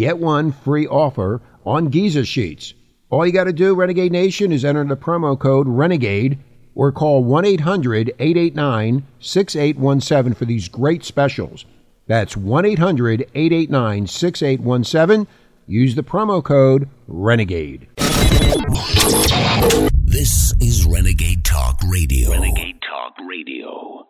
get one free offer on Giza sheets. All you got to do, Renegade Nation, is enter the promo code RENEGADE or call 1 800 889 6817 for these great specials. That's 1 800 889 6817. Use the promo code RENEGADE. This is Renegade Talk Radio. Renegade Talk Radio.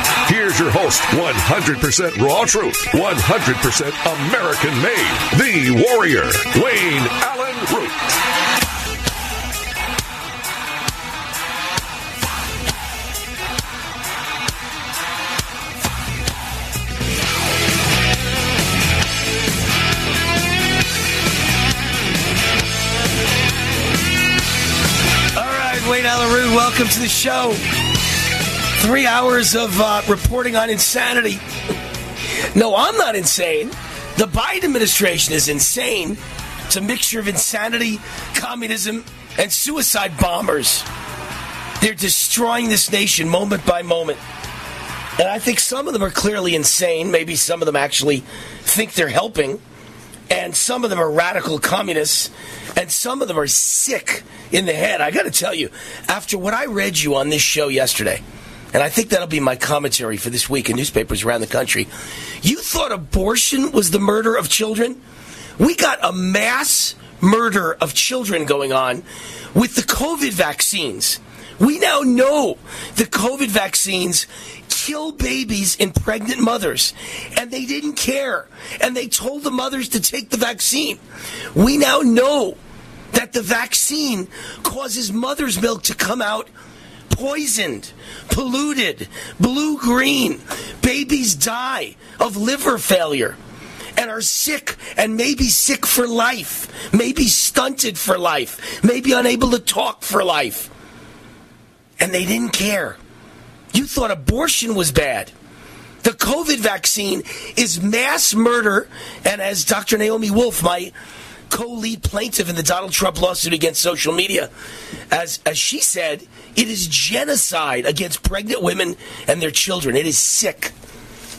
Your host, 100% raw truth, 100% American made, the warrior, Wayne Allyn Root. All right, Wayne Allyn Root, welcome to the show. Three hours of uh, reporting on insanity. No, I'm not insane. The Biden administration is insane. It's a mixture of insanity, communism, and suicide bombers. They're destroying this nation moment by moment. And I think some of them are clearly insane. Maybe some of them actually think they're helping. And some of them are radical communists and some of them are sick in the head. I got to tell you, after what I read you on this show yesterday, and I think that'll be my commentary for this week in newspapers around the country, you thought abortion was the murder of children? We got a mass murder of children going on with the COVID vaccines. We now know the COVID vaccines kill babies in pregnant mothers, and they didn't care. And they told the mothers to take the vaccine. We now know that the vaccine causes mother's milk to come out poisoned, polluted, blue green. Babies die of liver failure and are sick and maybe sick for life, maybe stunted for life, maybe unable to talk for life. And they didn't care. You thought abortion was bad. The COVID vaccine is mass murder, and as Dr. Naomi Wolf, my co-lead plaintiff in the Donald Trump lawsuit against social media, as as she said, it is genocide against pregnant women and their children. It is sick.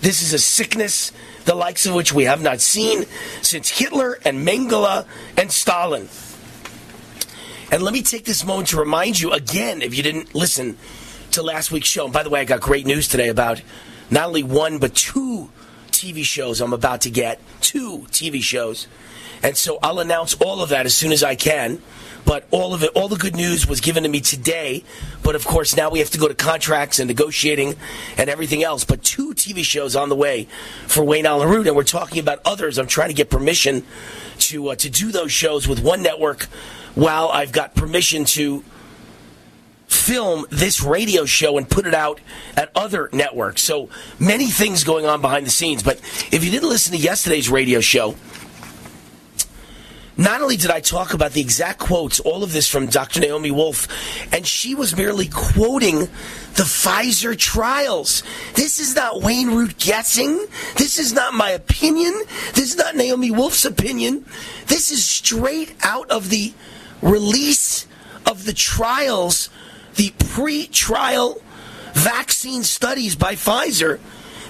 This is a sickness the likes of which we have not seen since Hitler and Mengele and Stalin. And let me take this moment to remind you again, if you didn't listen to last week's show. And by the way, I got great news today about not only one, but two TV shows I'm about to get. Two TV shows. And so I'll announce all of that as soon as I can. But all of it, all the good news was given to me today. But of course, now we have to go to contracts and negotiating and everything else. But two TV shows on the way for Wayne Allyn Root, and we're talking about others. I'm trying to get permission to uh, to do those shows with one network, while I've got permission to film this radio show and put it out at other networks. So many things going on behind the scenes. But if you didn't listen to yesterday's radio show, Not only did I talk about the exact quotes, all of this from Dr. Naomi Wolf, and she was merely quoting the Pfizer trials. This is not Wayne Root guessing. This is not my opinion. This is not Naomi Wolf's opinion. This is straight out of the release of the trials, the pre trial vaccine studies by Pfizer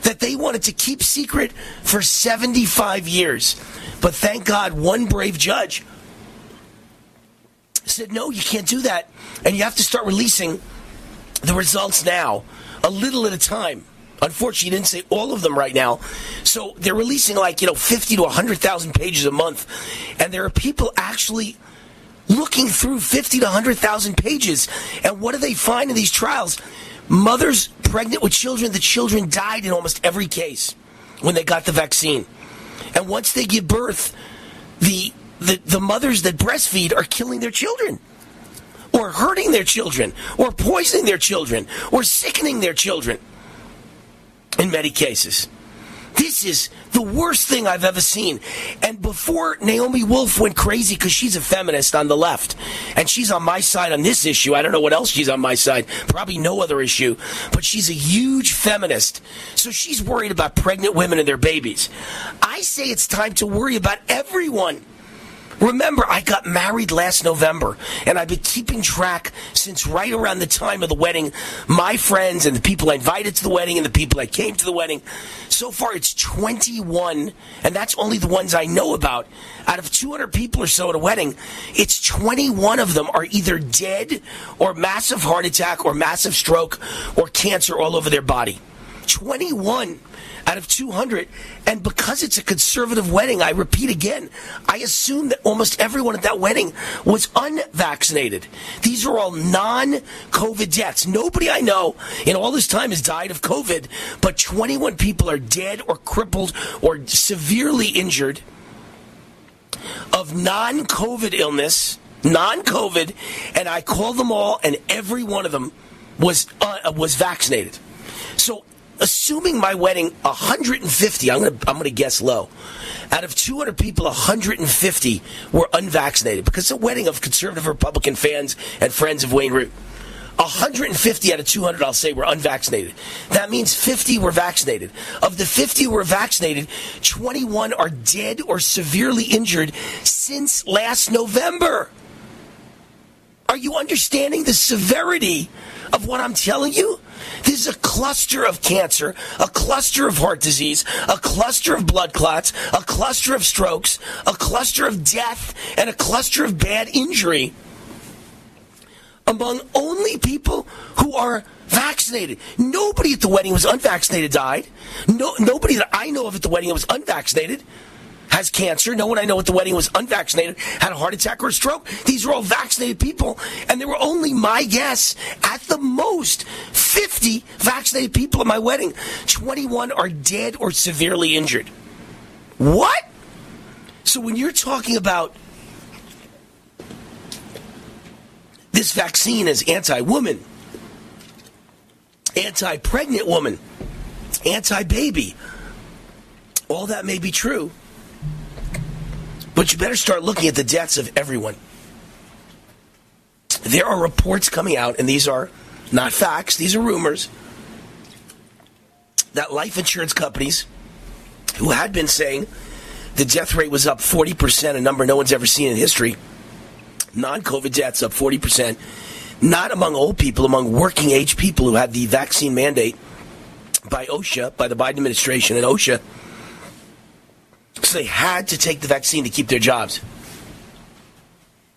that they wanted to keep secret for 75 years. But thank God, one brave judge said, no, you can't do that. And you have to start releasing the results now, a little at a time. Unfortunately, he didn't say all of them right now. So they're releasing like, you know, 50 to 100,000 pages a month. And there are people actually looking through 50 to 100,000 pages. And what do they find in these trials? Mothers pregnant with children, the children died in almost every case when they got the vaccine. And once they give birth, the, the, the mothers that breastfeed are killing their children. Or hurting their children. Or poisoning their children. Or sickening their children. In many cases. This is the worst thing I've ever seen. And before Naomi Wolf went crazy because she's a feminist on the left, and she's on my side on this issue. I don't know what else she's on my side. Probably no other issue. But she's a huge feminist. So she's worried about pregnant women and their babies. I say it's time to worry about everyone. Remember, I got married last November, and I've been keeping track since right around the time of the wedding. My friends and the people I invited to the wedding and the people that came to the wedding. So far, it's 21, and that's only the ones I know about. Out of 200 people or so at a wedding, it's 21 of them are either dead or massive heart attack or massive stroke or cancer all over their body. 21 out of 200. And because it's a conservative wedding, I repeat again, I assume that almost everyone at that wedding was unvaccinated. These are all non COVID deaths. Nobody I know in all this time has died of COVID, but 21 people are dead or crippled or severely injured of non COVID illness, non COVID, and I called them all, and every one of them was uh, was vaccinated. So assuming my wedding 150 i'm going to i'm going to guess low. Out of 200 people 150 were unvaccinated because it's a wedding of conservative republican fans and friends of wayne root 150 out of 200 i'll say were unvaccinated. That means 50 were vaccinated. Of the 50 who were vaccinated 21 are dead or severely injured since last november are you understanding the severity of what i'm telling you this is a cluster of cancer, a cluster of heart disease, a cluster of blood clots, a cluster of strokes, a cluster of death, and a cluster of bad injury among only people who are vaccinated. Nobody at the wedding was unvaccinated died. No, nobody that I know of at the wedding was unvaccinated has cancer. No one I know at the wedding was unvaccinated, had a heart attack or a stroke. These are all vaccinated people. And there were only, my guess, at the most 50 vaccinated people at my wedding. 21 are dead or severely injured. What? So when you're talking about this vaccine is anti woman, anti pregnant woman, anti baby, all that may be true. But you better start looking at the deaths of everyone. There are reports coming out, and these are not facts, these are rumors, that life insurance companies who had been saying the death rate was up 40%, a number no one's ever seen in history, non COVID deaths up 40%, not among old people, among working age people who had the vaccine mandate by OSHA, by the Biden administration and OSHA so they had to take the vaccine to keep their jobs.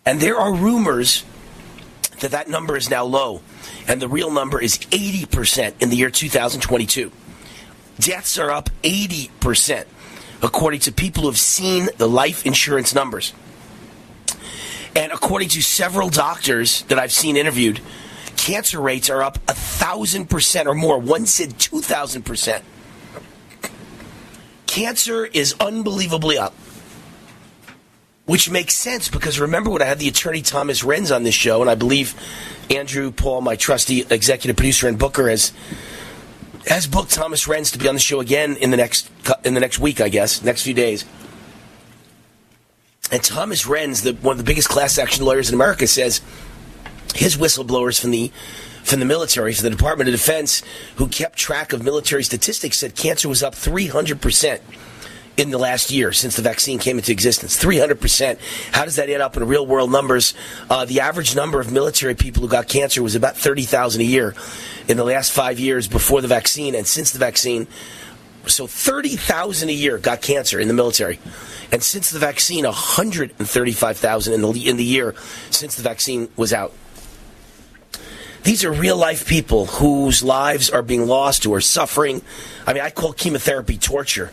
And there are rumors that that number is now low, and the real number is 80% in the year 2022. Deaths are up 80%, according to people who have seen the life insurance numbers. And according to several doctors that I've seen interviewed, cancer rates are up 1,000% or more. One said 2,000% cancer is unbelievably up. Which makes sense because remember when I had the attorney Thomas Renz on this show, and I believe Andrew Paul, my trusty executive producer and booker, has has booked Thomas Renz to be on the show again in the next in the next week, I guess, next few days. And Thomas Renz, the, one of the biggest class action lawyers in America, says his whistleblowers from the from the military, from the Department of Defense, who kept track of military statistics, said cancer was up 300 percent in the last year since the vaccine came into existence. 300%. How does that add up in real world numbers? Uh, the average number of military people who got cancer was about 30,000 a year in the last five years before the vaccine and since the vaccine. So 30,000 a year got cancer in the military. And since the vaccine, 135,000 in the, in the year since the vaccine was out. These are real life people whose lives are being lost, who are suffering. I mean, I call chemotherapy torture.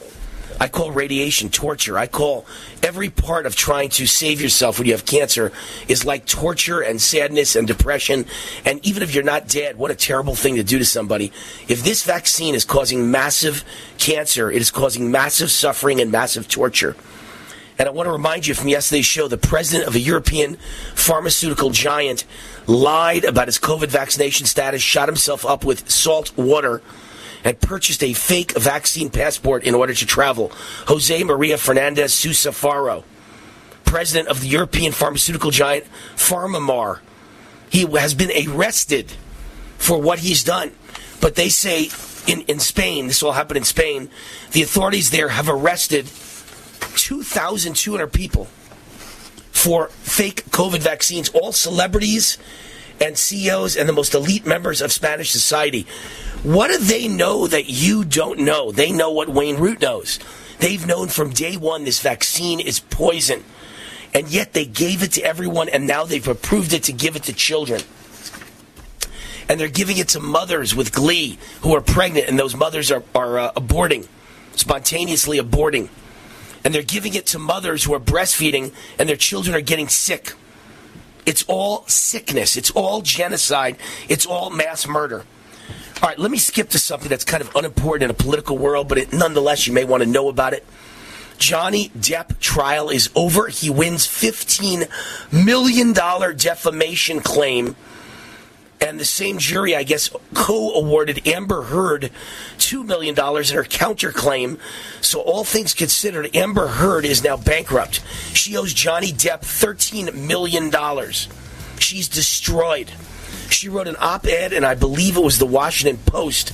I call radiation torture. I call every part of trying to save yourself when you have cancer is like torture and sadness and depression. And even if you're not dead, what a terrible thing to do to somebody. If this vaccine is causing massive cancer, it is causing massive suffering and massive torture. And I want to remind you from yesterday's show the president of a European pharmaceutical giant lied about his COVID vaccination status, shot himself up with salt water and purchased a fake vaccine passport in order to travel. Jose Maria Fernandez Sousa Faro, president of the European pharmaceutical giant PharmaMar, he has been arrested for what he's done. But they say in, in Spain, this all happened in Spain, the authorities there have arrested 2,200 people for fake COVID vaccines, all celebrities and CEOs and the most elite members of Spanish society. What do they know that you don't know? They know what Wayne Root knows. They've known from day one this vaccine is poison. And yet they gave it to everyone, and now they've approved it to give it to children. And they're giving it to mothers with glee who are pregnant, and those mothers are, are uh, aborting, spontaneously aborting. And they're giving it to mothers who are breastfeeding, and their children are getting sick. It's all sickness. It's all genocide. It's all mass murder. All right, let me skip to something that's kind of unimportant in a political world, but it, nonetheless, you may want to know about it. Johnny Depp trial is over. He wins $15 million defamation claim. And the same jury, I guess, co awarded Amber Heard $2 million in her counterclaim. So, all things considered, Amber Heard is now bankrupt. She owes Johnny Depp $13 million. She's destroyed. She wrote an op ed, and I believe it was the Washington Post,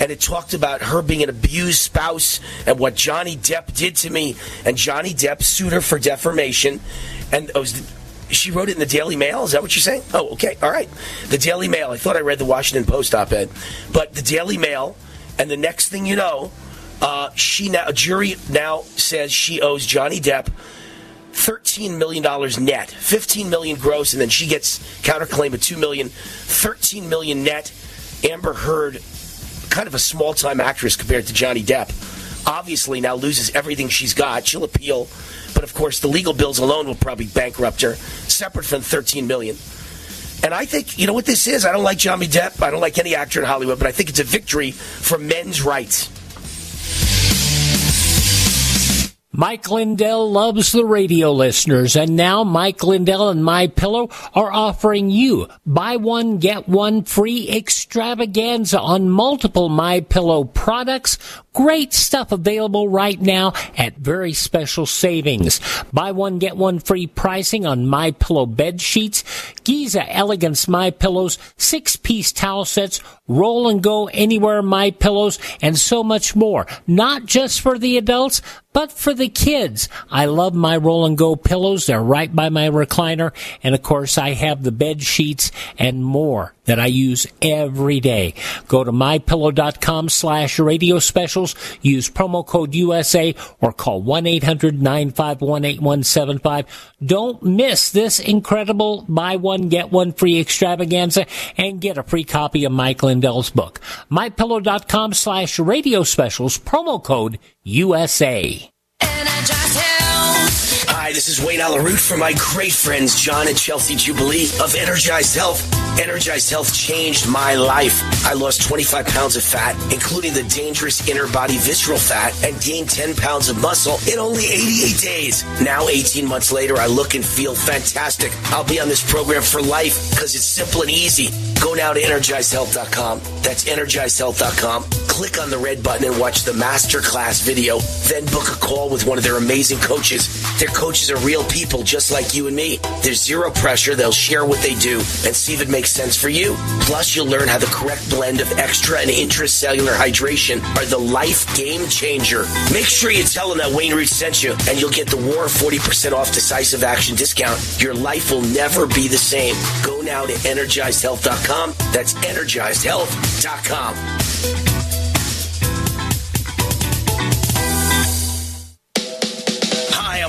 and it talked about her being an abused spouse and what Johnny Depp did to me. And Johnny Depp sued her for defamation. And it was she wrote it in the Daily Mail. Is that what you're saying? Oh, okay. All right. The Daily Mail. I thought I read the Washington Post op ed. But the Daily Mail, and the next thing you know, uh, she now, a jury now says she owes Johnny Depp $13 million net, 15 million gross, and then she gets counterclaim of 2 million, 13 million net. Amber Heard, kind of a small time actress compared to Johnny Depp, obviously now loses everything she's got. She'll appeal, but of course the legal bills alone will probably bankrupt her, separate from 13 million. And I think, you know what this is? I don't like Johnny Depp. I don't like any actor in Hollywood, but I think it's a victory for men's rights. Mike Lindell loves the radio listeners, and now Mike Lindell and My Pillow are offering you buy one get one free extravaganza on multiple My Pillow products. Great stuff available right now at very special savings. Buy one get one free pricing on My Pillow bed sheets, Giza Elegance My Pillows, six piece towel sets, roll and go anywhere My Pillows, and so much more. Not just for the adults, but for the kids. I love my roll and go pillows. They're right by my recliner. And of course, I have the bed sheets and more that I use every day. Go to mypillow.com slash radio specials, use promo code USA or call 1-800-951-8175. Don't miss this incredible buy one, get one free extravaganza and get a free copy of Mike Lindell's book. mypillow.com slash radio specials, promo code USA. Hi, this is Wayne Allyn Root for my great friends John and Chelsea Jubilee of Energized Health. Energized Health changed my life. I lost 25 pounds of fat, including the dangerous inner body visceral fat, and gained 10 pounds of muscle in only 88 days. Now, 18 months later, I look and feel fantastic. I'll be on this program for life because it's simple and easy. Go now to energizedhealth.com. That's energizedhealth.com. Click on the red button and watch the masterclass video. Then book a call with one of their amazing coaches. Their coach coaches are real people just like you and me. There's zero pressure. They'll share what they do and see if it makes sense for you. Plus, you'll learn how the correct blend of extra and intracellular hydration are the life game changer. Make sure you tell them that Wayne Root sent you, and you'll get the War 40% off decisive action discount. Your life will never be the same. Go now to energizedhealth.com. That's energizedhealth.com.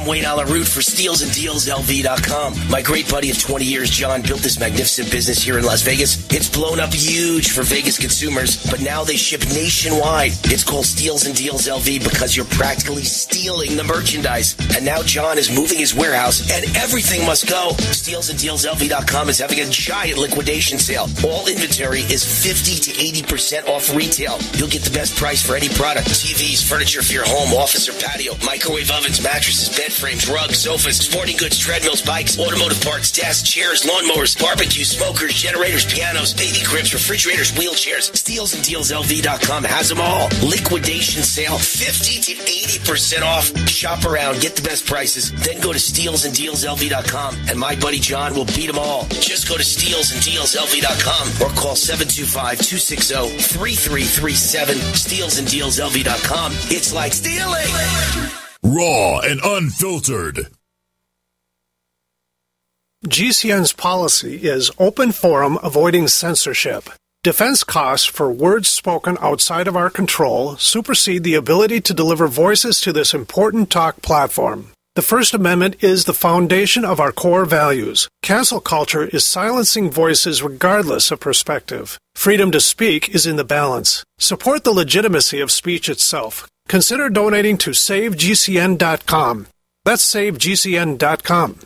I'm Wayne Allyn Root for StealsAndDealsLV.com. My great buddy of 20 years, John, built this magnificent business here in Las Vegas. It's blown up huge for Vegas consumers, but now they ship nationwide. It's called Steals and Deals LV because you're practically stealing the merchandise. And now John is moving his warehouse, and everything must go. StealsAndDealsLV.com is having a giant liquidation sale. All inventory is 50 to 80% off retail. You'll get the best price for any product. TVs, furniture for your home, office, or patio, microwave ovens, mattresses, bed frames, rugs, sofas, sporting goods, treadmills, bikes, automotive parts, desks, chairs, lawnmowers, barbecues, smokers, generators, pianos, baby cribs, refrigerators, wheelchairs. StealsAndDealsLV.com has them all. Liquidation sale, 50 to 80% off. Shop around, get the best prices, then go to StealsAndDealsLV.com and Deals LV.com and my buddy John will beat them all. Just go to StealsAndDealsLV.com or call 725-260-3337. StealsAndDealsLV.com. It's like stealing. Raw and unfiltered. GCN's policy is open forum avoiding censorship. Defense costs for words spoken outside of our control supersede the ability to deliver voices to this important talk platform. The First Amendment is the foundation of our core values. Cancel culture is silencing voices regardless of perspective. Freedom to speak is in the balance. Support the legitimacy of speech itself. Consider donating to SaveGCN.com. That's SaveGCN.com.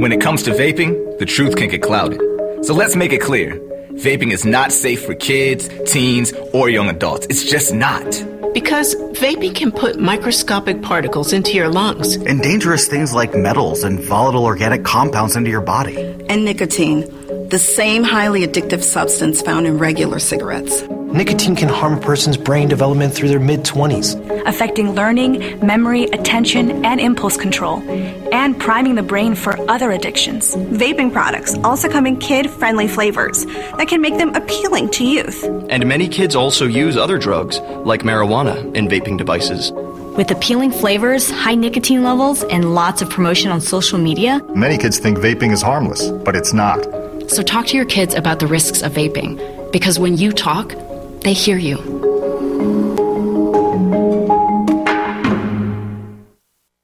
When it comes to vaping, the truth can get clouded. So let's make it clear. Vaping is not safe for kids, teens, or young adults. It's just not. Because vaping can put microscopic particles into your lungs. And dangerous things like metals and volatile organic compounds into your body. And nicotine, the same highly addictive substance found in regular cigarettes. Nicotine can harm a person's brain development through their mid 20s, affecting learning, memory, attention, and impulse control, and priming the brain for other addictions. Vaping products also come in kid friendly flavors that can make them appealing to youth. And many kids also use other drugs, like marijuana, in vaping devices. With appealing flavors, high nicotine levels, and lots of promotion on social media, many kids think vaping is harmless, but it's not. So talk to your kids about the risks of vaping, because when you talk, they hear you.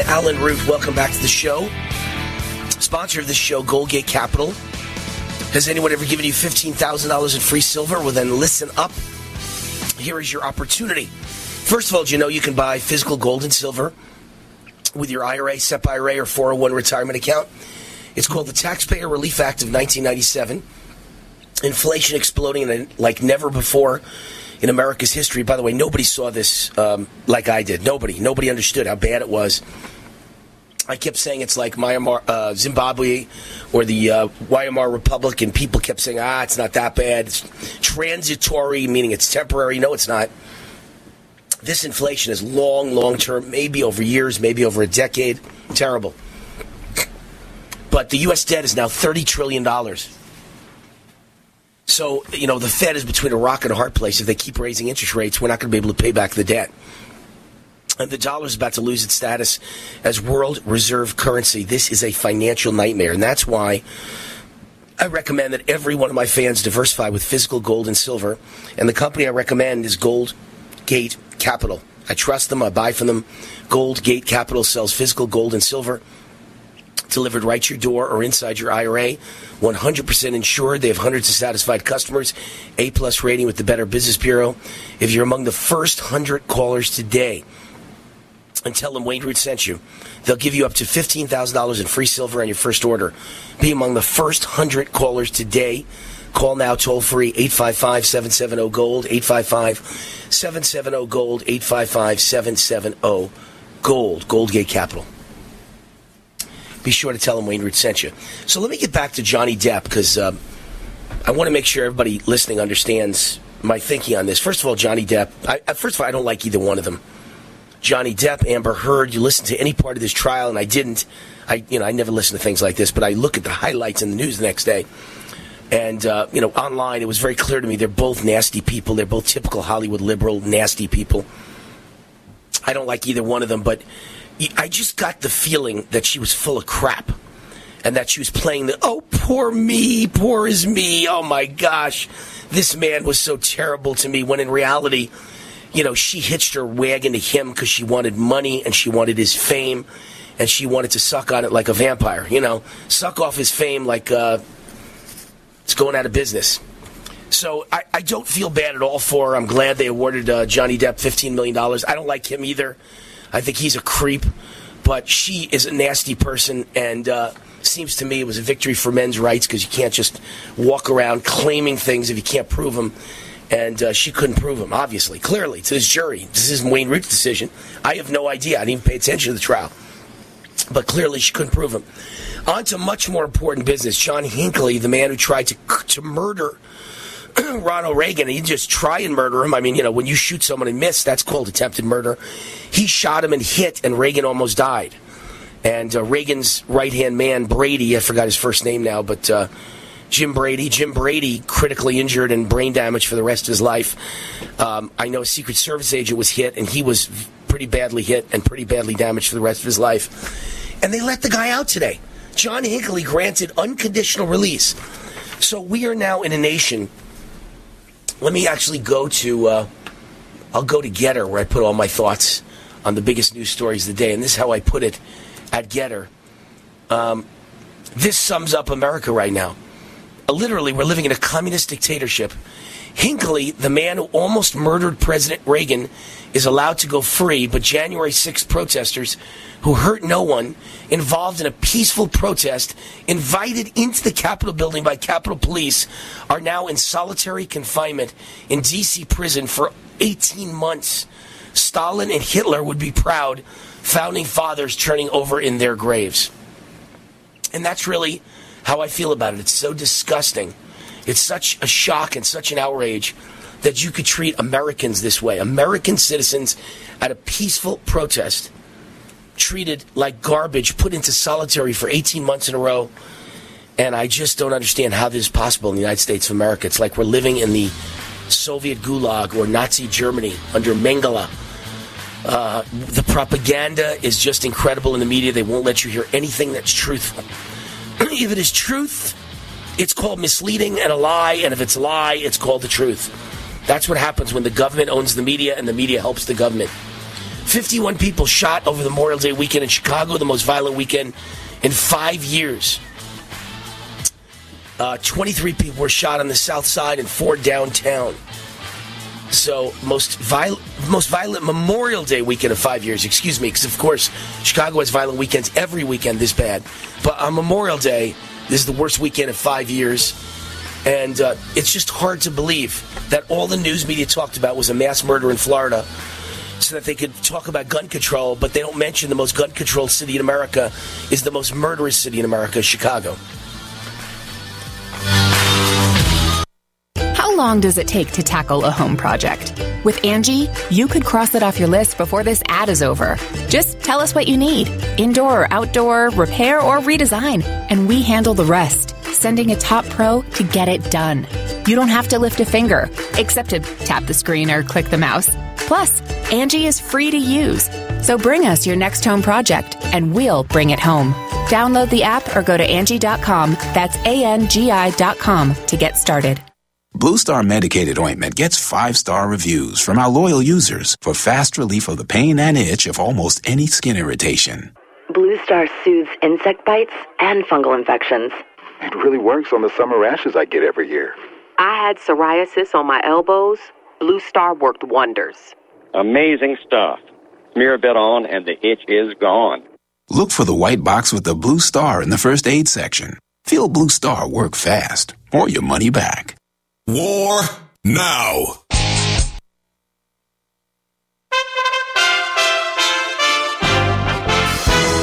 Allyn Root, welcome back to the show. Sponsor of this show, Goldgate Capital. Has anyone ever given you $15,000 in free silver? Well, then listen up. Here is your opportunity. First of all, do you know you can buy physical gold and silver with your IRA, SEP IRA, or 401 retirement account? It's called the Taxpayer Relief Act of 1997. Inflation exploding like never before in America's history. By the way, nobody saw this um, like I did. Nobody. Nobody understood how bad it was. I kept saying it's like Myanmar, uh, Zimbabwe or the uh, Weimar Republic, and people kept saying, ah, it's not that bad. It's transitory, meaning it's temporary. No, it's not. This inflation is long, long term, maybe over years, maybe over a decade. Terrible. But the U.S. debt is now $30 trillion. So, you know, the Fed is between a rock and a hard place. If they keep raising interest rates, we're not going to be able to pay back the debt. And the dollar is about to lose its status as world reserve currency. This is a financial nightmare. And that's why I recommend that every one of my fans diversify with physical gold and silver. And the company I recommend is Gold Gate Capital. I trust them. I buy from them. Gold Gate Capital sells physical gold and silver delivered right to your door or inside your IRA. 100% insured. They have hundreds of satisfied customers. A plus rating with the Better Business Bureau. If you're among the first 100 callers today, and tell them Wayne Root sent you. They'll give you up to $15,000 in free silver on your first order. Be among the first 100 callers today. Call now toll free 855 770 Gold, 855 770 Gold, 855 770 Gold, Goldgate Capital. Be sure to tell him Wayne Root sent you. So let me get back to Johnny Depp because um, I want to make sure everybody listening understands my thinking on this. First of all, Johnny Depp, I, first of all, I don't like either one of them. Johnny Depp, Amber Heard. You listen to any part of this trial, and I didn't. I, you know, I never listen to things like this, but I look at the highlights in the news the next day, and uh, you know, online, it was very clear to me they're both nasty people. They're both typical Hollywood liberal, nasty people. I don't like either one of them, but I just got the feeling that she was full of crap, and that she was playing the "oh, poor me, poor is me." Oh my gosh, this man was so terrible to me. When in reality you know, she hitched her wagon to him because she wanted money and she wanted his fame and she wanted to suck on it like a vampire, you know, suck off his fame like uh, it's going out of business. So I, I, don't feel bad at all for her. I'm glad they awarded uh, Johnny Depp $15 million. I don't like him either. I think he's a creep, but she is a nasty person and uh, seems to me it was a victory for men's rights because you can't just walk around claiming things if you can't prove them and uh, she couldn't prove him. Obviously, clearly, to this jury, this isn't Wayne Root's decision. I have no idea. I didn't even pay attention to the trial, but clearly, she couldn't prove him. On to much more important business. John Hinckley, the man who tried to to murder Ronald Reagan, he just try and murder him. I mean, you know, when you shoot someone and miss, that's called attempted murder. He shot him and hit, and Reagan almost died. And uh, Reagan's right hand man, Brady, I forgot his first name now, but. Uh, Jim Brady. Jim Brady, critically injured and brain damaged for the rest of his life. Um, I know a Secret Service agent was hit, and he was pretty badly hit and pretty badly damaged for the rest of his life. And they let the guy out today. John Hinckley granted unconditional release. So we are now in a nation. Let me actually go to. Uh, I'll go to GETTR where I put all my thoughts on the biggest news stories of the day, and this is how I put it at GETTR. Um, this sums up America right now literally, we're living in a communist dictatorship. Hinckley, the man who almost murdered President Reagan, is allowed to go free, but January 6th protesters who hurt no one, involved in a peaceful protest, invited into the Capitol building by Capitol Police, are now in solitary confinement in D.C. prison for 18 months. Stalin and Hitler would be proud, founding fathers turning over in their graves. And that's really how I feel about it. It's so disgusting. It's such a shock and such an outrage that you could treat Americans this way. American citizens at a peaceful protest treated like garbage, put into solitary for 18 months in a row. And I just don't understand how this is possible in the United States of America. It's like we're living in the Soviet gulag or Nazi Germany under Mengele. Uh, the propaganda is just incredible in the media. They won't let you hear anything that's truthful. if it is truth, it's called misleading and a lie, and if it's a lie, it's called the truth. That's what happens when the government owns the media and the media helps the government. 51 people shot over the Memorial Day weekend in Chicago, the most violent weekend in five years. Uh, 23 people were shot on the south side and four downtown. So most violent, most violent Memorial Day weekend of five years. Excuse me, because of course Chicago has violent weekends every weekend this bad. But on Memorial Day, this is the worst weekend in five years, and uh, it's just hard to believe that all the news media talked about was a mass murder in Florida. So that they could talk about gun control, but they don't mention the most gun controlled city in America is the most murderous city in America, Chicago. How long does it take to tackle a home project? With Angi, you could cross it off your list before this ad is over. Just tell us what you need indoor or outdoor, repair or redesign, and we handle the rest, sending a top pro to get it done. You don't have to lift a finger, except to tap the screen or click the mouse. Plus, Angi is free to use. So bring us your next home project, and we'll bring it home. Download the app or go to Angi.com. That's A-N-G-I dot com to get started. Blue Star medicated ointment gets five star reviews from our loyal users for fast relief of the pain and itch of almost any skin irritation. Blue Star soothes insect bites and fungal infections. It really works on the summer rashes I get every year. I had psoriasis on my elbows. Blue Star worked wonders. Amazing stuff. Smear a bit on and the itch is gone. Look for the white box with the blue star in the first aid section. Feel Blue Star work fast or your money back. War now.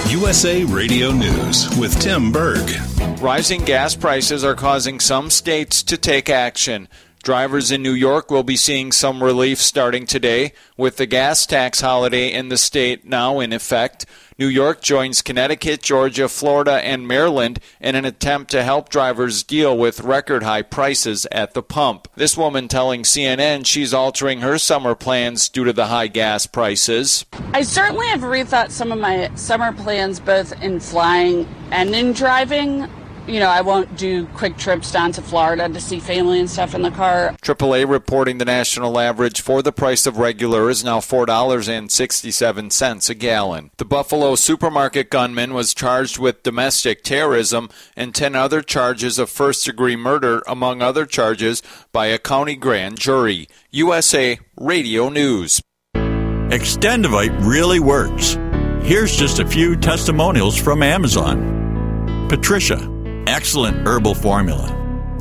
USA Radio News with Tim Berg. Rising gas prices are causing some states to take action. Drivers in New York will be seeing some relief starting today with the gas tax holiday in the state now in effect. New York joins Connecticut, Georgia, Florida, and Maryland in an attempt to help drivers deal with record high prices at the pump. This woman telling CNN she's altering her summer plans due to the high gas prices. I certainly have rethought some of my summer plans both in flying and in driving you know, I won't do quick trips down to Florida to see family and stuff in the car. AAA reporting the national average for the price of regular is now $4.67 a gallon. The Buffalo supermarket gunman was charged with domestic terrorism and 10 other charges of first degree murder, among other charges, by a county grand jury. USA Radio News. Extendovite really works. Here's just a few testimonials from Amazon. Patricia excellent herbal formula.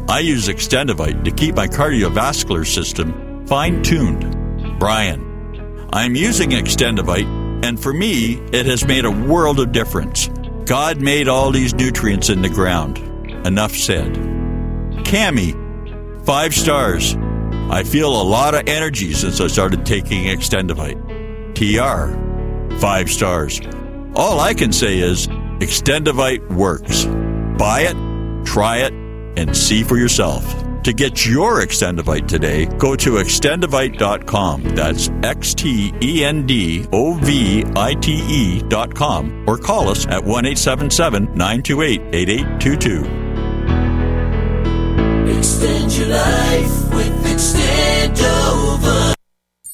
I use Extendovite to keep my cardiovascular system fine tuned. Brian, I'm using Extendovite, and for me, it has made a world of difference. God made all these nutrients in the ground. Enough said. Cami, five stars. I feel a lot of energy since I started taking Extendovite. TR, five stars. All I can say is Extendovite works. Buy it, try it, and see for yourself. To get your Extendovite today, go to extendovite.com. That's X T E N D O V I T E.com or call us at 1 877 928 8822. Extend your life with Extendovite.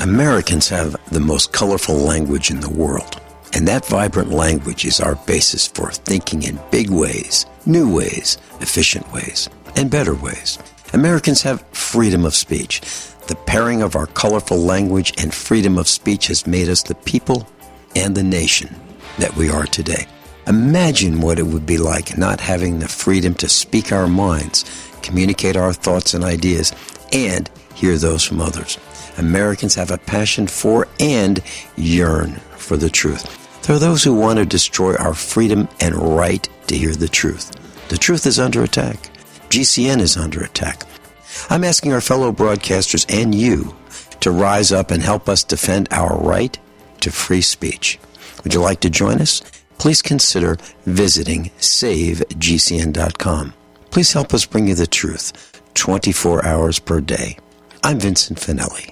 Americans have the most colorful language in the world. And that vibrant language is our basis for thinking in big ways, new ways, efficient ways, and better ways. Americans have freedom of speech. The pairing of our colorful language and freedom of speech has made us the people and the nation that we are today. Imagine what it would be like not having the freedom to speak our minds, communicate our thoughts and ideas, and hear those from others. Americans have a passion for and yearn for the truth. There are those who want to destroy our freedom and right to hear the truth. The truth is under attack. GCN is under attack. I'm asking our fellow broadcasters and you to rise up and help us defend our right to free speech. Would you like to join us? Please consider visiting savegcn.com. Please help us bring you the truth 24 hours per day. I'm Vincent Finelli.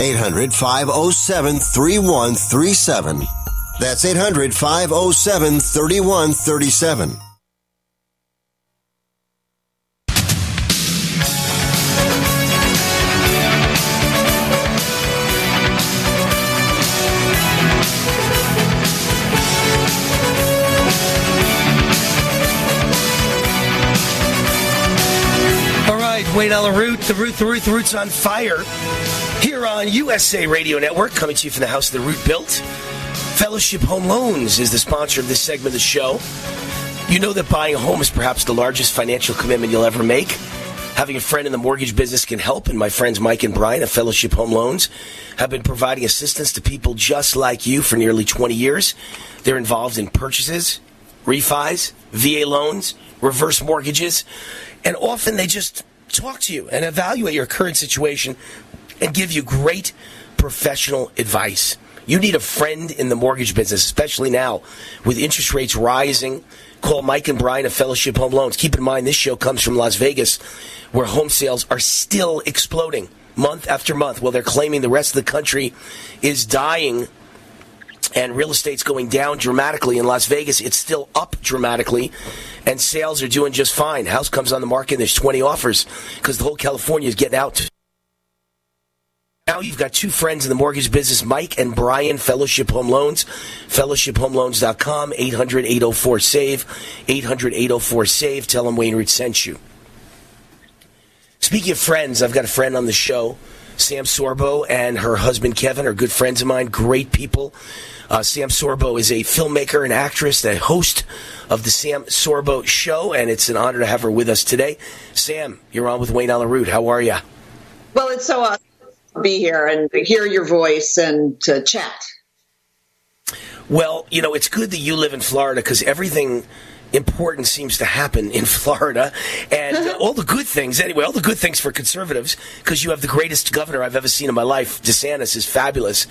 800 507 3137. That's 800 507 3137. Wayne Allyn Root, the Root, the Root, the Root's on fire. Here on USA Radio Network, coming to you from the house of the Root built. Fellowship Home Loans is the sponsor of this segment of the show. You know that buying a home is perhaps the largest financial commitment you'll ever make. Having a friend in the mortgage business can help, and my friends Mike and Brian of Fellowship Home Loans have been providing assistance to people just like you for nearly 20 years. They're involved in purchases, refis, VA loans, reverse mortgages, and often they just talk to you and evaluate your current situation and give you great professional advice. You need a friend in the mortgage business, especially now with interest rates rising. Call Mike and Brian of Fellowship Home Loans. Keep in mind, this show comes from Las Vegas, where home sales are still exploding month after month. While they're claiming the rest of the country is dying and real estate's going down dramatically in Las Vegas, it's still up dramatically and sales are doing just fine. House comes on the market and there's 20 offers because the whole California is getting out. Now you've got two friends in the mortgage business, Mike and Brian, Fellowship Home Loans, fellowshiphomeloans.com, 800-804-SAVE, 800-804-SAVE. Tell them Wayne Root sent you. Speaking of friends, I've got a friend on the show, Sam Sorbo, and her husband Kevin are good friends of mine, great people. Uh, Sam Sorbo is a filmmaker and actress, a host of the Sam Sorbo Show, and it's an honor to have her with us today. Sam, you're on with Wayne Allyn Root. How are you? Well, it's so awesome be here and hear your voice and to chat. Well, you know, it's good that you live in Florida because everything important seems to happen in Florida, and all the good things. Anyway, all the good things for conservatives because you have the greatest governor I've ever seen in my life. DeSantis is fabulous,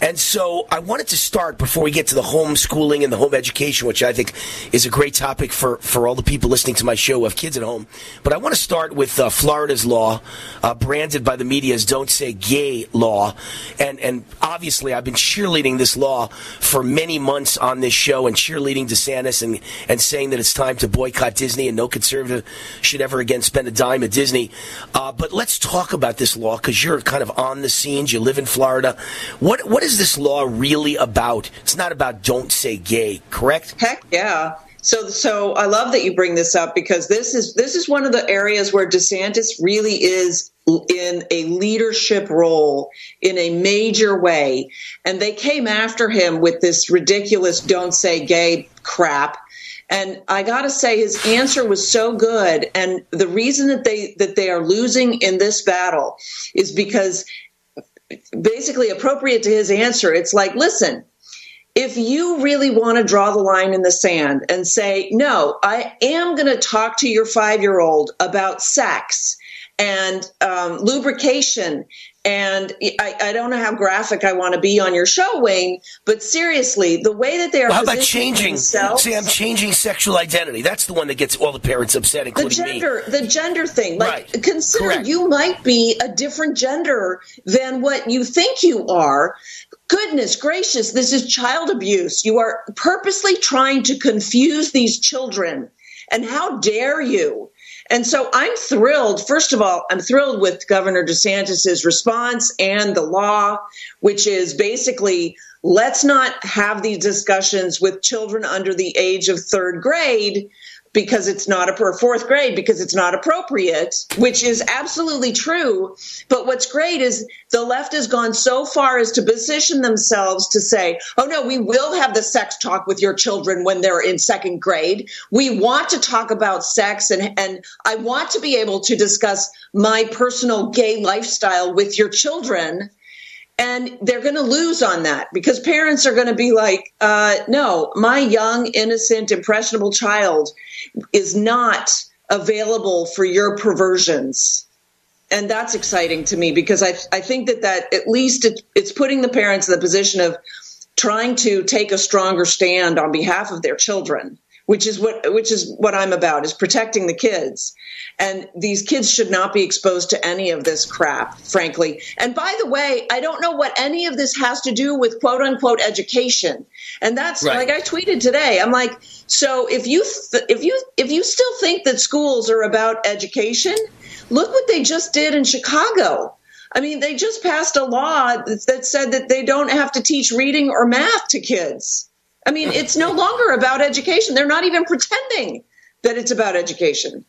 and so I wanted to start before we get to the homeschooling and the home education, which I think is a great topic for for all the people listening to my show who have kids at home. But I want to start with uh, Florida's law, uh, branded by the media as "Don't Say Gay" law, and and obviously I've been cheerleading this law for many months on this show and cheerleading DeSantis and and saying that it's time to boycott Disney and no conservative should ever again spend a dime at Disney. Uh, but let's talk about this law because you're kind of on the scenes. You live in Florida. What what is this law really about? It's not about don't say gay, correct? Heck yeah. So, so I love that you bring this up because this is this is one of the areas where DeSantis really is in a leadership role in a major way, and they came after him with this ridiculous "don't say gay" crap and I got to say, his answer was so good. And the reason that they that they are losing in this battle is because, basically, appropriate to his answer, it's like, listen, if you really want to draw the line in the sand and say, no, I am going to talk to your five year old about sex and um, lubrication and I, I, don't know how graphic I want to be on your show, Wayne, but seriously, the way that they are. Well, how about changing? See, I'm changing sexual identity. That's the one that gets all the parents upset, including the gender, me. The gender thing. Like, right. consider Correct. you might be a different gender than what you think you are. Goodness gracious, this is child abuse. You are purposely trying to confuse these children. And how dare you? And so I'm thrilled. First of all, I'm thrilled with Governor DeSantis's response and the law, which is basically let's not have these discussions with children under the age of third grade because it's not a fourth grade because it's not appropriate, which is absolutely true. But what's great is the left has gone so far as to position themselves to say, oh no, we will have the sex talk with your children when they're in second grade. We want to talk about sex and, and I want to be able to discuss my personal gay lifestyle with your children and they're going to lose on that because parents are going to be like, uh, no, my young, innocent, impressionable child is not available for your perversions. And that's exciting to me because I, I think that, that at least it, it's putting the parents in the position of trying to take a stronger stand on behalf of their children which is what which is what I'm about is protecting the kids. And these kids should not be exposed to any of this crap, frankly. And by the way, I don't know what any of this has to do with quote unquote education. And that's right. like I tweeted today. I'm like, so if you th- if you if you still think that schools are about education, look what they just did in Chicago. I mean, they just passed a law that said that they don't have to teach reading or math to kids. I mean, it's no longer about education. They're not even pretending that it's about education.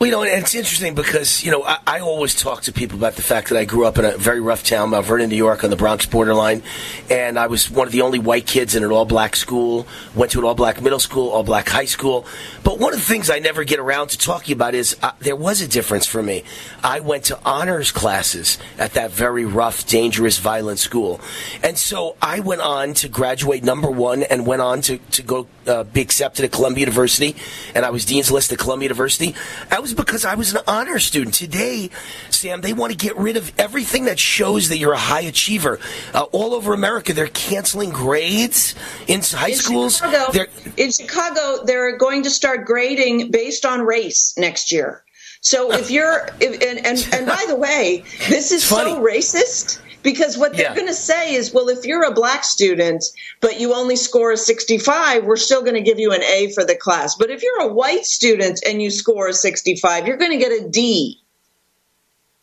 Well, you know, and it's interesting because, you know, I, I, always talk to people about the fact that I grew up in a very rough town, Mount Vernon, New York, on the Bronx borderline. And I was one of the only white kids in an all black school, went to an all black middle school, all black high school. But one of the things I never get around to talking about is uh, there was a difference for me. I went to honors classes at that very rough, dangerous, violent school. And so I went on to graduate number one and went on to, to go uh, be accepted at Columbia University. And I was Dean's List at Columbia University. I was was because I was an honor student. Today, Sam, they want to get rid of everything that shows that you're a high achiever. Uh, all over America, they're canceling grades in high in schools. Chicago, in Chicago, they're going to start grading based on race next year. So if you're, if, and, and, and by the way, this is so racist because what they're yeah. going to say is, well, if you're a black student, but you only score a 65, we're still going to give you an A for the class. But if you're a white student and you score a 65, you're going to get a D.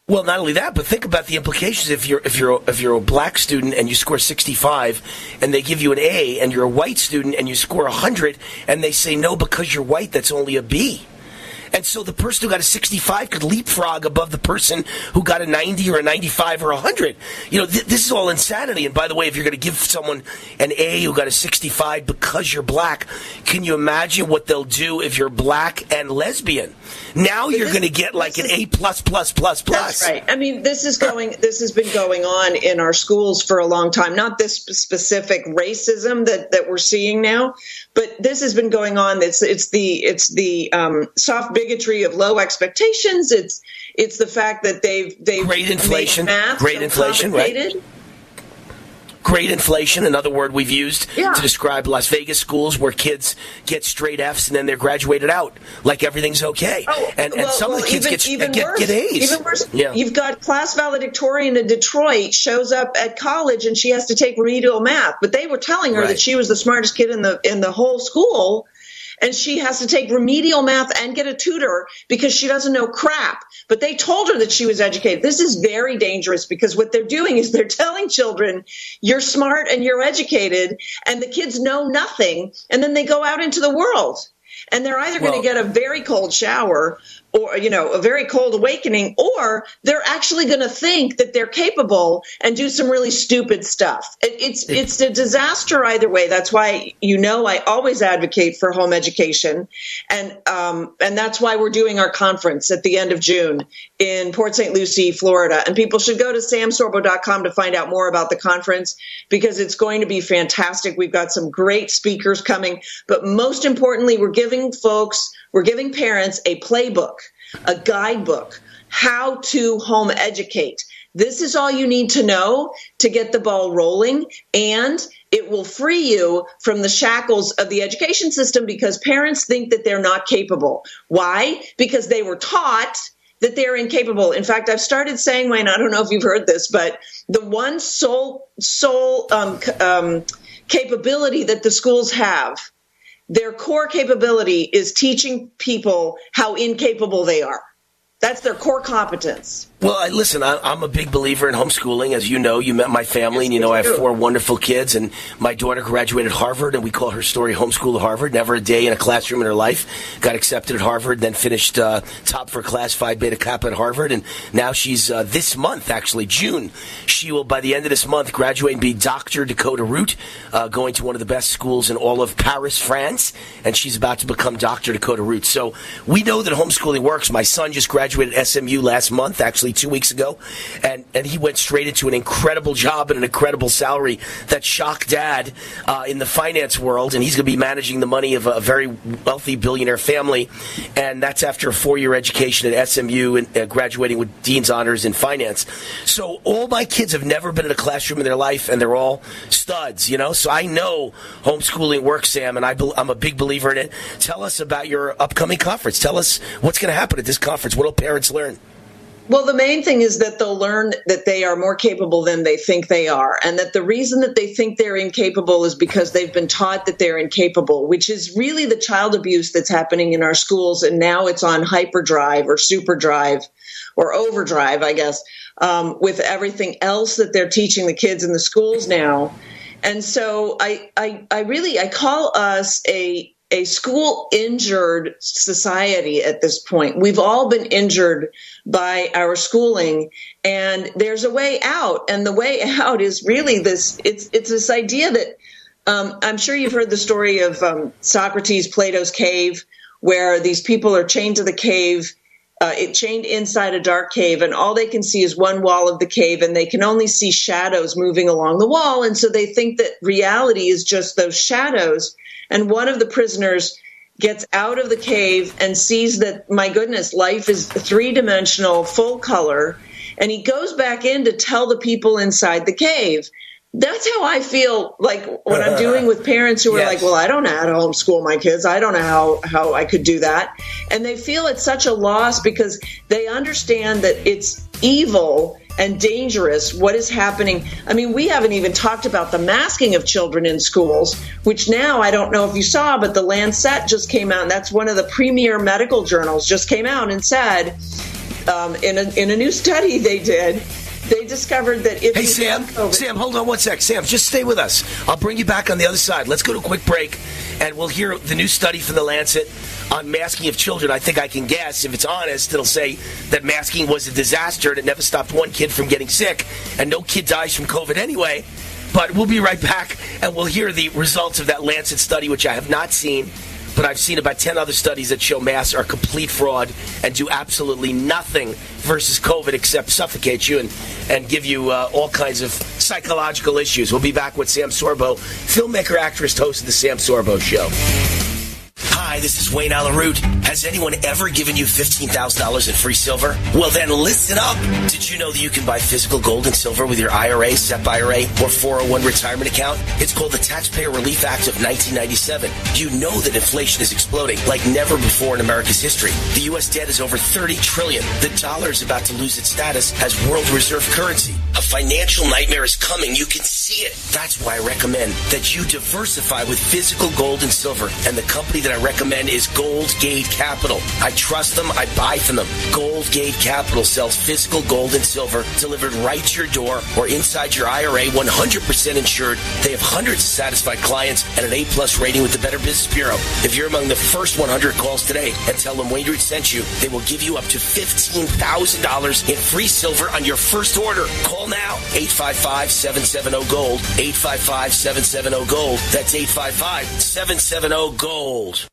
Well, not only that, but think about the implications. If you're if you're if you're a black student and you score 65, and they give you an A, and you're a white student and you score 100, and they say no because you're white, that's only a B. And so the person who got a 65 could leapfrog above the person who got a 90 or a 95 or a 100. You know, th- this is all insanity. And by the way, if you're going to give someone an A who got a 65 because you're black, can you imagine what they'll do if you're black and lesbian? Now you're going to get like an A plus plus plus plus. That's right. I mean, this is going. This has been going on in our schools for a long time. Not this specific racism that that we're seeing now, but this has been going on. It's it's the it's the um, soft bigotry of low expectations. It's it's the fact that they've they've great inflation, great inflation, right? Great inflation, another word we've used yeah. to describe Las Vegas schools where kids get straight Fs and then they're graduated out like everything's okay. Oh, and, well, and some well, of the kids even, get, even get, worse, get A's. Even worse, yeah. you've got class valedictorian in Detroit shows up at college and she has to take remedial math, but they were telling her right. that she was the smartest kid in the in the whole school and she has to take remedial math and get a tutor because she doesn't know crap. But they told her that she was educated. This is very dangerous because what they're doing is they're telling children, you're smart and you're educated, and the kids know nothing, and then they go out into the world. And they're either well, going to get a very cold shower or you know a very cold awakening or they're actually going to think that they're capable and do some really stupid stuff. It, it's it's a disaster either way. That's why you know i always advocate for home education. And um, and that's why we're doing our conference at the end of june in port st lucie florida. And people should go to samsorbo.com to find out more about the conference because it's going to be fantastic. We've got some great speakers coming. But most importantly we're giving folks we're giving parents a playbook, a guidebook, how to home educate. This is all you need to know to get the ball rolling and it will free you from the shackles of the education system because parents think that they're not capable. Why? Because they were taught that they're incapable. In fact, I've started saying, Wayne, I don't know if you've heard this, but the one sole sole um, um, capability that the schools have their core capability is teaching people how incapable they are. That's their core competence. Well, I, listen, I, I'm a big believer in homeschooling. As you know, you met my family, and you know I have four wonderful kids. And my daughter graduated Harvard, and we call her story "Homeschool at Harvard." Never a day in a classroom in her life. Got accepted at Harvard, then finished uh, top for class Phi Beta Kappa at Harvard, and now she's uh, this month, actually June. She will, by the end of this month, graduate and be Doctor Dakota Root, uh, going to one of the best schools in all of Paris, France, and she's about to become Doctor Dakota Root. So we know that homeschooling works. My son just graduated SMU last month, actually two weeks ago, and, and he went straight into an incredible job and an incredible salary that shocked dad uh, in the finance world, and he's going to be managing the money of a, very wealthy billionaire family, and that's after a four-year education at SMU and uh, graduating with dean's honors in finance. So all my kids have never been in a classroom in their life, and they're all studs, you know. So I know homeschooling works, Sam, and I be- I'm a big believer in it. Tell us about your upcoming conference. Tell us what's going to happen at this conference. What will parents learn? Well, the main thing is that they'll learn that they are more capable than they think they are, and that the reason that they think they're incapable is because they've been taught that they're incapable, which is really the child abuse that's happening in our schools, and now it's on hyperdrive or superdrive or overdrive, I guess, um, with everything else that they're teaching the kids in the schools now. And so I, I, I really I call us a a school injured society at this point. We've all been injured by our schooling. And there's a way out. And the way out is really this it's it's this idea that um, I'm sure you've heard the story of um, Socrates Plato's cave where these people are chained to the cave uh, it chained inside a dark cave and all they can see is one wall of the cave and they can only see shadows moving along the wall. And so they think that reality is just those shadows. And one of the prisoners gets out of the cave and sees that my goodness life is three dimensional full color and he goes back in to tell the people inside the cave that's how I feel like when I'm doing with parents who are Yes. like, well, I don't know how to homeschool my kids. I don't know how, how I could do that. And they feel it's such a loss because they understand that it's evil and dangerous what is happening. I mean, we haven't even talked about the masking of children in schools, which now I don't know if you saw, but the Lancet just came out, and that's one of the premier medical journals just came out and said um, in, a, in a new study they did, they discovered that if Hey, Sam. COVID, Sam, hold on one sec. Sam, just stay with us. I'll bring you back on the other side. Let's go to a quick break, and we'll hear the new study from the Lancet on masking of children. I think I can guess, if it's honest, it'll say that masking was a disaster and it never stopped one kid from getting sick, and no kid dies from COVID anyway. But we'll be right back, and we'll hear the results of that Lancet study, which I have not seen. But I've seen about 10 other studies that show masks are complete fraud and do absolutely nothing versus COVID except suffocate you and, and give you uh, all kinds of psychological issues. We'll be back with Sam Sorbo, filmmaker, actress, host of The Sam Sorbo Show. Hi, this is Wayne Allyn Root. Has anyone ever given you $15,000 in free silver? Well, then listen up. Did you know that you can buy physical gold and silver with your IRA, SEP IRA, or 401 retirement account? It's called the Taxpayer Relief Act of 1997. You know that inflation is exploding like never before in America's history. The U.S. debt is over 30 trillion. The dollar is about to lose its status as world reserve currency. A financial nightmare is coming. You can see it. That's why I recommend that you diversify with physical gold and silver. And the company that I recommend is Gold Gate Capital. I trust them. I buy from them. Gold Gate Capital sells physical gold and silver delivered right to your door or inside your IRA, 100% insured. They have hundreds of satisfied clients and an A-plus rating with the Better Business Bureau. If you're among the first 100 calls today and tell them Wayne Root sent you, they will give you up to $15,000 in free silver on your first order. Call now, 855-770-GOLD, 855-770-GOLD. That's 855-770-GOLD.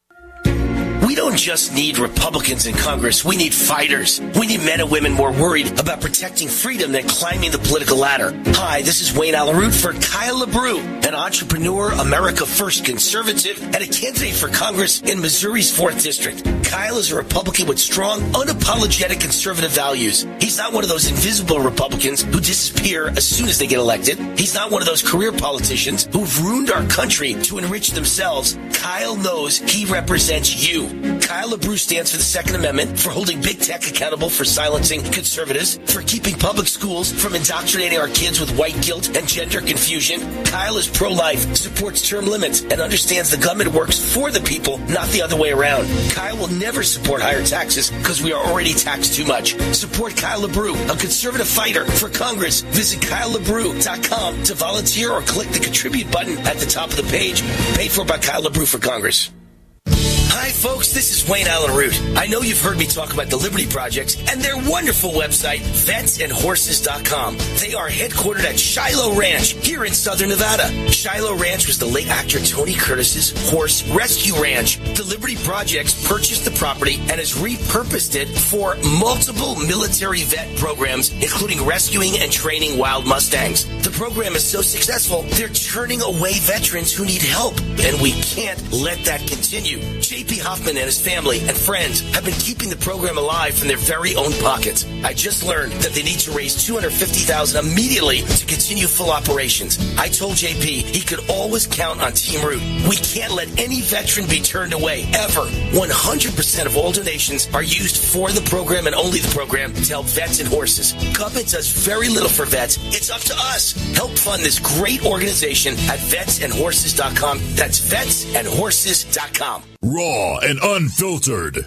We don't just need Republicans in Congress. We need fighters. We need men and women more worried about protecting freedom than climbing the political ladder. Hi, this is Wayne Allyn Root for Kyle LaBrue, an entrepreneur, America First conservative, and a candidate for Congress in Missouri's 4th District. Kyle is a Republican with strong, unapologetic conservative values. He's not one of those invisible Republicans who disappear as soon as they get elected. He's not one of those career politicians who've ruined our country to enrich themselves. Kyle knows he represents you. Kyle LaBrue stands for the Second Amendment, for holding big tech accountable for silencing conservatives, for keeping public schools from indoctrinating our kids with white guilt and gender confusion. Kyle is pro-life, supports term limits, and understands the government works for the people, not the other way around. Kyle will never support higher taxes because we are already taxed too much. Support Kyle LaBrue, a conservative fighter for Congress. Visit KyleLaBrue.com to volunteer or click the contribute button at the top of the page. Paid for by Kyle LaBrue for Congress. Hi, folks. This is Wayne Allyn Root. I know you've heard me talk about the Liberty Project and their wonderful website, vetsandhorses.com. They are headquartered at Shiloh Ranch here in southern Nevada. Shiloh Ranch was the late actor Tony Curtis's horse rescue ranch. The Liberty Projects purchased the property and has repurposed it for multiple military vet programs, including rescuing and training wild Mustangs. The program is so successful, they're turning away veterans who need help, and we can't let that continue. JP Hoffman and his family and friends have been keeping the program alive from their very own pockets. I just learned that they need to raise 250000 immediately to continue full operations. I told JP he could always count on Team Root. We can't let any veteran be turned away, ever. 100% of all donations are used for the program and only the program to help vets and horses. Government does very little for vets. It's up to us. Help fund this great organization at vetsandhorses.com. That's vetsandhorses.com. Raw and unfiltered.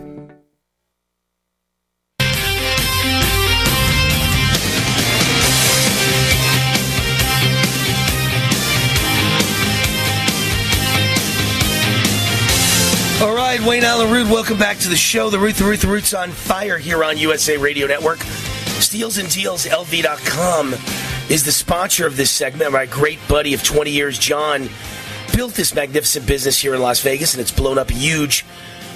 Allyn Root, welcome back to the show. The Root, the Root, the Root's on fire here on USA Radio Network. StealsAndDealsLV.com is the sponsor of this segment. My great buddy of 20 years, John, built this magnificent business here in Las Vegas, and it's blown up huge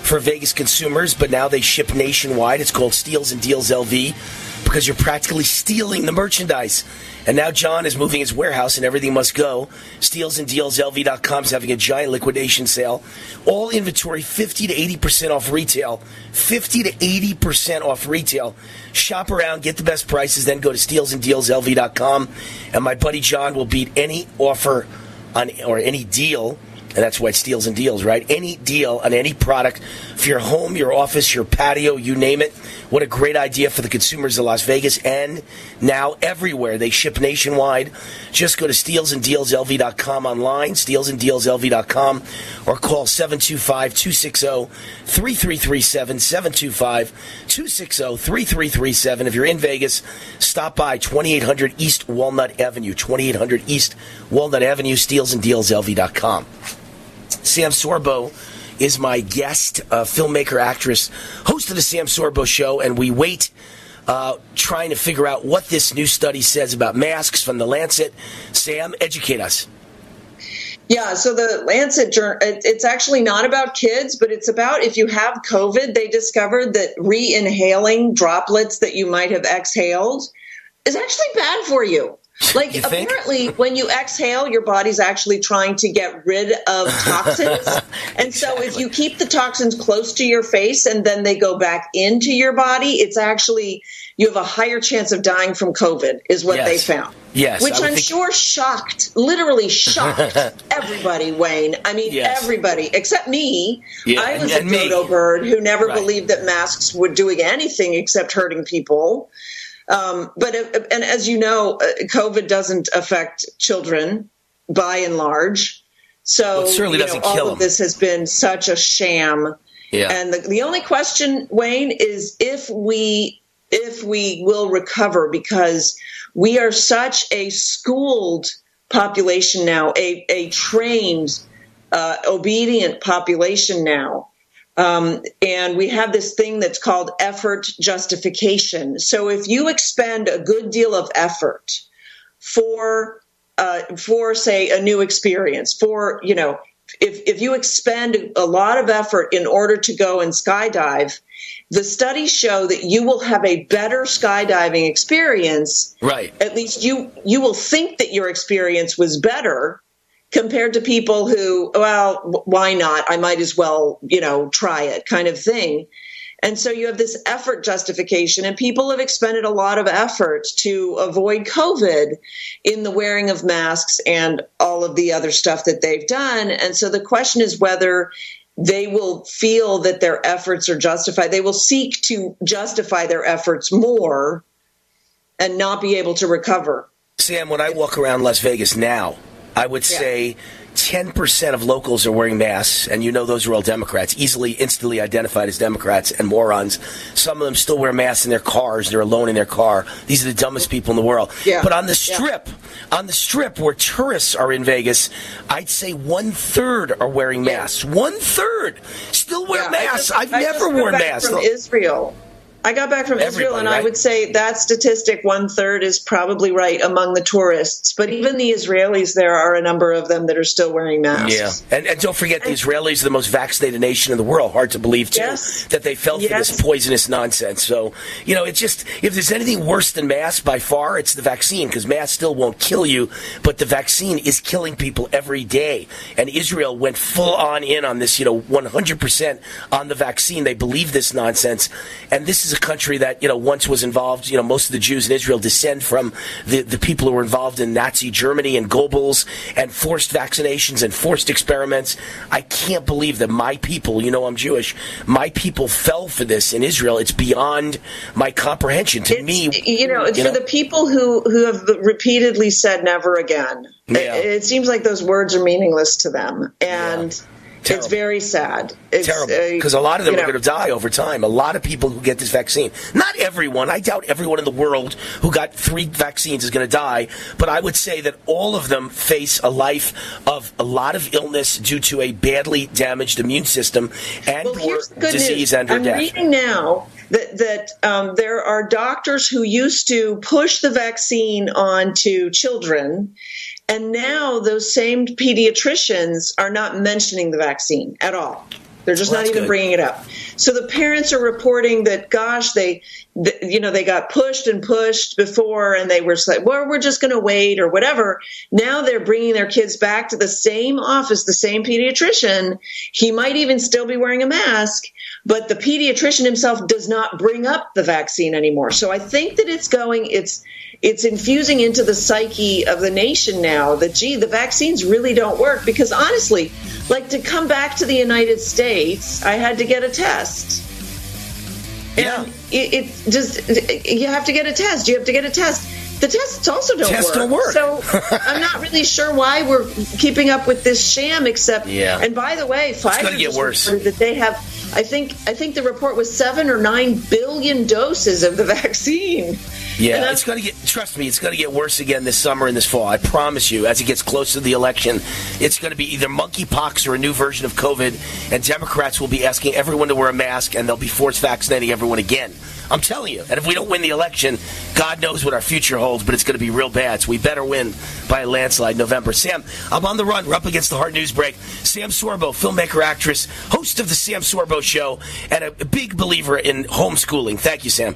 for Vegas consumers, but now they ship nationwide. It's called Steals and Deals LV because you're practically stealing the merchandise. And now John is moving his warehouse and everything must go. StealsAndDealsLV.com is having a giant liquidation sale. All inventory 50 to 80% off retail. 50 to 80% off retail. Shop around, get the best prices, then go to StealsAndDealsLV.com. And my buddy John will beat any offer on or any deal and that's why it's steals and deals, right? Any deal on any product for your home, your office, your patio, you name it. What a great idea for the consumers of Las Vegas and now everywhere. They ship nationwide. Just go to StealsAndDealsLV.com online, StealsAndDealsLV.com, or call 725-260-3337, 725-260-3337. If you're in Vegas, stop by 2800 East Walnut Avenue, 2800 East Walnut Avenue, StealsAndDealsLV.com. Sam Sorbo is my guest, uh, filmmaker, actress, host of the Sam Sorbo Show, and we wait. Uh, trying to figure out what this new study says about masks from the Lancet. Sam, educate us. Yeah, so the Lancet journal, it's actually not about kids, but it's about if you have COVID, they discovered that re inhaling droplets that you might have exhaled is actually bad for you. Like apparently, when you exhale, your body's actually trying to get rid of toxins. and so, if you keep the toxins close to your face and then they go back into your body, it's actually you have a higher chance of dying from COVID, is what Yes. they found. Yes, which I'm think- sure shocked, literally shocked everybody. Wayne, I mean Yes. everybody except me. Yeah, I was and a me. dodo bird who never Right. believed that masks were doing anything except hurting people. Um, but it- and as you know, uh, COVID doesn't affect children by and large. So Well, it certainly doesn't all kill of them. this has been such a sham. Yeah. And the, the only question, Wayne, is if we if we will recover because we are such a schooled population now, a, a trained, uh, obedient population now. Um, and we have this thing that's called effort justification. So if you expend a good deal of effort for uh, for say a new experience, for you know, if if you expend a lot of effort in order to go and skydive, the studies show that you will have a better skydiving experience. Right. At least you you will think that your experience was better compared to people who, well, why not? I might as well, you know, try it kind of thing. And so you have this effort justification, and people have expended a lot of effort to avoid COVID in the wearing of masks and all of the other stuff that they've done. And so the question is whether they will feel that their efforts are justified. They will seek to justify their efforts more and not be able to recover. Sam, when I walk around Las Vegas now, I would say 10% of locals are wearing masks, and you know those are all Democrats, easily, instantly identified as Democrats and morons. Some of them still wear masks in their cars. They're alone in their car. These are the dumbest people in the world. Yeah. But on the Yeah. strip, on the strip where tourists are in Vegas, I'd say one third are wearing masks. One third still wear Yeah, masks. I never just worn masks. From Israel. I got back from Israel, Everybody, and I would say that statistic, one third, is probably right among the tourists. But even the Israelis, there are a number of them that are still wearing masks. Yeah, and, and don't forget the Israelis are the most vaccinated nation in the world. Hard to believe too Yes. that they fell for this poisonous nonsense. So you know, it's just if there's anything worse than masks by far, it's the vaccine because masks still won't kill you, but the vaccine is killing people every day. And Israel went full on in on this, you know, 100 percent on the vaccine. They believe this nonsense, and this is a country that you know once was involved. You know, most of the Jews in Israel descend from the the people who were involved in Nazi Germany and Goebbels and forced vaccinations and forced experiments. I can't believe that my people, you know, I'm Jewish, my people fell for this in Israel. It's beyond my comprehension. To me, You know, for the people who who have repeatedly said never again, Yeah. it, it seems like those words are meaningless to them, and it's very sad. It's terrible because a lot of them are know, going to die over time. A lot of people who get this vaccine, not everyone. I doubt everyone in the world who got three vaccines is going to die, but I would say that all of them face a life of a lot of illness due to a badly damaged immune system and or here's the good disease news. and or I'm death. reading now that that um, there are doctors who used to push the vaccine onto children, and now those same pediatricians are not mentioning the vaccine at all. They're just Well, not even good. bringing it up. So the parents are reporting that, gosh, they, th- you know, they got pushed and pushed before, and they were just like, well, we're just going to wait or whatever. Now they're bringing their kids back to the same office, the same pediatrician. He might even still be wearing a mask, but the pediatrician himself does not bring up the vaccine anymore. So I think that it's going, it's, it's infusing into the psyche of the nation now that gee the vaccines really don't work because honestly like to come back to the united states i had to get a test yeah it, it just you have to get a test you have to get a test the tests also don't Tests work. don't work. So I'm not really sure why we're keeping up with this sham. Except, Yeah. and by the way, Pfizer gonna get worse. that they have. I think I think the report was seven or nine billion doses of the vaccine. Yeah, it's going to get. Trust me, it's going to get worse again this summer and this fall. I promise you. As it gets closer to the election, it's going to be either monkeypox or a new version of COVID, and Democrats will be asking everyone to wear a mask, and they'll be force vaccinating everyone again. I'm telling you. And if we don't win the election, God knows what our future holds, but it's going to be real bad. So we better win by a landslide November. Sam, I'm on the run. We're up against the hard news break. Sam Sorbo, filmmaker, actress, host of the Sam Sorbo Show, and a big believer in homeschooling. Thank you, Sam.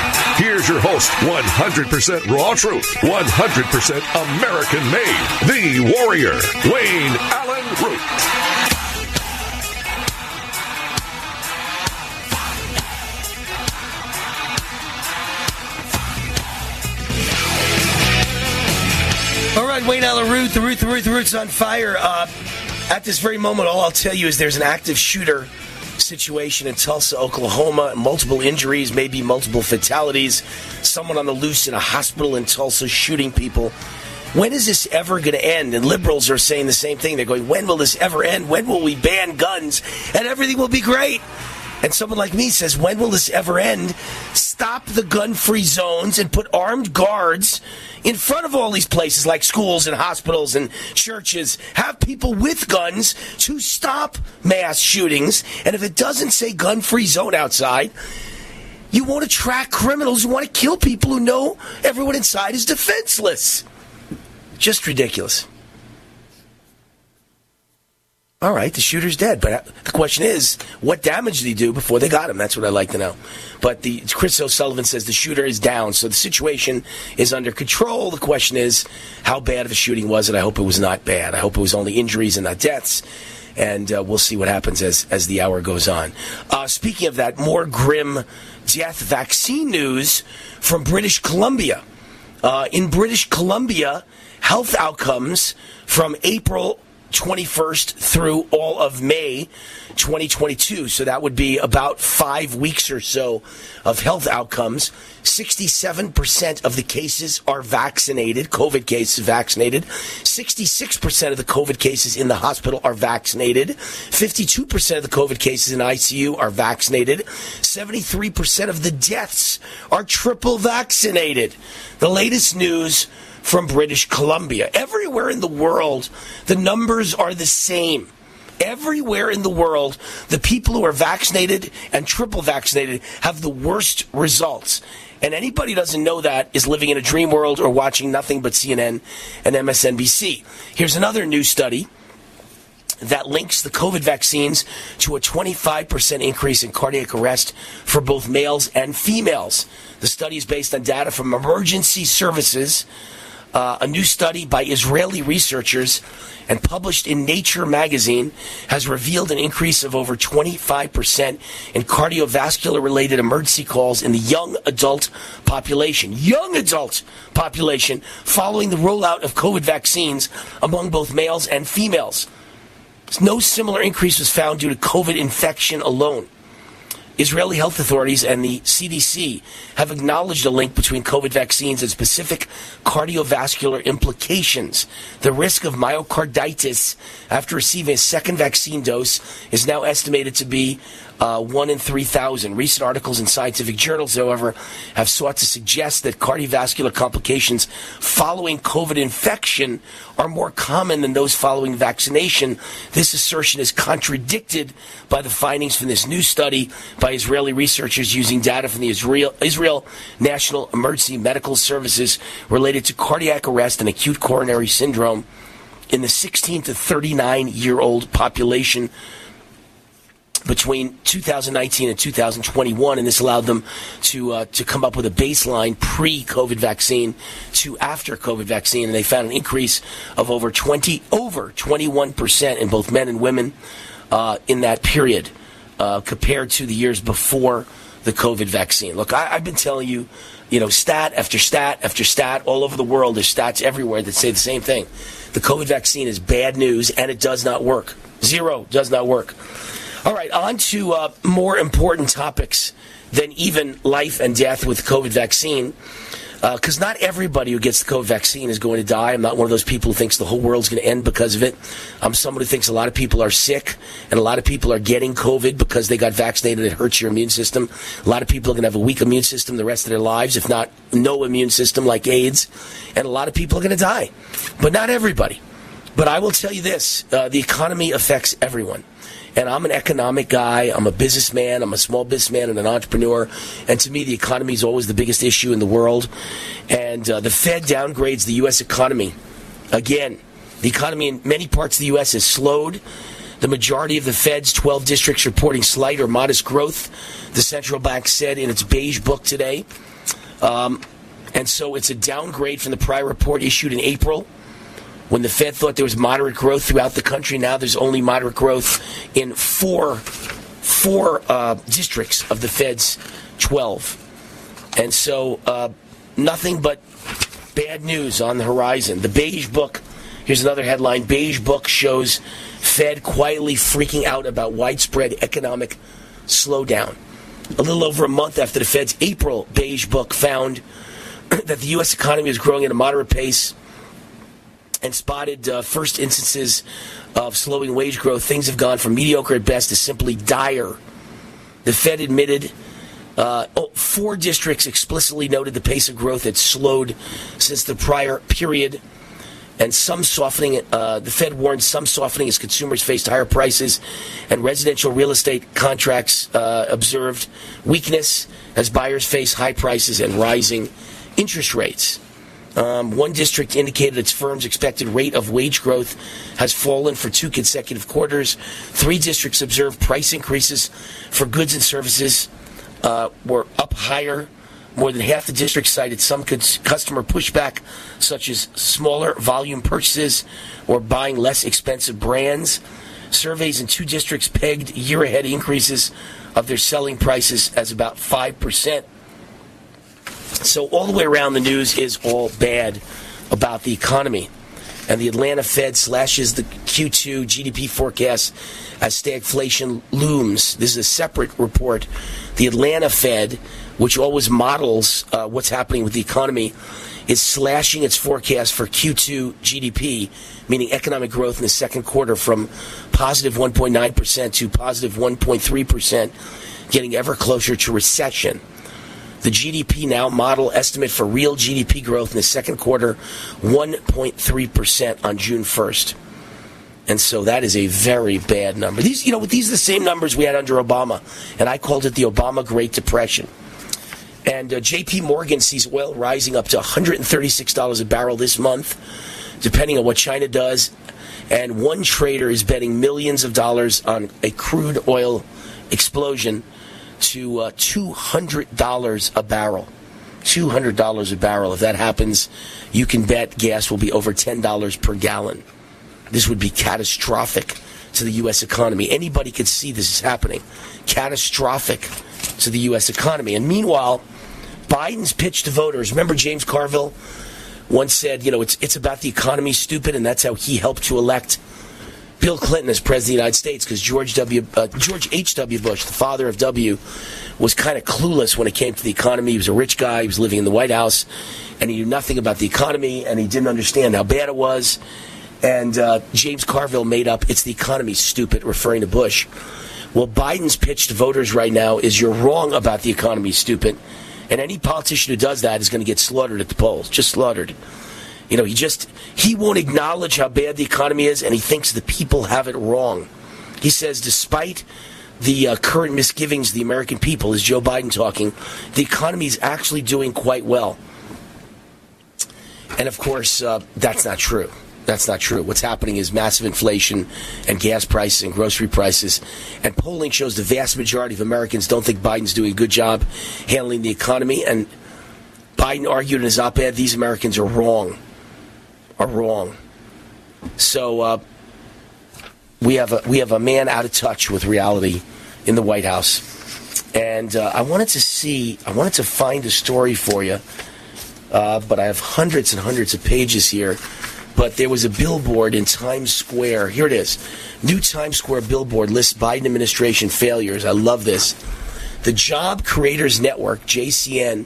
Your host, 100% raw truth, 100% American made, the warrior, Wayne Allyn Root. All right, Wayne Allyn Root, the Root, the Root, the Root's on fire. Uh, at this very moment, all I'll tell you is there's an active shooter situation in Tulsa, Oklahoma. Multiple injuries, maybe multiple fatalities. Someone on the loose in a hospital in Tulsa shooting people. When is this ever going to end? And liberals are saying the same thing. They're going, when will this ever end? When will we ban guns and everything will be great? And someone like me says, when will this ever end? Stop the gun free zones and put armed guards in front of all these places like schools and hospitals and churches. Have people with guns to stop mass shootings. And if it doesn't say gun free zone outside, you won't attract criminals who want to kill people who know everyone inside is defenseless. Just ridiculous. All right, the shooter's dead, but uh, the question is, what damage did he do before they got him? That's what I'd like to know. But the Chris O'Sullivan says the shooter is down, so the situation is under control. The question is, how bad of a shooting was it? I hope it was not bad. I hope it was only injuries and not deaths. And uh, we'll see what happens as as the hour goes on. Uh, speaking of that, more grim death vaccine news from British Columbia. Uh, in British Columbia, health outcomes from April 21st through all of May 2022. So that would be about five weeks or so of health outcomes. 67% of the cases are vaccinated, COVID cases vaccinated. 66% of the COVID cases in the hospital are vaccinated. 52% of the COVID cases in ICU are vaccinated. 73% of the deaths are triple vaccinated. The latest news from British Columbia. Everywhere in the world, the numbers are the same. Everywhere in the world, the people who are vaccinated and triple vaccinated have the worst results. And anybody who doesn't know that is living in a dream world or watching nothing but CNN and MSNBC. Here's another new study that links the COVID vaccines to a 25% increase in cardiac arrest for both males and females. The study is based on data from emergency services Uh, a new study by Israeli researchers and published in Nature magazine has revealed an increase of over 25% in cardiovascular related emergency calls in the young adult population. Young adult population following the rollout of COVID vaccines among both males and females. No similar increase was found due to COVID infection alone. Israeli health authorities and the CDC have acknowledged a link between COVID vaccines and specific cardiovascular implications. The risk of myocarditis after receiving a second vaccine dose is now estimated to be uh, 1 in 3,000. Recent articles in scientific journals, however, have sought to suggest that cardiovascular complications following COVID infection are more common than those following vaccination. This assertion is contradicted by the findings from this new study by Israeli researchers using data from the Israel, Israel National Emergency Medical Services related to cardiac arrest and acute coronary syndrome in the 16 to 39 year old population between 2019 and 2021, and this allowed them to uh, to come up with a baseline pre-COVID vaccine to after COVID vaccine, and they found an increase of over 20 over 21 percent in both men and women uh, in that period uh, compared to the years before the COVID vaccine. Look, I, I've been telling you, you know, stat after stat after stat all over the world. There's stats everywhere that say the same thing. The COVID vaccine is bad news, and it does not work. Zero does not work. All right, on to uh, more important topics than even life and death with COVID vaccine. Because uh, not everybody who gets the COVID vaccine is going to die. I'm not one of those people who thinks the whole world's going to end because of it. I'm someone who thinks a lot of people are sick and a lot of people are getting COVID because they got vaccinated. It hurts your immune system. A lot of people are going to have a weak immune system the rest of their lives, if not no immune system like AIDS. And a lot of people are going to die. But not everybody. But I will tell you this uh, the economy affects everyone and I'm an economic guy. I'm a businessman. I'm a small businessman and an entrepreneur. And to me, the economy is always the biggest issue in the world. And uh, the Fed downgrades the U.S. economy. Again, the economy in many parts of the U.S. has slowed. The majority of the Fed's 12 districts reporting slight or modest growth, the central bank said in its beige book today. Um, and so it's a downgrade from the prior report issued in April when the Fed thought there was moderate growth throughout the country, now there's only moderate growth in four four uh, districts of the Fed's 12. And so uh, nothing but bad news on the horizon. The Beige Book, here's another headline Beige Book shows Fed quietly freaking out about widespread economic slowdown. A little over a month after the Fed's April Beige Book found that the U.S. economy is growing at a moderate pace and spotted uh, first instances of slowing wage growth, things have gone from mediocre at best to simply dire. The Fed admitted uh, oh, four districts explicitly noted the pace of growth had slowed since the prior period. And some softening, uh, the Fed warned some softening as consumers faced higher prices and residential real estate contracts uh, observed weakness as buyers face high prices and rising interest rates. Um, one district indicated its firm's expected rate of wage growth has fallen for two consecutive quarters. Three districts observed price increases for goods and services uh, were up higher. More than half the districts cited some customer pushback, such as smaller volume purchases or buying less expensive brands. Surveys in two districts pegged year ahead increases of their selling prices as about 5%. So all the way around, the news is all bad about the economy. And the Atlanta Fed slashes the Q2 GDP forecast as stagflation looms. This is a separate report. The Atlanta Fed, which always models uh, what's happening with the economy, is slashing its forecast for Q2 GDP, meaning economic growth in the second quarter, from positive 1.9% to positive 1.3%, getting ever closer to recession. The GDP Now model estimate for real GDP growth in the second quarter 1.3% on June 1st. And so that is a very bad number. These, you know, these are the same numbers we had under Obama, and I called it the Obama Great Depression. And uh, J.P. Morgan sees oil rising up to $136 a barrel this month, depending on what China does. And one trader is betting millions of dollars on a crude oil explosion to uh, $200 a barrel. $200 a barrel. If that happens, you can bet gas will be over $10 per gallon. This would be catastrophic to the U.S. economy. Anybody could see this is happening. Catastrophic to the U.S. economy. And meanwhile, Biden's pitch to voters. Remember James Carville once said, you know, it's, it's about the economy, stupid, and that's how he helped to elect Bill Clinton as president of the United States because George W. Uh, George H. W. Bush, the father of W, was kind of clueless when it came to the economy. He was a rich guy. He was living in the White House, and he knew nothing about the economy, and he didn't understand how bad it was. And uh, James Carville made up, "It's the economy, stupid," referring to Bush. Well, Biden's pitch to voters right now is, "You're wrong about the economy, stupid." And any politician who does that is going to get slaughtered at the polls, just slaughtered. You know, he just he won't acknowledge how bad the economy is, and he thinks the people have it wrong. He says, despite the uh, current misgivings of the American people, is Joe Biden talking, the economy is actually doing quite well. And of course, uh, that's not true. That's not true. What's happening is massive inflation and gas prices and grocery prices. And polling shows the vast majority of Americans don't think Biden's doing a good job handling the economy. And Biden argued in his op ed these Americans are wrong are wrong. So uh, we have a we have a man out of touch with reality in the White House, and uh, I wanted to see I wanted to find a story for you, uh, but I have hundreds and hundreds of pages here. But there was a billboard in Times Square. Here it is. New Times Square billboard lists Biden administration failures. I love this. The Job Creators Network, JCN,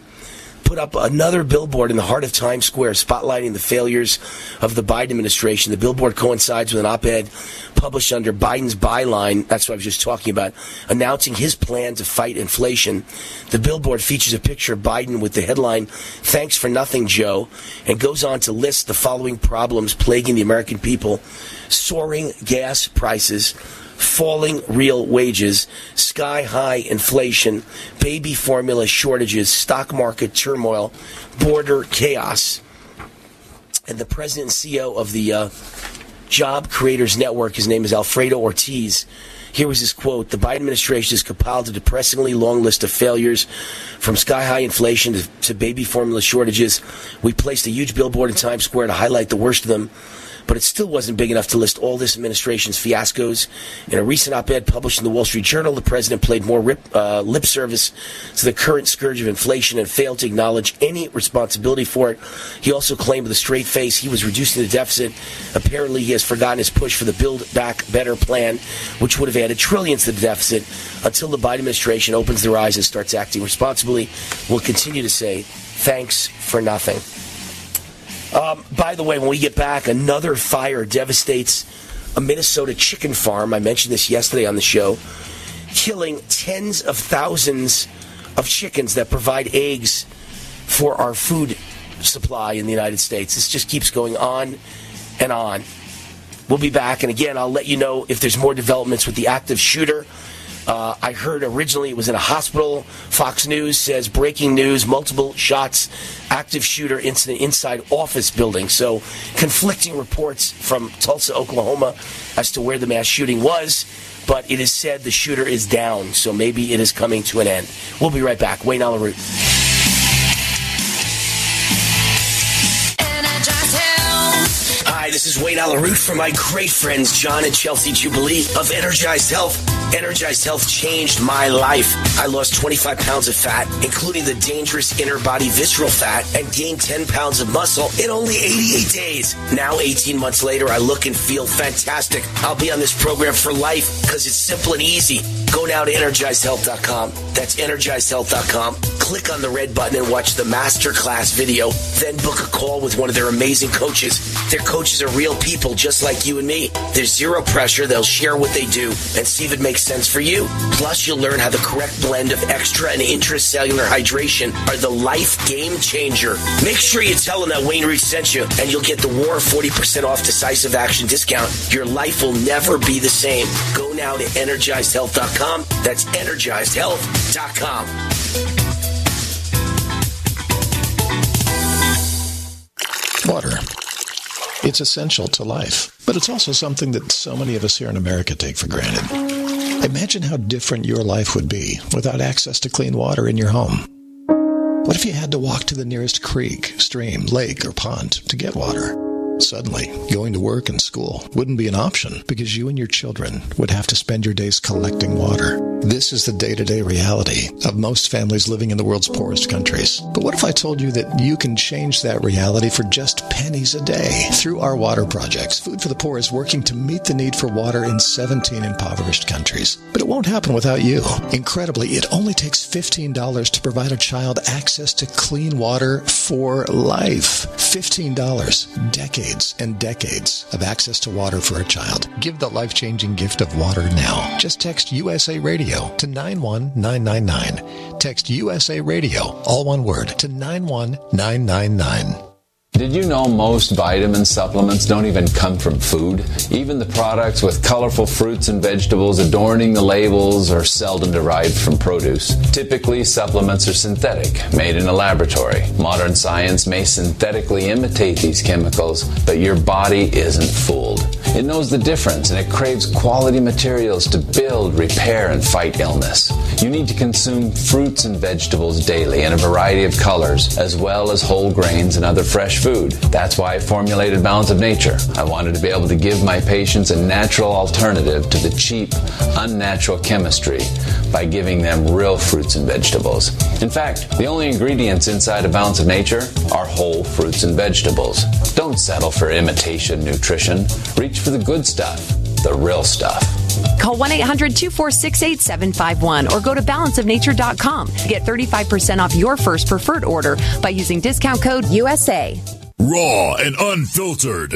put up another billboard in the heart of Times Square spotlighting the failures of the Biden administration. The billboard coincides with an op ed published under Biden's byline, that's what I was just talking about, announcing his plan to fight inflation. The billboard features a picture of Biden with the headline, Thanks for Nothing, Joe, and goes on to list the following problems plaguing the American people soaring gas prices falling real wages, sky high inflation, baby formula shortages, stock market turmoil, border chaos. And the president and CEO of the uh, Job Creators Network, his name is Alfredo Ortiz. Here was his quote The Biden administration has compiled a depressingly long list of failures from sky high inflation to, to baby formula shortages. We placed a huge billboard in Times Square to highlight the worst of them but it still wasn't big enough to list all this administration's fiascos. In a recent op-ed published in the Wall Street Journal, the president played more rip, uh, lip service to the current scourge of inflation and failed to acknowledge any responsibility for it. He also claimed with a straight face he was reducing the deficit. Apparently, he has forgotten his push for the Build Back Better plan, which would have added trillions to the deficit. Until the Biden administration opens their eyes and starts acting responsibly, we'll continue to say thanks for nothing. Um, by the way, when we get back, another fire devastates a Minnesota chicken farm. I mentioned this yesterday on the show, killing tens of thousands of chickens that provide eggs for our food supply in the United States. This just keeps going on and on. We'll be back, and again, I'll let you know if there's more developments with the active shooter. Uh, I heard originally it was in a hospital. Fox News says breaking news: multiple shots, active shooter incident inside office building. So conflicting reports from Tulsa, Oklahoma, as to where the mass shooting was. But it is said the shooter is down, so maybe it is coming to an end. We'll be right back. Wayne Allyn this is Wayne Allyn Root from my great friends John and Chelsea Jubilee of Energized Health. Energized Health changed my life. I lost 25 pounds of fat, including the dangerous inner body visceral fat, and gained 10 pounds of muscle in only 88 days. Now, 18 months later, I look and feel fantastic. I'll be on this program for life because it's simple and easy. Go now to energizedhealth.com. That's energizedhealth.com. Click on the red button and watch the masterclass video. Then book a call with one of their amazing coaches. Their coaches are real people just like you and me. There's zero pressure. They'll share what they do and see if it makes sense for you. Plus, you'll learn how the correct blend of extra and intracellular hydration are the life game changer. Make sure you tell them that Wayne Root sent you, and you'll get the War 40% off decisive action discount. Your life will never be the same. Go now to energizedhealth.com. That's energizedhealth.com. Water. It's essential to life, but it's also something that so many of us here in America take for granted. Imagine how different your life would be without access to clean water in your home. What if you had to walk to the nearest creek, stream, lake, or pond to get water? Suddenly, going to work and school wouldn't be an option because you and your children would have to spend your days collecting water. This is the day to day reality of most families living in the world's poorest countries. But what if I told you that you can change that reality for just pennies a day? Through our water projects, Food for the Poor is working to meet the need for water in 17 impoverished countries. But it won't happen without you. Incredibly, it only takes $15 to provide a child access to clean water for life. $15. Decades and decades of access to water for a child. Give the life changing gift of water now. Just text USA Radio to 91999. Text USA Radio, all one word, to 91999. Did you know most vitamin supplements don't even come from food? Even the products with colorful fruits and vegetables adorning the labels are seldom derived from produce. Typically, supplements are synthetic, made in a laboratory. Modern science may synthetically imitate these chemicals, but your body isn't fooled. It knows the difference and it craves quality materials to build, repair, and fight illness. You need to consume fruits and vegetables daily in a variety of colors, as well as whole grains and other fresh food. That's why I formulated Balance of Nature. I wanted to be able to give my patients a natural alternative to the cheap, unnatural chemistry by giving them real fruits and vegetables. In fact, the only ingredients inside a Balance of Nature are whole fruits and vegetables. Don't settle for imitation nutrition. Reach for the good stuff, the real stuff. Call 1 800 246 8751 or go to balanceofnature.com to get 35% off your first preferred order by using discount code USA. Raw and unfiltered.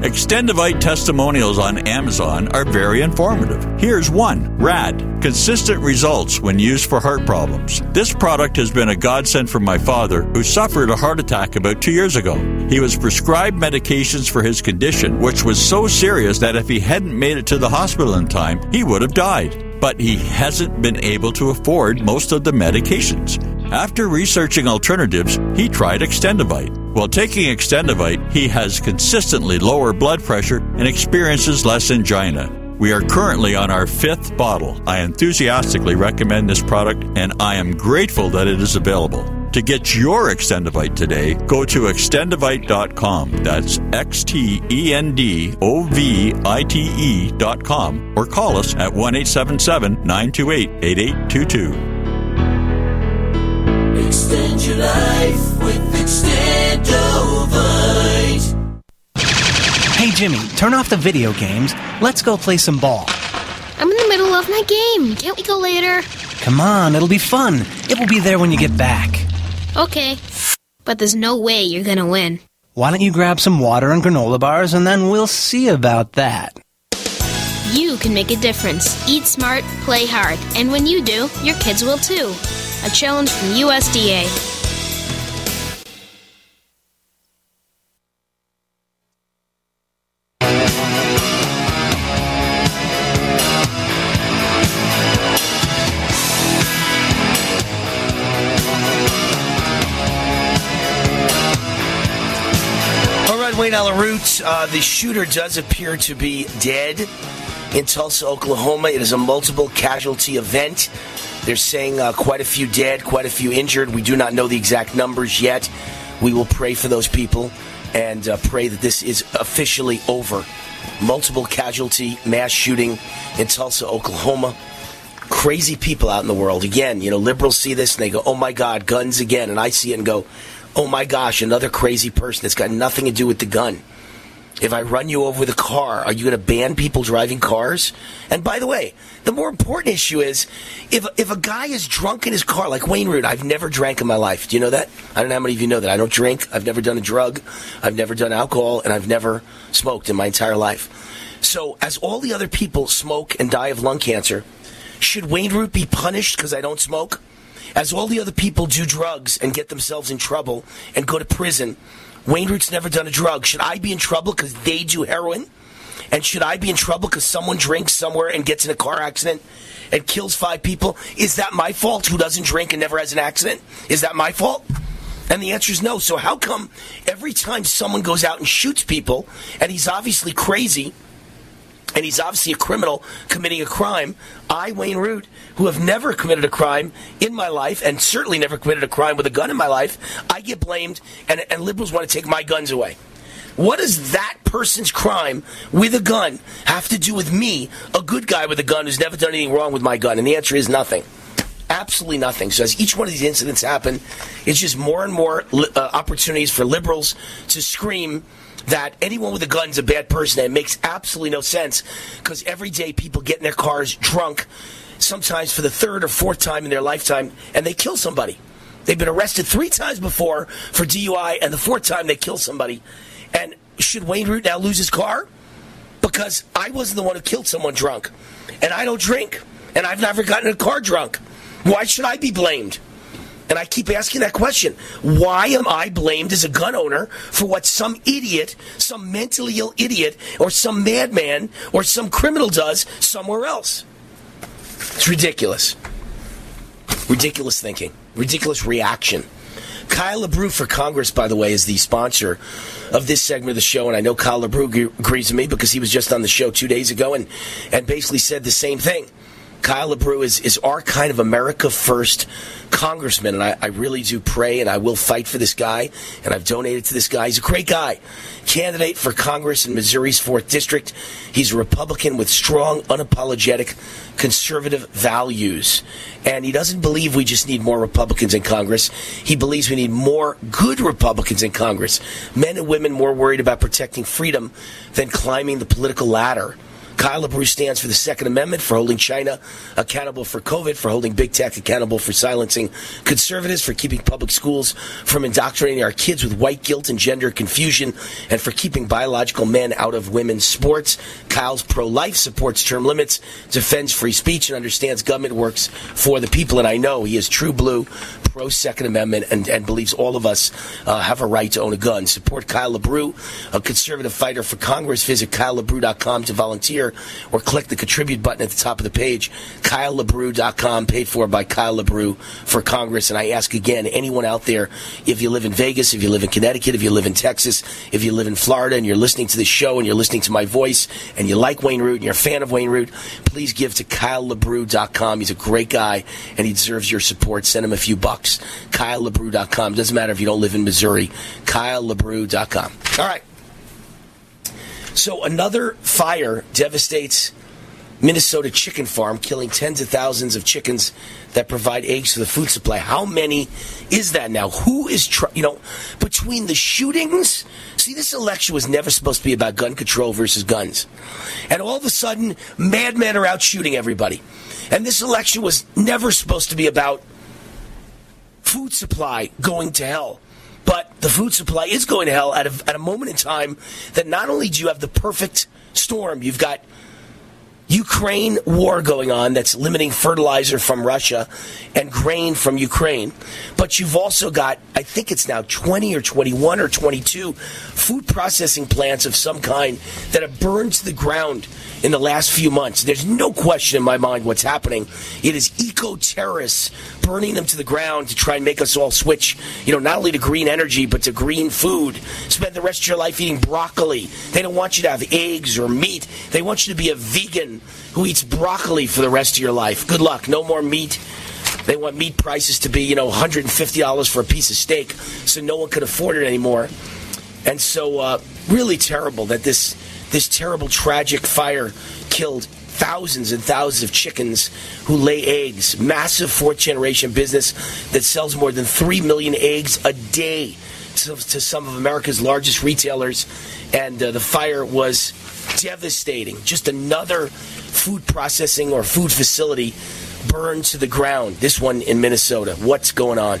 Extendovite testimonials on Amazon are very informative. Here's one RAD consistent results when used for heart problems. This product has been a godsend for my father, who suffered a heart attack about two years ago. He was prescribed medications for his condition, which was so serious that if he hadn't made it to the hospital in time, he would have died but he hasn't been able to afford most of the medications. After researching alternatives, he tried Extendovite. While taking Extendovite, he has consistently lower blood pressure and experiences less angina. We are currently on our fifth bottle. I enthusiastically recommend this product and I am grateful that it is available. To get your Extendovite today, go to extendovite.com. That's X T E N D O V I T E.com or call us at 1 877 928 8822. Extend your life with Extendovite. Hey, Jimmy, turn off the video games. Let's go play some ball. I'm in the middle of my game. Can't we go later? Come on, it'll be fun. It will be there when you get back. Okay. But there's no way you're gonna win. Why don't you grab some water and granola bars and then we'll see about that. You can make a difference. Eat smart, play hard, and when you do, your kids will too. A challenge from USDA. Uh, the shooter does appear to be dead in Tulsa, Oklahoma. It is a multiple casualty event. They're saying uh, quite a few dead, quite a few injured. We do not know the exact numbers yet. We will pray for those people and uh, pray that this is officially over. Multiple casualty mass shooting in Tulsa, Oklahoma. Crazy people out in the world. Again, you know, liberals see this and they go, oh my God, guns again. And I see it and go, oh my gosh, another crazy person that's got nothing to do with the gun. If I run you over with a car, are you going to ban people driving cars? And by the way, the more important issue is if if a guy is drunk in his car, like Wayne Root, I've never drank in my life. Do you know that? I don't know how many of you know that. I don't drink. I've never done a drug. I've never done alcohol, and I've never smoked in my entire life. So, as all the other people smoke and die of lung cancer, should Wayne Root be punished because I don't smoke? as all the other people do drugs and get themselves in trouble and go to prison, Wayne Root's never done a drug. Should I be in trouble because they do heroin? And should I be in trouble because someone drinks somewhere and gets in a car accident and kills five people? Is that my fault who doesn't drink and never has an accident? Is that my fault? And the answer is no. So how come every time someone goes out and shoots people, and he's obviously crazy, and he's obviously a criminal committing a crime, I, Wayne Root, who have never committed a crime in my life, and certainly never committed a crime with a gun in my life, I get blamed, and, and liberals want to take my guns away. What does that person's crime with a gun have to do with me, a good guy with a gun who's never done anything wrong with my gun? And the answer is nothing. Absolutely nothing. So as each one of these incidents happen, it's just more and more uh, opportunities for liberals to scream that anyone with a gun is a bad person. And it makes absolutely no sense because every day people get in their cars drunk, sometimes for the third or fourth time in their lifetime, and they kill somebody. They've been arrested three times before for DUI, and the fourth time they kill somebody. And should Wayne Root now lose his car? Because I wasn't the one who killed someone drunk. And I don't drink. And I've never gotten a car drunk. Why should I be blamed? And I keep asking that question. Why am I blamed as a gun owner for what some idiot, some mentally ill idiot, or some madman, or some criminal does somewhere else? It's ridiculous. Ridiculous thinking. Ridiculous reaction. Kyle LaBrue for Congress, by the way, is the sponsor of this segment of the show, and I know Kyle LaBrue agrees with me because he was just on the show two days ago and, and basically said the same thing. Kyle LaBrue is, is our kind of America First congressman, and I, I, really do pray and I will fight for this guy, and I've donated to this guy. He's a great guy. Candidate for Congress in Missouri's 4th District. He's a Republican with strong, unapologetic, conservative values. And he doesn't believe we just need more Republicans in Congress. He believes we need more good Republicans in Congress. Men and women more worried about protecting freedom than climbing the political ladder. Kyle LaBrue stands for the Second Amendment, for holding China accountable for COVID, for holding big tech accountable for silencing conservatives, for keeping public schools from indoctrinating our kids with white guilt and gender confusion, and for keeping biological men out of women's sports. Kyle's pro life, supports term limits, defends free speech, and understands government works for the people. And I know he is true blue, pro Second Amendment, and, and believes all of us uh, have a right to own a gun. Support Kyle LaBrue, a conservative fighter for Congress. Visit KyleLaBrue.com to volunteer or click the contribute button at the top of the page. KyleLaBrue.com, paid for by Kyle for Congress. And I ask again, anyone out there, if you live in Vegas, if you live in Connecticut, if you live in Texas, if you live in Florida and you're listening to this show and you're listening to my voice and you like Wayne Root and you're a fan of Wayne Root, please give to KyleLaBrue.com. He's a great guy and he deserves your support. Send him a few bucks. KyleLaBrue.com. Doesn't matter if you don't live in Missouri. KyleLaBrue.com. All right. So another fire devastates Minnesota chicken farm, killing tens of thousands of chickens that provide eggs to the food supply. How many is that now? Who is, tr- you know, between the shootings? See, this election was never supposed to be about gun control versus guns. And all of a sudden, madmen are out shooting everybody. And this election was never supposed to be about food supply going to hell. But the food supply is going to hell at a, at a moment in time that not only do you have the perfect storm, you've got Ukraine war going on that's limiting fertilizer from Russia and grain from Ukraine. But you've also got, I think it's now 20 or 21 or 22 food processing plants of some kind that have burned to the ground in the last few months. There's no question in my mind what's happening. It is eco terrorists burning them to the ground to try and make us all switch, you know, not only to green energy, but to green food. Spend the rest of your life eating broccoli. They don't want you to have eggs or meat. They want you to be a vegan who eats broccoli for the rest of your life. Good luck. No more meat. They want meat prices to be, you know, $150 for a piece of steak so no one could afford it anymore. And so, uh, really terrible that this this terrible, tragic fire killed thousands and thousands of chickens who lay eggs. Massive fourth generation business that sells more than 3 million eggs a day to, to some of America's largest retailers. And uh, the fire was devastating. Just another food processing or food facility burned to the ground. This one in Minnesota. What's going on?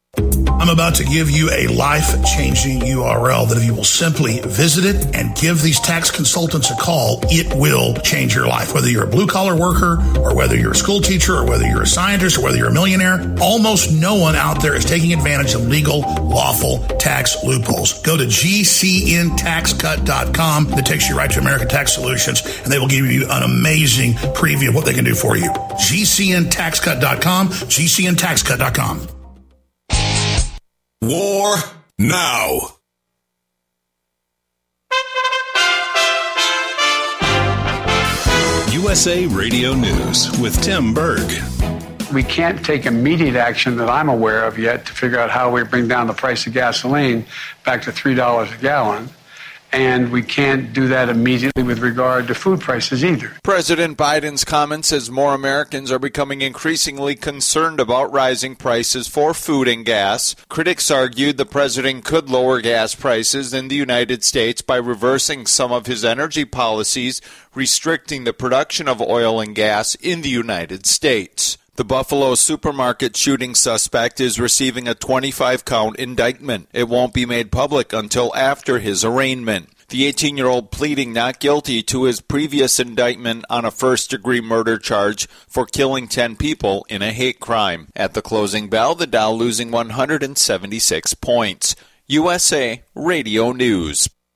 I'm about to give you a life changing URL that if you will simply visit it and give these tax consultants a call, it will change your life. Whether you're a blue collar worker or whether you're a school teacher or whether you're a scientist or whether you're a millionaire, almost no one out there is taking advantage of legal, lawful tax loopholes. Go to gcntaxcut.com. That takes you right to American Tax Solutions and they will give you an amazing preview of what they can do for you. gcntaxcut.com, gcntaxcut.com. War now. USA Radio News with Tim Berg. We can't take immediate action that I'm aware of yet to figure out how we bring down the price of gasoline back to $3 a gallon. And we can't do that immediately with regard to food prices either. President Biden's comments as more Americans are becoming increasingly concerned about rising prices for food and gas. Critics argued the president could lower gas prices in the United States by reversing some of his energy policies, restricting the production of oil and gas in the United States. The Buffalo supermarket shooting suspect is receiving a 25 count indictment. It won't be made public until after his arraignment. The 18 year old pleading not guilty to his previous indictment on a first degree murder charge for killing 10 people in a hate crime. At the closing bell, the Dow losing 176 points. USA Radio News.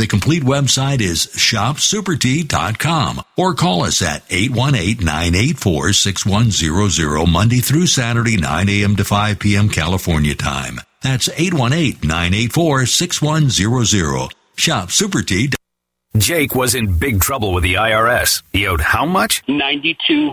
The complete website is shopsupertea.com or call us at 818-984-6100 Monday through Saturday 9 a.m. to 5 p.m. California time. That's 818-984-6100. Shop Super Tea. Jake was in big trouble with the IRS. He owed how much? Ninety-two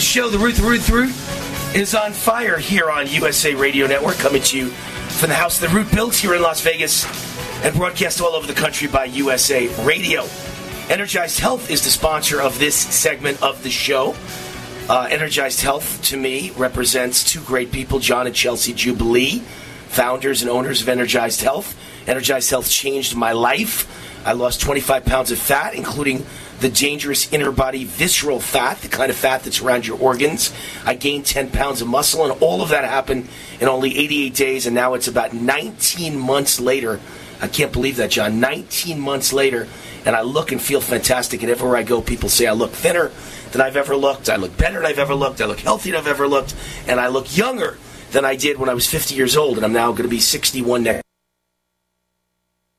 The show. The Ruth Ruth Ruth is on fire here on USA Radio Network, coming to you from the house the Root built here in Las Vegas and broadcast all over the country by USA Radio. Energized Health is the sponsor of this segment of the show. Uh, Energized Health, to me, represents two great people, John and Chelsea Jubilee, founders and owners of Energized Health. Energized Health changed my life. I lost 25 pounds of fat, including the dangerous inner body visceral fat, the kind of fat that's around your organs. I gained 10 pounds of muscle, and all of that happened in only 88 days, and now it's about 19 months later. I can't believe that, John. 19 months later, and I look and feel fantastic. And everywhere I go, people say I look thinner than I've ever looked. I look better than I've ever looked. I look healthier than I've ever looked. And I look younger than I did when I was 50 years old, and I'm now going to be 61 next.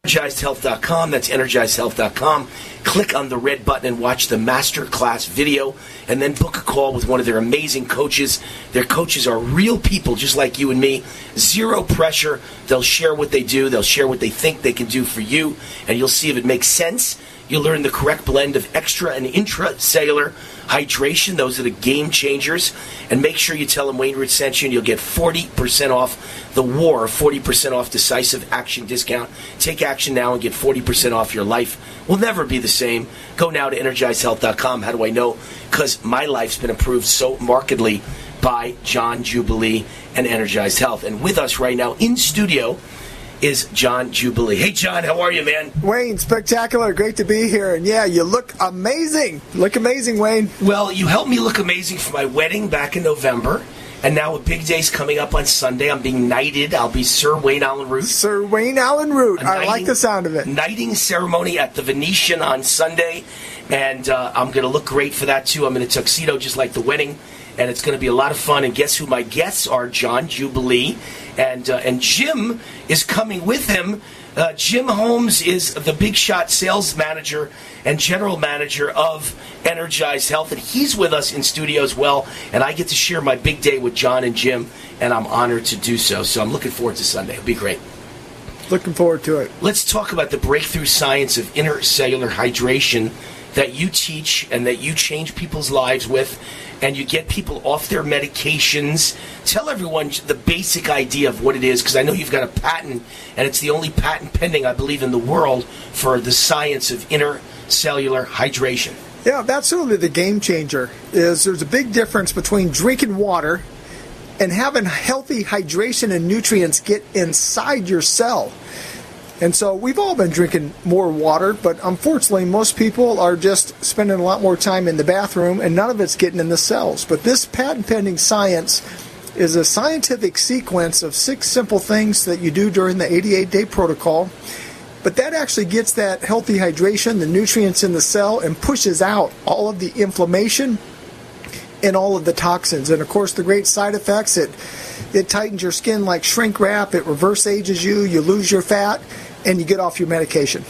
EnergizedHealth.com. That's EnergizedHealth.com. Click on the red button and watch the master class video, and then book a call with one of their amazing coaches. Their coaches are real people, just like you and me. Zero pressure. They'll share what they do. They'll share what they think they can do for you, and you'll see if it makes sense. You'll learn the correct blend of extra and intracellular hydration. Those are the game changers. And make sure you tell them Wayne sent you, and you'll get 40% off the war, 40% off decisive action discount. Take action now and get 40% off your life. Will never be the same. Go now to energizedhealth.com. How do I know? Because my life's been improved so markedly by John Jubilee and Energized Health. And with us right now in studio is John Jubilee. Hey, John, how are you, man? Wayne, spectacular. Great to be here. And yeah, you look amazing. Look amazing, Wayne. Well, you helped me look amazing for my wedding back in November. And now a big day's coming up on Sunday. I'm being knighted. I'll be Sir Wayne Allyn Root. Sir Wayne Allyn Root. A I like the sound of it. Knighting ceremony at the Venetian on Sunday. And uh, I'm going to look great for that, too. I'm in a tuxedo just like the wedding. And it's going to be a lot of fun. And guess who my guests are? John Jubilee. And, uh, and Jim is coming with him. Uh, Jim Holmes is the big shot sales manager and general manager of Energized Health, and he's with us in studio as well. And I get to share my big day with John and Jim, and I'm honored to do so. So I'm looking forward to Sunday. It'll be great. Looking forward to it. Let's talk about the breakthrough science of intercellular hydration that you teach and that you change people's lives with, and you get people off their medications. Tell everyone the basic idea of what it is, because I know you've got a patent, and it's the only patent pending, I believe, in the world for the science of intercellular hydration. Yeah, that's really the game changer. Is there's a big difference between drinking water and having healthy hydration and nutrients get inside your cell. And so we've all been drinking more water, but unfortunately, most people are just spending a lot more time in the bathroom and none of it's getting in the cells. But this patent pending science is a scientific sequence of six simple things that you do during the 88 day protocol. But that actually gets that healthy hydration, the nutrients in the cell, and pushes out all of the inflammation and all of the toxins. And of course, the great side effects it it tightens your skin like shrink wrap. It reverse ages you. You lose your fat, and you get off your medication.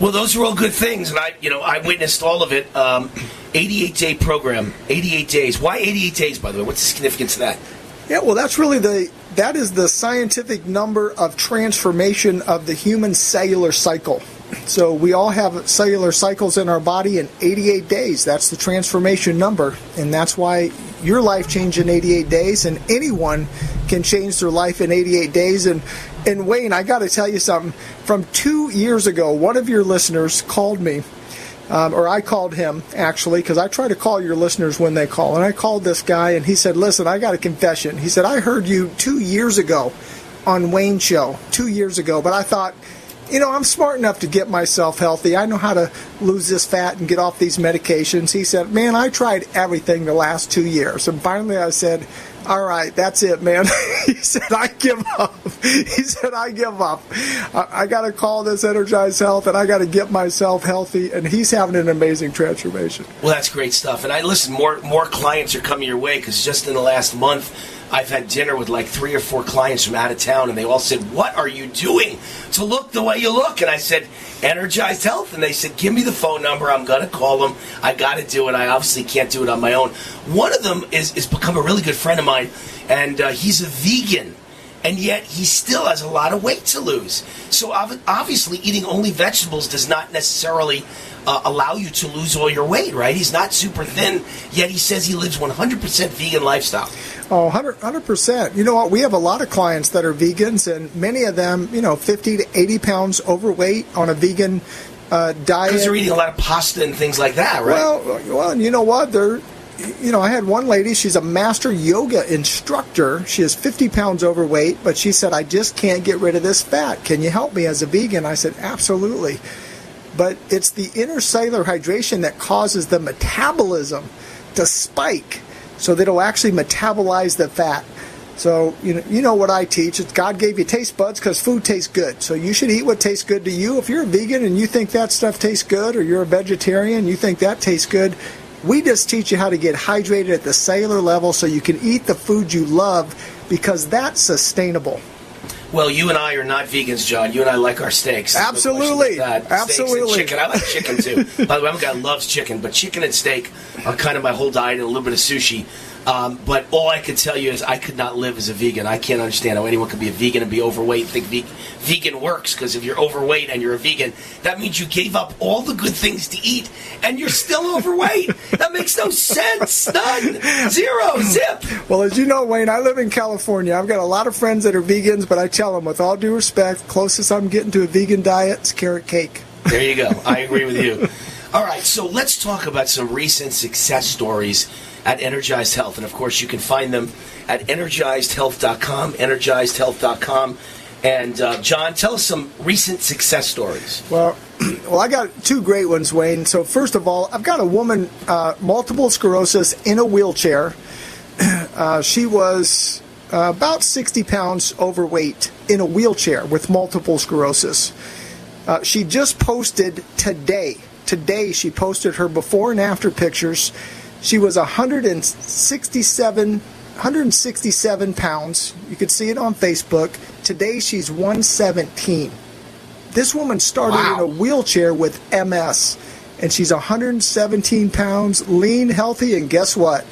Well, those are all good things, and I, you know, I witnessed all of it. Um, 88 day program, 88 days. Why 88 days? By the way, what's the significance of that? Yeah, well, that's really the that is the scientific number of transformation of the human cellular cycle. So we all have cellular cycles in our body in 88 days. That's the transformation number, and that's why your life changed in 88 days, and anyone can change their life in 88 days. And and Wayne, I got to tell you something. From two years ago, one of your listeners called me um, or I called him actually because I try to call your listeners when they call. And I called this guy, and he said, "Listen, I got a confession." He said, "I heard you two years ago on Wayne Show, two years ago, but I thought." You know, I'm smart enough to get myself healthy. I know how to lose this fat and get off these medications. He said, Man, I tried everything the last two years. And finally I said, all right, that's it, man. he said, I give up. He said, I give up. I, I got to call this Energized Health and I got to get myself healthy. And he's having an amazing transformation. Well, that's great stuff. And I listen, more more clients are coming your way because just in the last month, I've had dinner with like three or four clients from out of town, and they all said, "What are you doing to look the way you look?" And I said, "Energized Health." And they said, "Give me the phone number. I'm gonna call them. I got to do it. I obviously can't do it on my own." One of them is is become a really good friend of mine, and uh, he's a vegan. And yet, he still has a lot of weight to lose. So, obviously, eating only vegetables does not necessarily uh, allow you to lose all your weight, right? He's not super thin, yet he says he lives 100% vegan lifestyle. Oh, 100 percent. You know what? We have a lot of clients that are vegans, and many of them, you know, 50 to 80 pounds overweight on a vegan uh, diet. Because they're eating a lot of pasta and things like that, right? Well, well, you know what? They're you know, I had one lady, she's a master yoga instructor. She is 50 pounds overweight, but she said, I just can't get rid of this fat. Can you help me as a vegan? I said, absolutely. But it's the intercellular hydration that causes the metabolism to spike so that it'll actually metabolize the fat. So you know, you know what I teach. It's God gave you taste buds because food tastes good. So you should eat what tastes good to you. If you're a vegan and you think that stuff tastes good, or you're a vegetarian, you think that tastes good, we just teach you how to get hydrated at the cellular level so you can eat the food you love because that's sustainable. Well, you and I are not vegans, John. You and I like our steaks. Absolutely. No Absolutely. chicken. I like chicken too. By the way, I'm a guy loves chicken, but chicken and steak are kind of my whole diet and a little bit of sushi. Um, but all I can tell you is I could not live as a vegan. I can't understand how anyone could be a vegan and be overweight and think ve- vegan works. Because if you're overweight and you're a vegan, that means you gave up all the good things to eat and you're still overweight. that makes no sense. None. Zero. Zip. Well, as you know, Wayne, I live in California. I've got a lot of friends that are vegans, but I tell them, with all due respect, closest I'm getting to a vegan diet is carrot cake. There you go. I agree with you. All right, so let's talk about some recent success stories at Energized Health. And of course, you can find them at energizedhealth.com, energizedhealth.com. And uh, John, tell us some recent success stories. Well, well, I got two great ones, Wayne. So first of all, I've got a woman, uh, multiple sclerosis, in a wheelchair. Uh, she was uh, about 60 pounds overweight in a wheelchair with multiple sclerosis. Uh, she just posted today. Today, she posted her before and after pictures she was 167, 167 pounds. You could see it on Facebook. Today she's 117. This woman started wow. in a wheelchair with MS, and she's 117 pounds, lean, healthy, and guess what?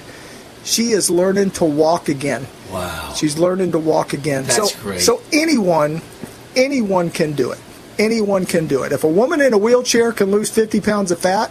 She is learning to walk again. Wow. She's learning to walk again. That's so, great. So anyone, anyone can do it. Anyone can do it. If a woman in a wheelchair can lose 50 pounds of fat,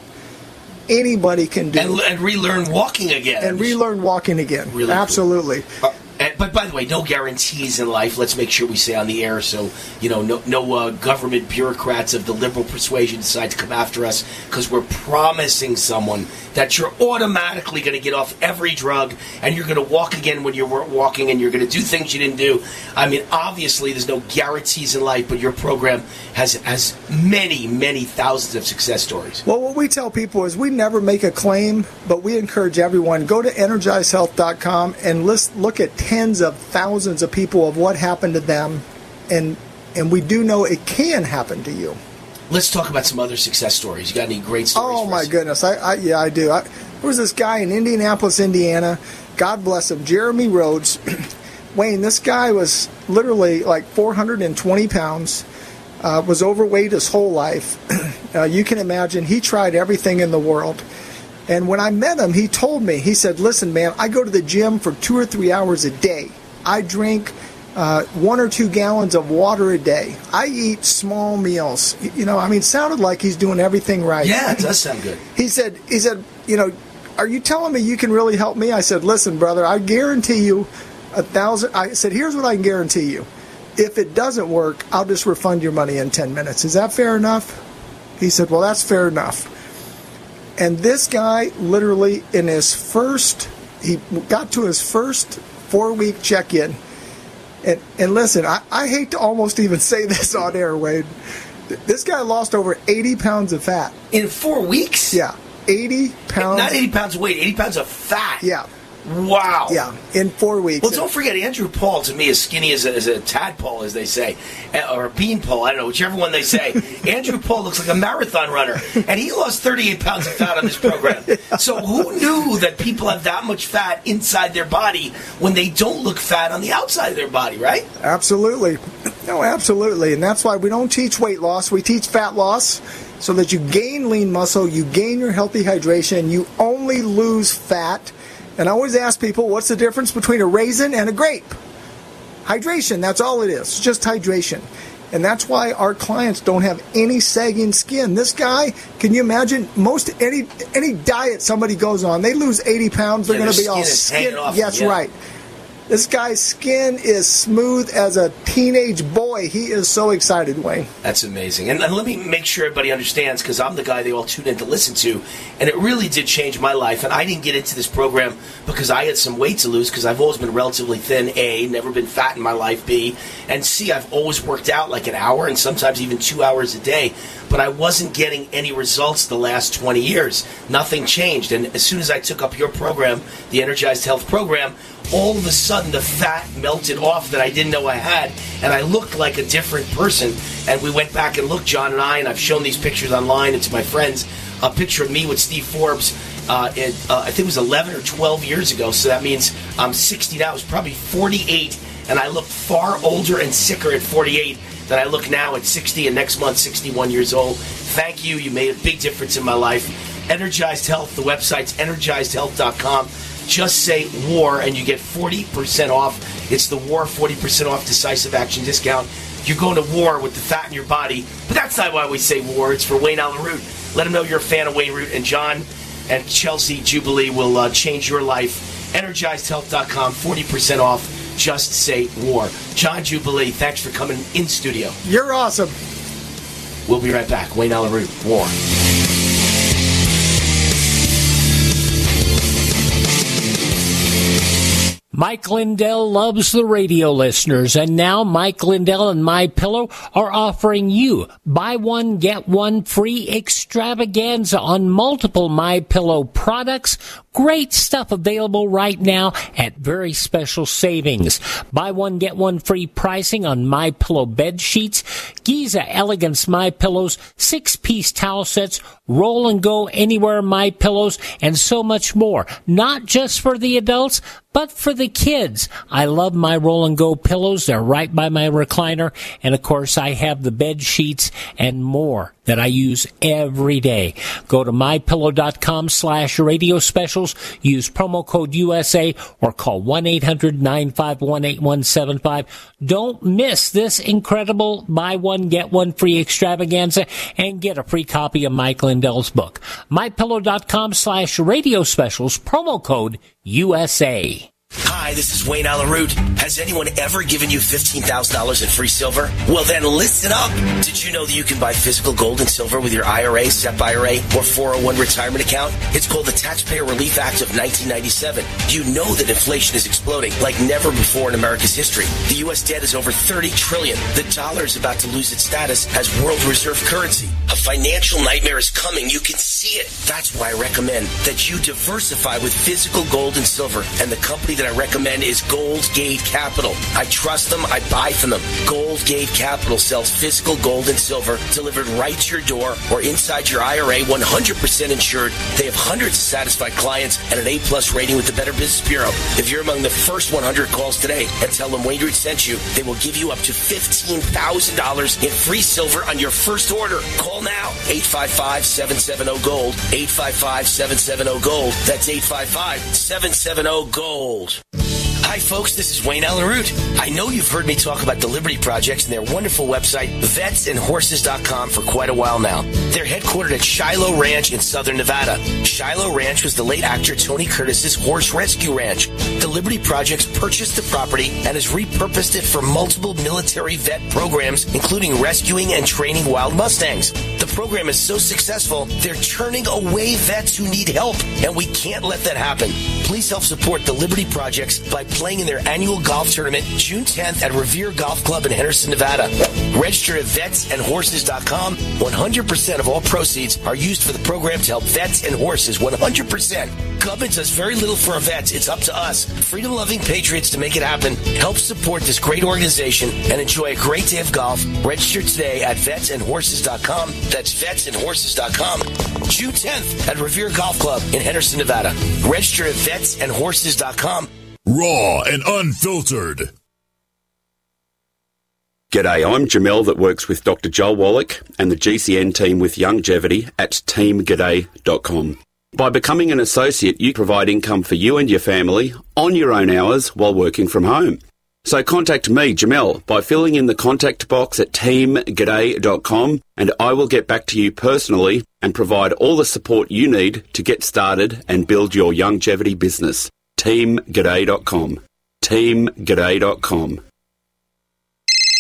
anybody can do. And, and relearn walking again. And relearn walking again. Really Absolutely. Cool. And, but by the way, no guarantees in life. Let's make sure we say on the air so you know no, no uh, government bureaucrats of the liberal persuasion decide to come after us because we're promising someone that you're automatically going to get off every drug and you're going to walk again when you weren't walking and you're going to do things you didn't do. I mean, obviously, there's no guarantees in life, but your program has has many, many thousands of success stories. Well, what we tell people is we never make a claim, but we encourage everyone go to energizehealth.com and list, look at tens of thousands of people of what happened to them, and and we do know it can happen to you. Let's talk about some other success stories. You got any great stories? Oh my goodness, I, I yeah I do. I, there was this guy in Indianapolis, Indiana. God bless him, Jeremy Rhodes. Wayne, this guy was literally like 420 pounds. Uh, was overweight his whole life. uh, you can imagine he tried everything in the world. And when I met him, he told me, he said, Listen, man, I go to the gym for two or three hours a day. I drink uh, one or two gallons of water a day. I eat small meals. You know, I mean, sounded like he's doing everything right. Yeah, it does sound good. He said, he said, you know, are you telling me you can really help me? I said, listen, brother, I guarantee you a thousand. I said, here's what I can guarantee you. If it doesn't work, I'll just refund your money in 10 minutes. Is that fair enough? He said, well, that's fair enough. And this guy, literally, in his first, he got to his first four week check in. And, and listen, I, I hate to almost even say this on air, Wade. This guy lost over 80 pounds of fat. In four weeks? Yeah. 80 pounds. Not 80 pounds of weight, 80 pounds of fat. Yeah. Wow. Yeah, in four weeks. Well, don't forget, Andrew Paul to me is skinny as a, as a tadpole, as they say, eh, or a beanpole. I don't know, whichever one they say. Andrew Paul looks like a marathon runner, and he lost 38 pounds of fat on this program. So who knew that people have that much fat inside their body when they don't look fat on the outside of their body, right? Absolutely. No, absolutely. And that's why we don't teach weight loss, we teach fat loss so that you gain lean muscle, you gain your healthy hydration, you only lose fat. And I always ask people, what's the difference between a raisin and a grape? Hydration, that's all it is. Just hydration. And that's why our clients don't have any sagging skin. This guy, can you imagine most any any diet somebody goes on, they lose 80 pounds, they're Yeah, going to be all skin is skin. off Yes, yeah. right. This guy's skin is smooth as a teenage boy. He is so excited, Wayne. That's amazing. And, and let me make sure everybody understands because I'm the guy they all tune in to listen to. And it really did change my life. And I didn't get into this program because I had some weight to lose because I've always been relatively thin, A, never been fat in my life, B, and C, I've always worked out like an hour and sometimes even two hours a day. But I wasn't getting any results the last 20 years. Nothing changed. And as soon as I took up your program, the Energized Health program, all of a sudden the fat melted off that I didn't know I had, and I looked like a different person. And we went back and looked, John and I, and I've shown these pictures online and to my friends. A picture of me with Steve Forbes, uh, it, uh, I think it was 11 or 12 years ago. So that means I'm 60 now. I was probably 48, and I looked far older and sicker at 48 than I look now at 60, and next month 61 years old. Thank you. You made a big difference in my life. Energized Health. The website's energizedhealth.com just say war and you get 40% off. It's the war 40% off decisive action discount. You're going to war with the fat in your body, but that's not why we say war. It's for Wayne Allyn Root. Let him know you're a fan of Wayne Root, and John and Chelsea Jubilee will uh, change your life. EnergizedHealth.com, 40% off. Just say war. John Jubilee, thanks for coming in studio. You're awesome. We'll be right back. Wayne Allyn Root, war. Mike Lindell loves the radio listeners, and now Mike Lindell and My Pillow are offering you buy one get one free extravaganza on multiple My Pillow products. Great stuff available right now at very special savings. Buy one get one free pricing on My Pillow bed sheets, Giza Elegance My Pillows, six piece towel sets, roll and go anywhere My Pillows, and so much more. Not just for the adults, but for the kids. I love my roll and go pillows. They're right by my recliner. And of course, I have the bed sheets and more that I use every day. Go to mypillow.com slash radio specials. Use promo code USA or call 1-800-951-8175. Don't miss this incredible buy one, get one free extravaganza and get a free copy of Mike Lindell's book. mypillow.com slash radio specials. Promo code USA. Hi, this is Wayne Allyn Root. Has anyone ever given you $15,000 in free silver? Well, then listen up. Did you know that you can buy physical gold and silver with your IRA, SEP IRA, or 401 retirement account? It's called the Taxpayer Relief Act of 1997. You know that inflation is exploding like never before in America's history. The U.S. debt is over 30 trillion. The dollar is about to lose its status as world reserve currency. A financial nightmare is coming. You can see it. That's why I recommend that you diversify with physical gold and silver. And the company that that I recommend is Gold Gate Capital. I trust them. I buy from them. Gold Gate Capital sells physical gold and silver delivered right to your door or inside your IRA, 100% insured. They have hundreds of satisfied clients and an A plus rating with the Better Business Bureau. If you're among the first 100 calls today and tell them Wayne Root sent you, they will give you up to $15,000 in free silver on your first order. Call now 855 770 Gold. 855 770 Gold. That's 855 770 Gold. Hi, folks. This is Wayne Allyn Root. I know you've heard me talk about the Liberty Projects and their wonderful website, vetsandhorses.com, for quite a while now. They're headquartered at Shiloh Ranch in southern Nevada. Shiloh Ranch was the late actor Tony Curtis's horse rescue ranch. The Liberty Projects purchased the property and has repurposed it for multiple military vet programs, including rescuing and training wild Mustangs. The program is so successful, they're turning away vets who need help, and we can't let that happen. Please help support the Liberty Projects by in their annual golf tournament June 10th at Revere Golf Club in Henderson, Nevada. Register at vetsandhorses.com. 100% of all proceeds are used for the program to help vets and horses. 100%. Government does very little for our vets. It's up to us, freedom loving patriots, to make it happen. Help support this great organization and enjoy a great day of golf. Register today at vetsandhorses.com. That's vetsandhorses.com. June 10th at Revere Golf Club in Henderson, Nevada. Register at vetsandhorses.com. Raw and unfiltered. G'day, I'm Jamel that works with Dr. Joel Wallach and the GCN team with Longevity at teamg'day.com. By becoming an associate, you provide income for you and your family on your own hours while working from home. So contact me, Jamel, by filling in the contact box at teamg'day.com and I will get back to you personally and provide all the support you need to get started and build your longevity business. teamg'day.com. teamg'day.com.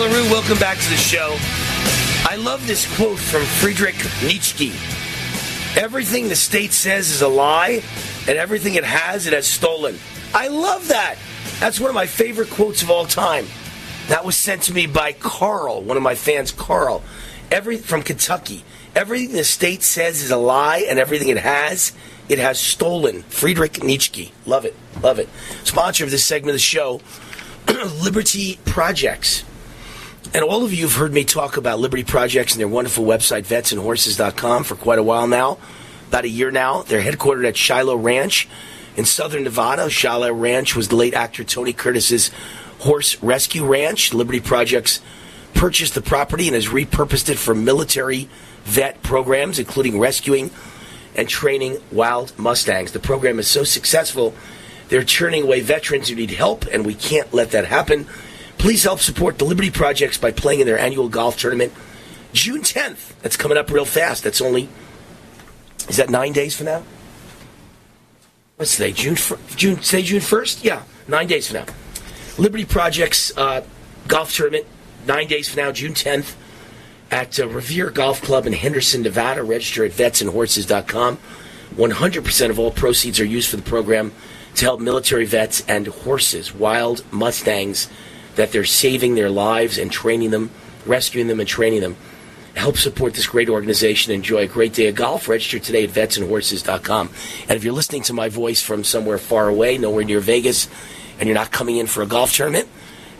LaRue, welcome back to the show. I love this quote from Friedrich Nietzsche. Everything the state says is a lie, and everything it has, it has stolen. I love that. That's one of my favorite quotes of all time. That was sent to me by Carl, one of my fans, Carl. Every from Kentucky. Everything the state says is a lie, and everything it has, it has stolen. Friedrich Nietzsche. Love it. Love it. Sponsor of this segment of the show, Liberty Projects. And all of you have heard me talk about Liberty Projects and their wonderful website, vetsandhorses.com, for quite a while now. About a year now. They're headquartered at Shiloh Ranch in southern Nevada. Shiloh Ranch was the late actor Tony Curtis's horse rescue ranch. Liberty Projects purchased the property and has repurposed it for military vet programs, including rescuing and training wild Mustangs. The program is so successful, they're turning away veterans who need help, and we can't let that happen. Please help support the Liberty Projects by playing in their annual golf tournament June 10th. That's coming up real fast. That's only, is that nine days from now? What's today? June, June, say June 1st? Yeah, nine days from now. Liberty Projects uh, golf tournament, nine days from now, June 10th, at uh, Revere Golf Club in Henderson, Nevada. Register at vetsandhorses.com. 100% of all proceeds are used for the program to help military vets and horses, wild Mustangs, that they're saving their lives and training them, rescuing them and training them. Help support this great organization. Enjoy a great day of golf. Register today at vetsandhorses.com. And if you're listening to my voice from somewhere far away, nowhere near Vegas, and you're not coming in for a golf tournament,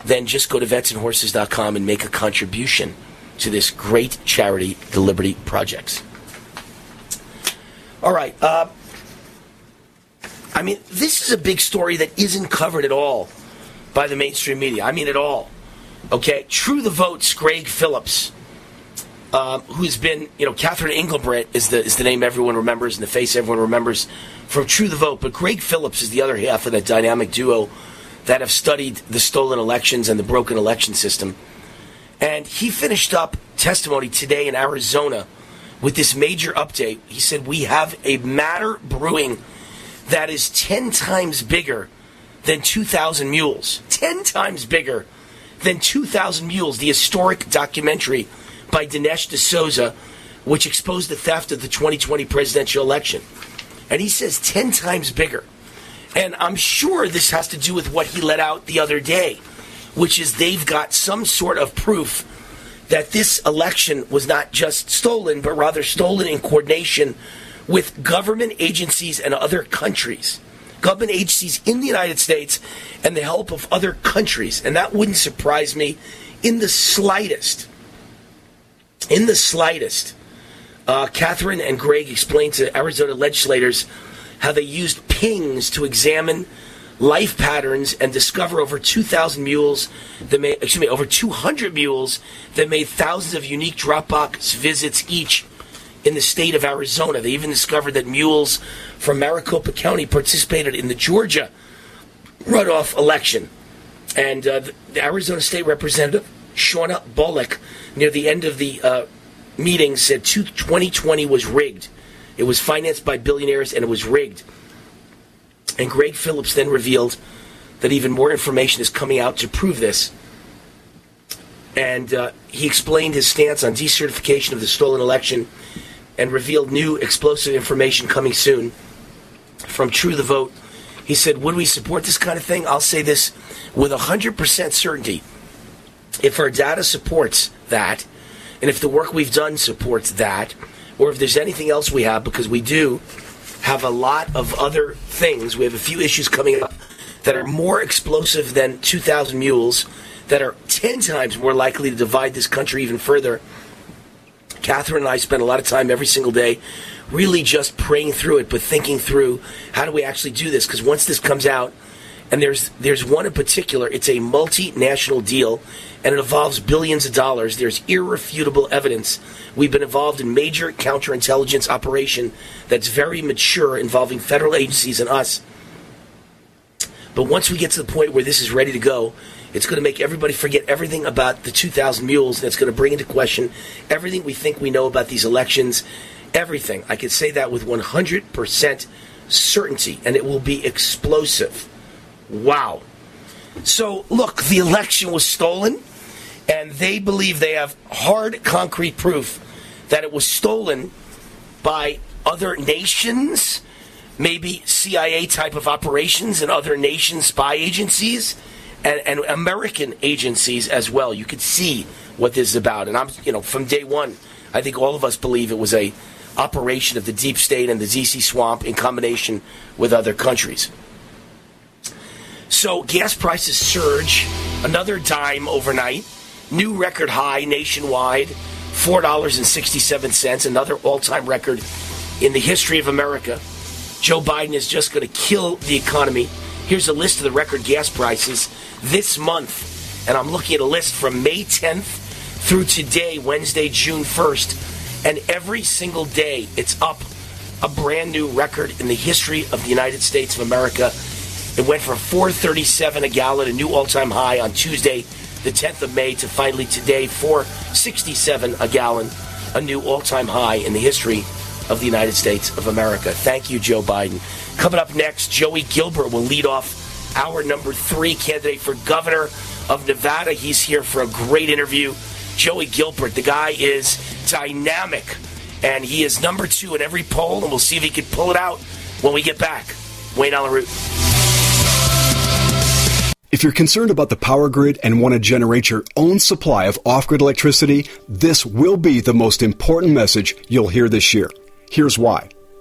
then just go to vetsandhorses.com and make a contribution to this great charity, the Liberty Projects. All right. Uh, I mean, this is a big story that isn't covered at all by the mainstream media. I mean, it all. Okay? True the Vote's Greg Phillips, um, who's been, you know, Catherine Engelbrecht is the, is the name everyone remembers and the face everyone remembers from True the Vote. But Greg Phillips is the other half of that dynamic duo that have studied the stolen elections and the broken election system. And he finished up testimony today in Arizona with this major update. He said, We have a matter brewing that is 10 times bigger than 2,000 Mules. 10 times bigger than 2,000 Mules, the historic documentary by Dinesh D'Souza, which exposed the theft of the 2020 presidential election. And he says 10 times bigger. And I'm sure this has to do with what he let out the other day, which is they've got some sort of proof that this election was not just stolen, but rather stolen in coordination with government agencies and other countries. Government agencies in the United States and the help of other countries. And that wouldn't surprise me in the slightest. In the slightest. Uh, Catherine and Greg explained to Arizona legislators how they used pings to examine life patterns and discover over 2,000 mules that made, excuse me, over 200 mules that made thousands of unique Dropbox visits each in the state of Arizona. They even discovered that mules from Maricopa County participated in the Georgia runoff election. And uh, the Arizona State Representative Shawnna Bolick, near the end of the uh, meeting, said 2020 was rigged. It was financed by billionaires and it was rigged. And Greg Phillips then revealed that even more information is coming out to prove this. And uh, he explained his stance on decertification of the stolen election and revealed new explosive information coming soon from True the Vote. He said, Would we support this kind of thing? I'll say this with 100% certainty. If our data supports that, and if the work we've done supports that, or if there's anything else we have, because we do have a lot of other things. We have a few issues coming up that are more explosive than 2,000 mules, that are 10 times more likely to divide this country even further. Catherine and I spend a lot of time every single day really just praying through it, but thinking through how do we actually do this? Because once this comes out, and there's there's one in particular, it's a multinational deal, and it involves billions of dollars. There's irrefutable evidence. We've been involved in major counterintelligence operation that's very mature, involving federal agencies and us. But once we get to the point where this is ready to go, it's going to make everybody forget everything about the 2,000 mules, and it's going to bring into question everything we think we know about these elections. Everything. I can say that with 100% certainty, and it will be explosive. Wow. So, look, the election was stolen, and they believe they have hard, concrete proof that it was stolen by other nations, maybe CIA type of operations and other nation spy agencies, and, and American agencies as well. You could see what this is about. And I'm, you know, from day one, I think all of us believe it was a operation of the deep state and the DC swamp in combination with other countries. So gas prices surge another dime overnight, new record high nationwide, four dollars and sixty-seven cents, another all-time record in the history of America. Joe Biden is just going to kill the economy. Here's a list of the record gas prices this month, and I'm looking at a list from May 10th through today, Wednesday, June 1st, and every single day it's up a brand new record in the history of the United States of America. It went from 437 a gallon, a new all-time high on Tuesday, the 10th of May to finally today 467 a gallon, a new all-time high in the history of the United States of America. Thank you, Joe Biden. Coming up next, Joey Gilbert will lead off our number three candidate for governor of Nevada. He's here for a great interview. Joey Gilbert, the guy is dynamic, and he is number two in every poll, and we'll see if he can pull it out when we get back. Wayne Allyn Root. If you're concerned about the power grid and want to generate your own supply of off grid electricity, this will be the most important message you'll hear this year. Here's why.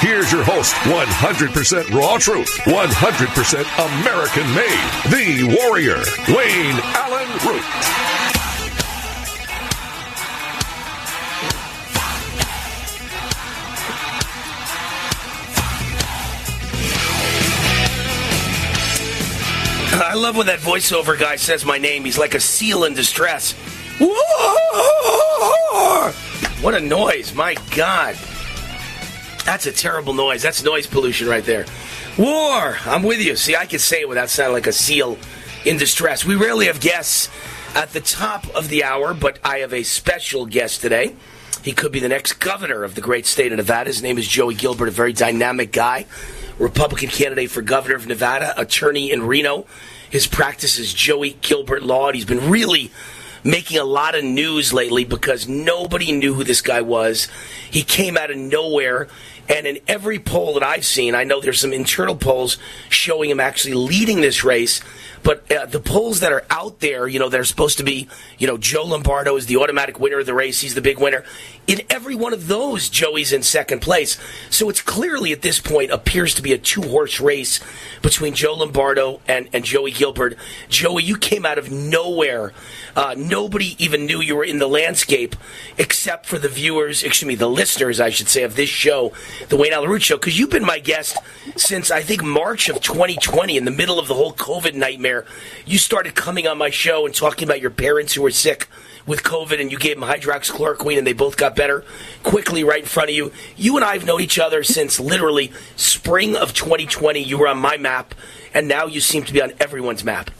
Here's your host, 100% raw truth, 100% American made, the warrior, Wayne Allyn Root. I love when that voiceover guy says my name. He's like a seal in distress. What a noise. My God. That's a terrible noise. That's noise pollution right there. War. I'm with you. See, I can say it without sounding like a seal in distress. We rarely have guests at the top of the hour, but I have a special guest today. He could be the next governor of the great state of Nevada. His name is Joey Gilbert, a very dynamic guy, Republican candidate for governor of Nevada, attorney in Reno. His practice is Joey Gilbert Law, and he's been really making a lot of news lately because nobody knew who this guy was. He came out of nowhere. And in every poll that I've seen, I know there's some internal polls showing him actually leading this race. But uh, the polls that are out there, you know, they're supposed to be, you know, Joe Lombardo is the automatic winner of the race. He's the big winner. In every one of those, Joey's in second place. So it's clearly at this point appears to be a two horse race between Joe Lombardo and, and Joey Gilbert. Joey, you came out of nowhere. Uh, nobody even knew you were in the landscape except for the viewers, excuse me, the listeners, I should say, of this show, the Wayne Allyn Root Show, because you've been my guest since I think March of 2020, in the middle of the whole COVID nightmare. You started coming on my show and talking about your parents who were sick with COVID and you gave them hydroxychloroquine and they both got better quickly right in front of you. You and I have known each other since literally spring of 2020. You were on my map and now you seem to be on everyone's map.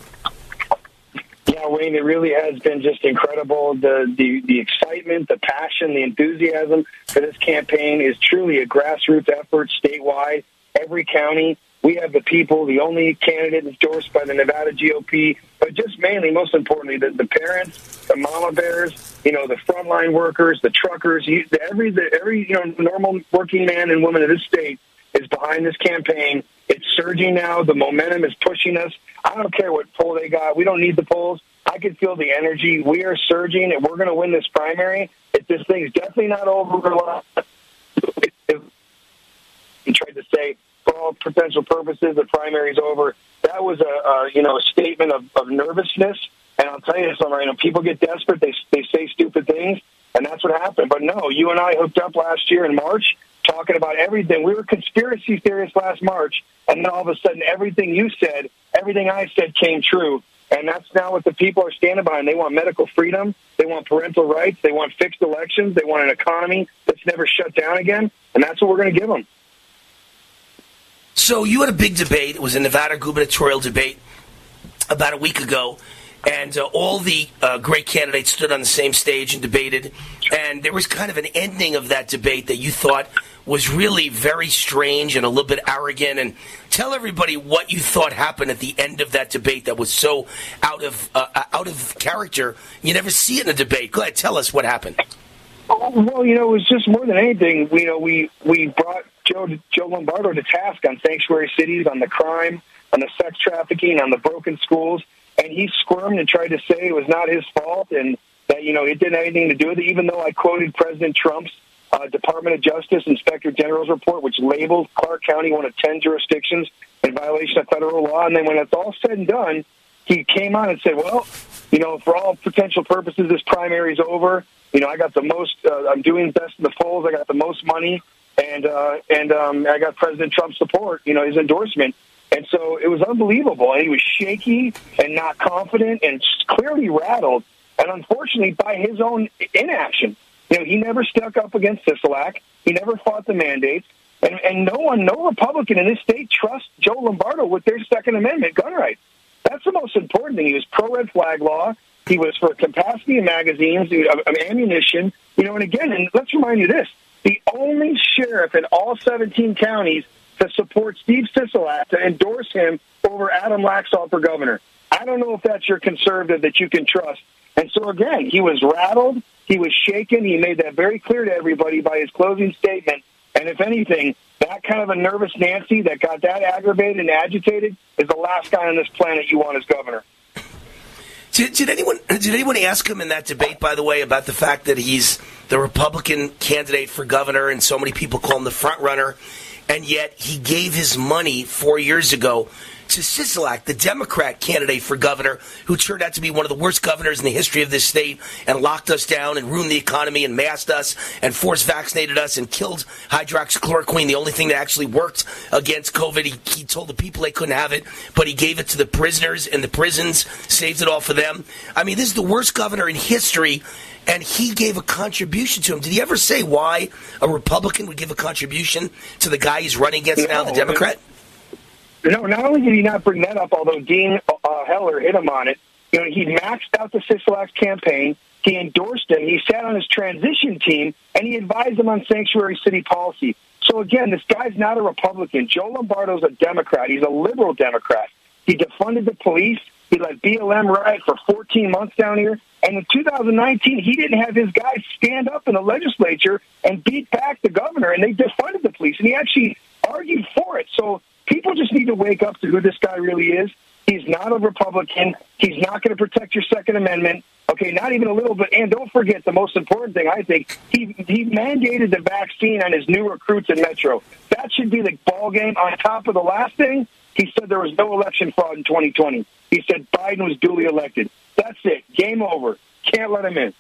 Yeah, Wayne, it really has been just incredible. The, the the excitement, the passion, the enthusiasm for this campaign is truly a grassroots effort statewide. Every county, we have the people, the only candidate endorsed by the Nevada GOP, but just mainly, most importantly, the, the parents, the mama bears, you know, the frontline workers, the truckers, you, the, every the, every you know normal working man and woman of this state is behind this campaign. It's surging now. The momentum is pushing us. I don't care what poll they got. We don't need the polls. I can feel the energy. We are surging, and we're going to win this primary. If this thing's definitely not over, he tried to say for all potential purposes, the primary's over. That was a, a you know a statement of, of nervousness. And I'll tell you something, you know, people get desperate. They they say stupid things. and that's what happened. But no, you and I hooked up last year in March talking about everything. We were conspiracy theorists last March, and then all of a sudden, everything you said, everything I said came true. And that's now what the people are standing behind. They want medical freedom. They want parental rights. They want fixed elections. They want an economy that's never shut down again. And that's what we're going to give them. So you had a big debate. It was a Nevada gubernatorial debate about a week ago. And uh, all the uh, great candidates stood on the same stage and debated. And there was kind of an ending of that debate that you thought was really very strange and a little bit arrogant. And tell everybody what you thought happened at the end of that debate that was so out of uh, out of character. You never see it in a debate. Go ahead, tell us what happened. Well, you know, it was just more than anything. You know, we we brought Joe Joe Lombardo to task on sanctuary cities, on the crime, on the sex trafficking, on the broken schools, and he squirmed and tried to say it was not his fault and that you know it didn't have anything to do with it. Even though I quoted President Trump's uh, Department of Justice Inspector General's report, which labeled Clark County one of 10 jurisdictions in violation of federal law. And then when it's all said and done, he came on and said, well, you know, for all potential purposes, this primary is over. You know, I got the most, uh, I'm doing best in the polls. I got the most money. And, uh, and um, I got President Trump's support, you know, his endorsement. And so it was unbelievable. And he was shaky and not confident and clearly rattled. And unfortunately, by his own inaction. You know, he never stuck up against Sisolak. He never fought the mandates. And, and no one, no Republican in this state trusts Joe Lombardo with their Second Amendment gun rights. That's the most important thing. He was pro red flag law. He was for capacity in magazines, of ammunition. You know, and again, and let's remind you this: the only sheriff in all 17 counties to support Steve Sisolak to endorse him over Adam Laxalt for governor. I don't know if that's your conservative that you can trust. And so again, he was rattled. He was shaken. He made that very clear to everybody by his closing statement. And if anything, that kind of a nervous Nancy that got that aggravated and agitated is the last guy on this planet you want as governor. Did, did, anyone did anyone ask him in that debate, by the way, about the fact that he's the Republican candidate for governor, and so many people call him the front runner, and yet he gave his money four years ago to Sisolak, the Democrat candidate for governor, who turned out to be one of the worst governors in the history of this state and locked us down and ruined the economy and masked us and force vaccinated us and killed hydroxychloroquine, the only thing that actually worked against COVID. He, he told the people they couldn't have it, but he gave it to the prisoners and the prisons, saved it all for them. I mean, this is the worst governor in history and he gave a contribution to him. Did he ever say why a Republican would give a contribution to the guy he's running against no, now, the Democrat? No, not only did he not bring that up, although Dean uh, Heller hit him on it, you know, he maxed out the Sisolak's campaign. He endorsed him. He sat on his transition team, and he advised him on sanctuary city policy. So again, this guy's not a Republican. Joe Lombardo's a Democrat. He's a liberal Democrat. He defunded the police. He let BLM riot for 14 months down here. And in 2019, he didn't have his guys stand up in the legislature and beat back the governor, and they defunded the police. And he actually argued for it. So people just need to wake up to who this guy really is. He's not a Republican. He's not going to protect your Second Amendment. Okay, not even a little bit. And don't forget the most important thing. I think he he mandated the vaccine on his new recruits in Metro. That should be the ball game. On top of the last thing, he said there was no election fraud in 2020. He said Biden was duly elected. That's it. Game over. Can't let him in.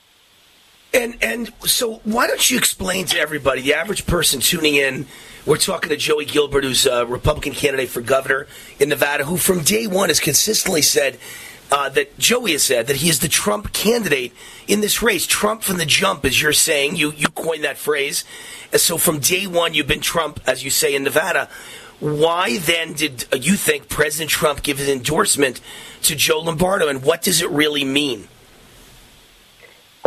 And and so why don't you explain to everybody, the average person tuning in, we're talking to Joey Gilbert, who's a Republican candidate for governor in Nevada, who from day one has consistently said uh, that Joey has said that he is the Trump candidate in this race. Trump from the jump, as you're saying. You you coined that phrase. And So from day one, you've been Trump, as you say in Nevada. Why then did you think President Trump give his endorsement to Joe Lombardo, and what does it really mean?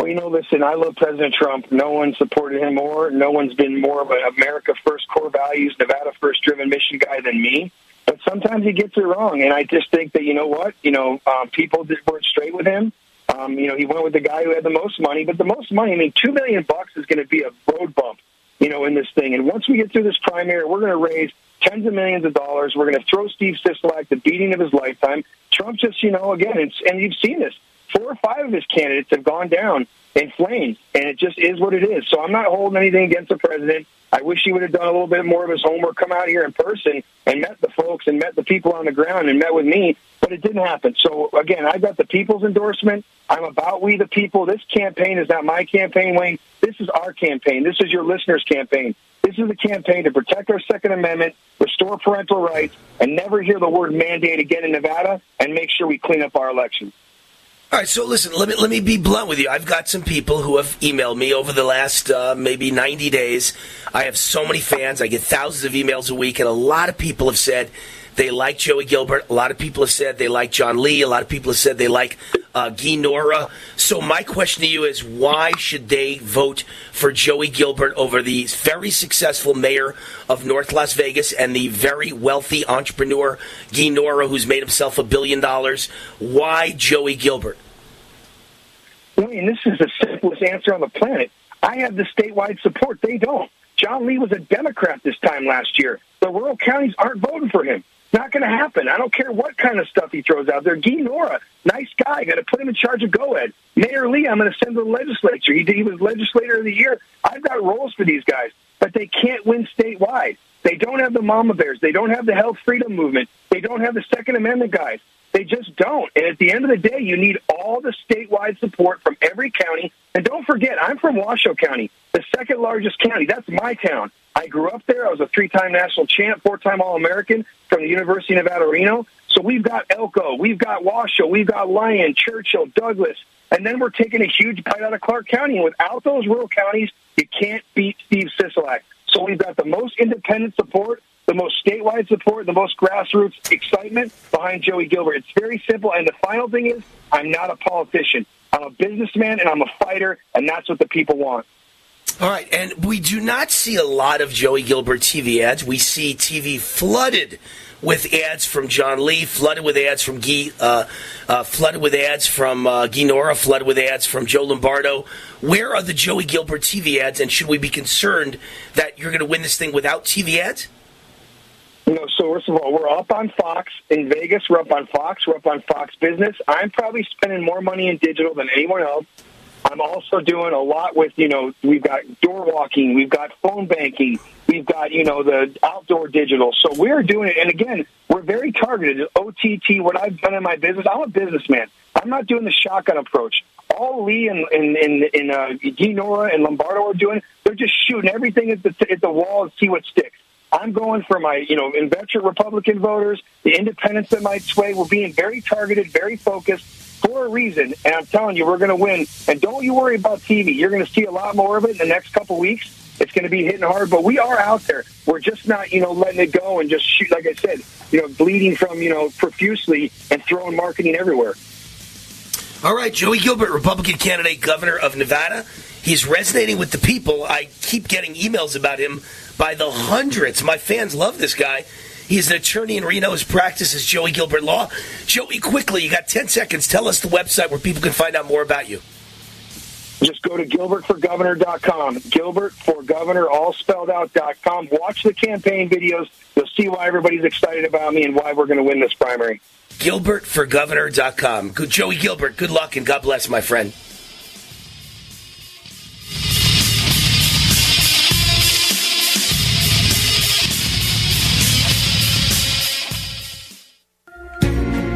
You know, listen, I love President Trump. No one supported him more. No one's been more of an America First core values, Nevada First driven mission guy than me. But sometimes he gets it wrong, and I just think that you know what, you know, um, people weren't straight with him. Um, you know, he went with the guy who had the most money, but the most money, I mean, two million bucks is going to be a road bump, you know, in this thing. And once we get through this primary, we're going to raise tens of millions of dollars. We're going to throw Steve Sisolak the beating of his lifetime. Trump just, you know, again, it's, and you've seen this four or five of his candidates have gone down in flames, and it just is what it is. So I'm not holding anything against the president. I wish he would have done a little bit more of his homework, come out here in person and met the folks and met the people on the ground and met with me but it didn't happen. So again, I got the people's endorsement. I'm about we the people. This campaign is not my campaign, Wayne. This is our campaign. This is your listeners' campaign. This is a campaign to protect our Second Amendment, restore parental rights, and never hear the word mandate again in Nevada, and make sure we clean up our elections. All right, so listen, let me let me be blunt with you. I've got some people who have emailed me over the last uh, maybe 90 days. I have so many fans. I get thousands of emails a week, and a lot of people have said they like Joey Gilbert. A lot of people have said they like John Lee. A lot of people have said they like uh, Guy Nohra. So my question to you is, why should they vote for Joey Gilbert over the very successful mayor of North Las Vegas and the very wealthy entrepreneur Guy Nohra, who's made himself a billion dollars? Why Joey Gilbert? I mean, this is the simplest answer on the planet. I have the statewide support. They don't. John Lee was a Democrat this time last year. The rural counties aren't voting for him. Not going to happen. I don't care what kind of stuff he throws out there. Guy Nohra, nice guy. Got to put him in charge of GoEd. Mayor Lee, I'm going to send to the legislature. He, he was legislator of the year. I've got roles for these guys, but they can't win statewide. They don't have the mama bears. They don't have the health freedom movement. They don't have the Second Amendment guys. They just don't. And at the end of the day, you need all the statewide support from every county. And don't forget, I'm from Washoe County, the second largest county. That's my town. I grew up there. I was a three-time national champ, four-time All-American from the University of Nevada, Reno. So we've got Elko, we've got Washoe, we've got Lyon, Churchill, Douglas, and then we're taking a huge bite out of Clark County. And without those rural counties, you can't beat Steve Sisolak. So we've got the most independent support, the most statewide support, the most grassroots excitement behind Joey Gilbert. It's very simple. And the final thing is, I'm not a politician. I'm a businessman and I'm a fighter, and that's what the people want. All right, and we do not see a lot of Joey Gilbert TV ads. We see TV flooded with ads from John Lee, flooded with ads from Guy, uh, uh, flooded with ads from uh, Guy Nohra, flooded with ads from Joe Lombardo. Where are the Joey Gilbert TV ads, and should we be concerned that you're going to win this thing without TV ads? Know, so first of all, we're up on Fox in Vegas. We're up on Fox. We're up on Fox Business. I'm probably spending more money in digital than anyone else. I'm also doing a lot with, you know, we've got door walking, we've got phone banking, we've got, you know, the outdoor digital. So we're doing it. And again, we're very targeted. OTT, what I've done in my business, I'm a businessman. I'm not doing the shotgun approach. All Lee and, and, and, and uh, Guy Nohra and Lombardo are doing, they're just shooting everything at the, at the wall and see what sticks. I'm going for my, you know, inveterate Republican voters, the independents that might sway. We're being very targeted, very focused for a reason. And I'm telling you, we're going to win. And don't you worry about TV. You're going to see a lot more of it in the next couple weeks. It's going to be hitting hard, but we are out there. We're just not, you know, letting it go and just shoot, like I said, you know, bleeding from, you know, profusely and throwing marketing everywhere. All right, Joey Gilbert, Republican candidate, governor of Nevada. He's resonating with the people. I keep getting emails about him by the hundreds. My fans love this guy. He's an attorney in Reno. His practice is Joey Gilbert Law. Joey, quickly, you got 10 seconds. Tell us the website where people can find out more about you. Just go to gilbertforgovernor.com. Gilbert for Governor, all spelled out.com. Watch the campaign videos. You'll see why everybody's excited about me and why we're going to win this primary. GilbertforGovernor.com. Good, Joey Gilbert, good luck and God bless, my friend.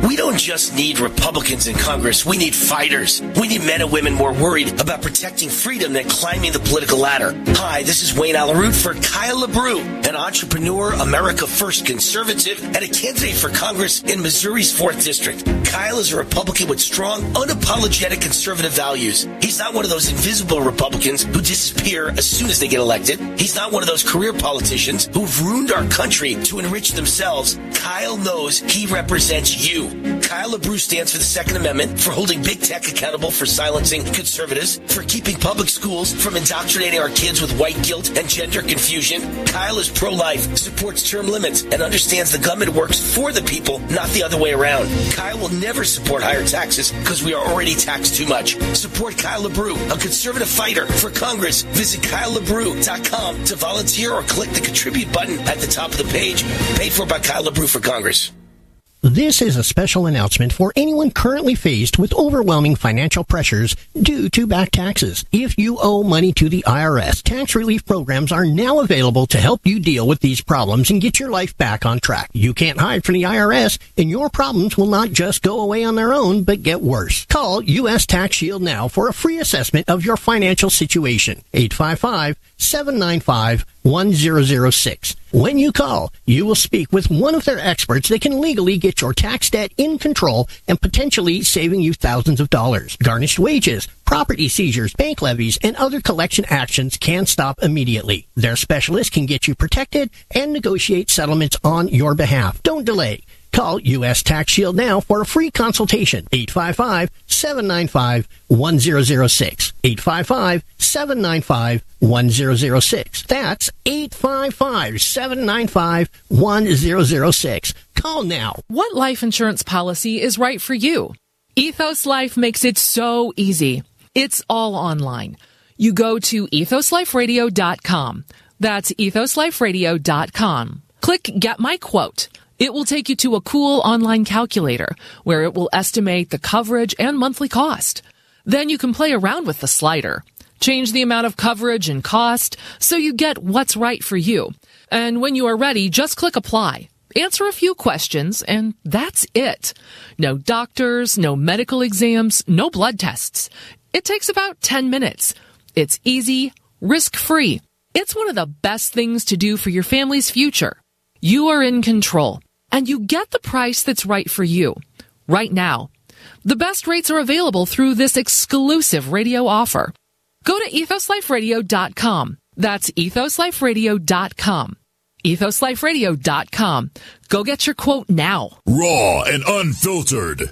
We don't just need Republicans in Congress. We need fighters. We need men and women more worried about protecting freedom than climbing the political ladder. Hi, this is Wayne Allyn Root for Kyle LaBrue, an entrepreneur, America First conservative, and a candidate for Congress in Missouri's 4th District. Kyle is a Republican with strong, unapologetic conservative values. He's not one of those invisible Republicans who disappear as soon as they get elected. He's not one of those career politicians who've ruined our country to enrich themselves. Kyle knows he represents you. Kyle LaBrue stands for the Second Amendment, for holding big tech accountable for silencing conservatives, for keeping public schools from indoctrinating our kids with white guilt and gender confusion. Kyle is pro-life, supports term limits, and understands the government works for the people, not the other way around. Kyle will never support higher taxes because we are already taxed too much. Support Kyle LaBrue, a conservative fighter for Congress. Visit KyleLaBrue.com to volunteer or click the contribute button at the top of the page. Paid for by Kyle LaBrue for Congress. This is a special announcement for anyone currently faced with overwhelming financial pressures due to back taxes. If you owe money to the IRS, tax relief programs are now available to help you deal with these problems and get your life back on track. You can't hide from the IRS, and your problems will not just go away on their own, but get worse. Call U.S. Tax Shield now for a free assessment of your financial situation. 855 795 1006. When you call, you will speak with one of their experts that can legally get your tax debt in control and potentially saving you thousands of dollars. Garnished wages, property seizures, bank levies, and other collection actions can stop immediately. Their specialists can get you protected and negotiate settlements on your behalf. Don't delay. Call U.S. Tax Shield now for a free consultation. 855-795-1006. 855-795-1006. That's 855-795-1006. Call now. What life insurance policy is right for you? Ethos Life makes it so easy. It's all online. You go to ethosliferadio.com. That's ethosliferadio.com. Click Get My Quote. It will take you to a cool online calculator where it will estimate the coverage and monthly cost. Then you can play around with the slider. Change the amount of coverage and cost so you get what's right for you. And when you are ready, just click apply. Answer a few questions and that's it. No doctors, no medical exams, no blood tests. It takes about 10 minutes. It's easy, risk free. It's one of the best things to do for your family's future. You are in control and you get the price that's right for you right now. The best rates are available through this exclusive radio offer. Go to ethosliferadio.com. That's ethosliferadio.com. ethosliferadio.com. Go get your quote now. Raw and unfiltered.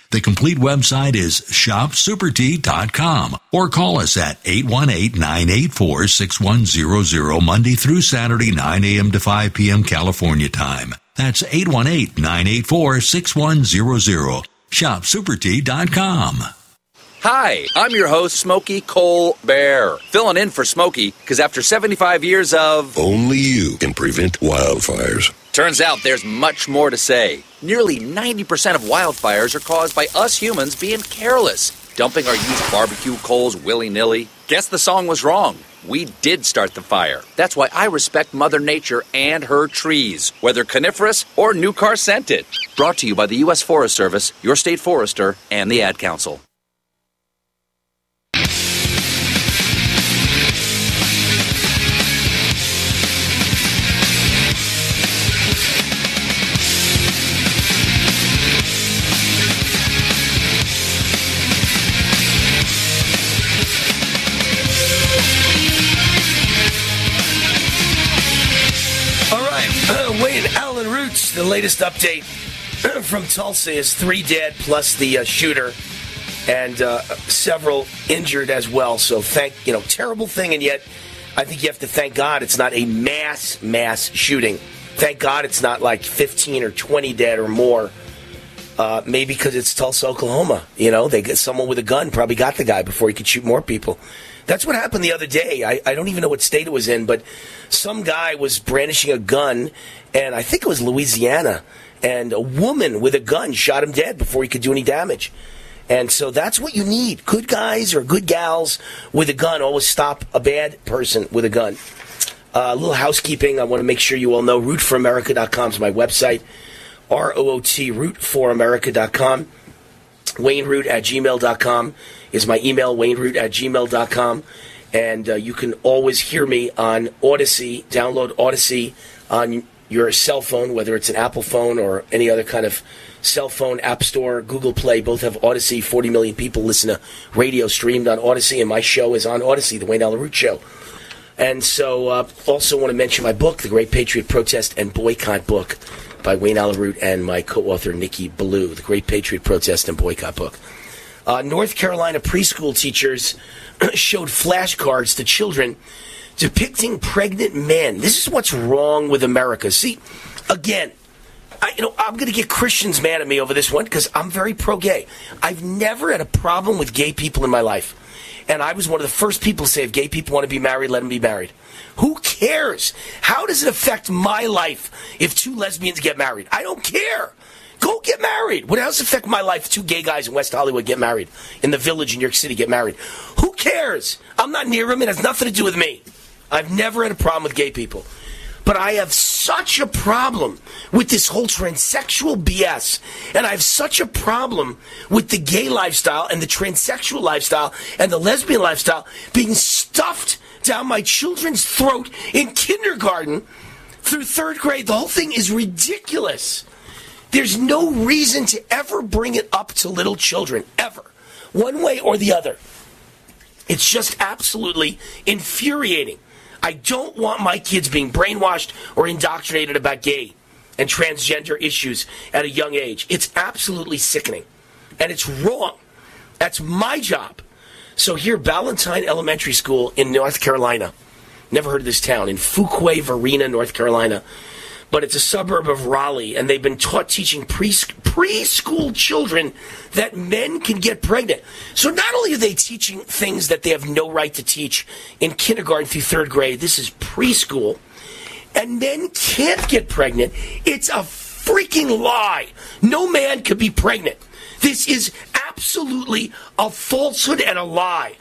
The complete website is shopsupertea.com or call us at 818-984-6100 Monday through Saturday 9 a.m. to 5 p.m. California time. That's 818-984-6100. ShopSuperTea.com. Hi, I'm your host, Smokey Cole Bear, filling in for Smokey because after 75 years of. Only you can prevent wildfires. Turns out there's much more to say. Nearly 90% of wildfires are caused by us humans being careless, dumping our used barbecue coals willy nilly. Guess the song was wrong. We did start the fire. That's why I respect Mother Nature and her trees, whether coniferous or new car scented. Brought to you by the U.S. Forest Service, your state forester, and the Ad Council. Roots, the latest update from Tulsa is three dead plus the uh, shooter and uh, several injured as well. So thank you know terrible thing, and yet I think you have to thank God it's not a mass mass shooting. Thank God it's not like 15 or 20 dead or more. Uh, maybe because it's Tulsa, Oklahoma. You know, they someone with a gun probably got the guy before he could shoot more people. That's what happened the other day. I, I don't even know what state it was in, but some guy was brandishing a gun, and I think it was Louisiana, and a woman with a gun shot him dead before he could do any damage. And so that's what you need. Good guys or good gals with a gun always stop a bad person with a gun. Uh, a little housekeeping. I want to make sure you all know rootforamerica.com is my website. R O O T, rootforamerica.com. WayneRoot at gmail.com is my email, wayneroot at gmail.com. And uh, you can always hear me on Audacy. Download Audacy on your cell phone, whether it's an Apple phone or any other kind of cell phone, App Store, Google Play. Both have Audacy. 40 million people listen to radio streamed on Audacy, and my show is on Audacy, The Wayne Allyn Root Show. And so, uh, also want to mention my book, The Great Patriot Protest and Boycott Book by Wayne Allyn Root and my co-author Nikki Ballou, The Great Patriot Protest and Boycott Book. Uh, North Carolina preschool teachers showed flashcards to children depicting pregnant men. This is what's wrong with America. See, again, I, you know, I'm going to get Christians mad at me over this one because I'm very pro-gay. I've never had a problem with gay people in my life, and I was one of the first people to say, if gay people want to be married, let them be married. Who cares? How does it affect my life if two lesbians get married? I don't care. Go get married. What else affect my life? Two gay guys in West Hollywood get married. In the village in New York City get married. Who cares? I'm not near them. It has nothing to do with me. I've never had a problem with gay people. But I have such a problem with this whole transsexual BS. And I have such a problem with the gay lifestyle and the transsexual lifestyle and the lesbian lifestyle being stuffed down my children's throat in kindergarten through third grade. The whole thing is ridiculous. There's no reason to ever bring it up to little children, ever, one way or the other. It's just absolutely infuriating. I don't want my kids being brainwashed or indoctrinated about gay and transgender issues at a young age. It's absolutely sickening. And it's wrong. That's my job. So here, Ballentine Elementary School in North Carolina. Never heard of this town. In Fuquay Varina, North Carolina. But it's a suburb of Raleigh, and they've been taught teaching pre- preschool children that men can get pregnant. So not only are they teaching things that they have no right to teach in kindergarten through third grade, this is preschool, and men can't get pregnant. It's a freaking lie. No man could be pregnant. This is absolutely a falsehood and a lie.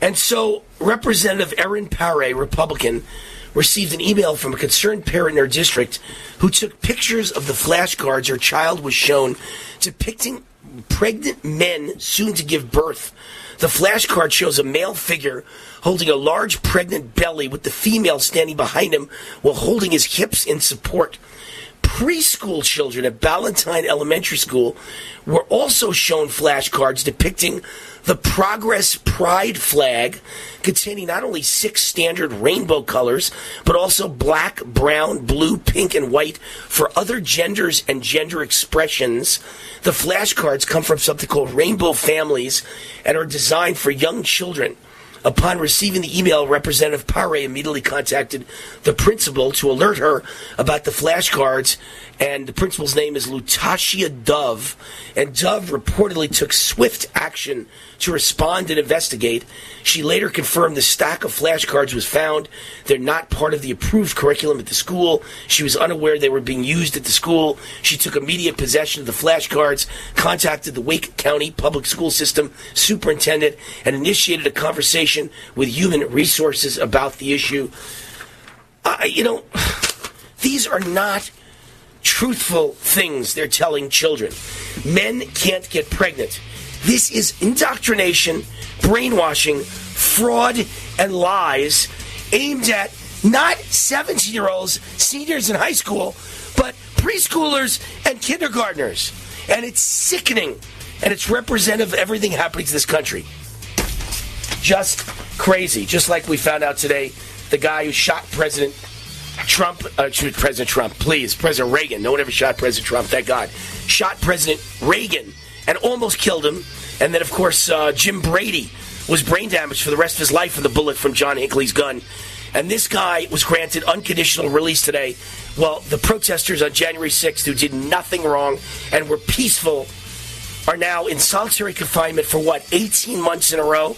And so, Representative Erin Paré, Republican, received an email from a concerned parent in her district who took pictures of the flashcards her child was shown depicting pregnant men soon to give birth. The flashcard shows a male figure holding a large pregnant belly with the female standing behind him while holding his hips in support. Preschool children at Ballentine Elementary School were also shown flashcards depicting the Progress Pride flag containing not only six standard rainbow colors, but also black, brown, blue, pink, and white for other genders and gender expressions. The flashcards come from something called Rainbow Families and are designed for young children. Upon receiving the email, Representative Paré immediately contacted the principal to alert her about the flashcards. And the principal's name is Lutasha Dove. And Dove reportedly took swift action to respond and investigate. She later confirmed the stack of flashcards was found. They're not part of the approved curriculum at the school. She was unaware they were being used at the school. She took immediate possession of the flashcards, contacted the Wake County Public School System superintendent, and initiated a conversation with human resources about the issue. You know, these are not truthful things they're telling children. Men can't get pregnant. This is indoctrination, brainwashing, fraud, and lies aimed at not 17 year olds, seniors in high school, but preschoolers and kindergartners. And it's sickening. And it's representative of everything happening to this country. Just crazy. Just like we found out today, the guy who shot President Trump, uh, President Trump, please, President Reagan. No one ever shot President Trump, thank God. Shot President Reagan and almost killed him. And then, of course, uh, Jim Brady was brain damaged for the rest of his life from the bullet from John Hinckley's gun. And this guy was granted unconditional release today. Well, the protesters on January 6th, who did nothing wrong and were peaceful, are now in solitary confinement for what, 18 months in a row?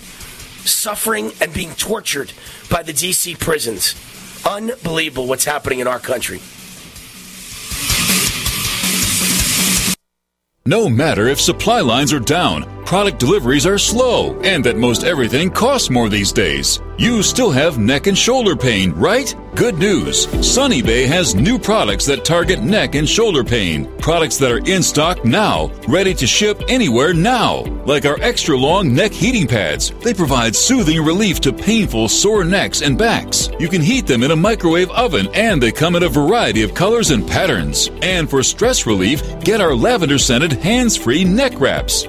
Suffering and being tortured by the D.C. prisons. Unbelievable what's happening in our country. No matter if supply lines are down, product deliveries are slow, and that most everything costs more these days, you still have neck and shoulder pain, right? Good news. Sunny Bay has new products that target neck and shoulder pain. Products that are in stock now, ready to ship anywhere now. Like our extra long neck heating pads. They provide soothing relief to painful sore necks and backs. You can heat them in a microwave oven and they come in a variety of colors and patterns. And for stress relief, get our lavender scented hands free neck wraps.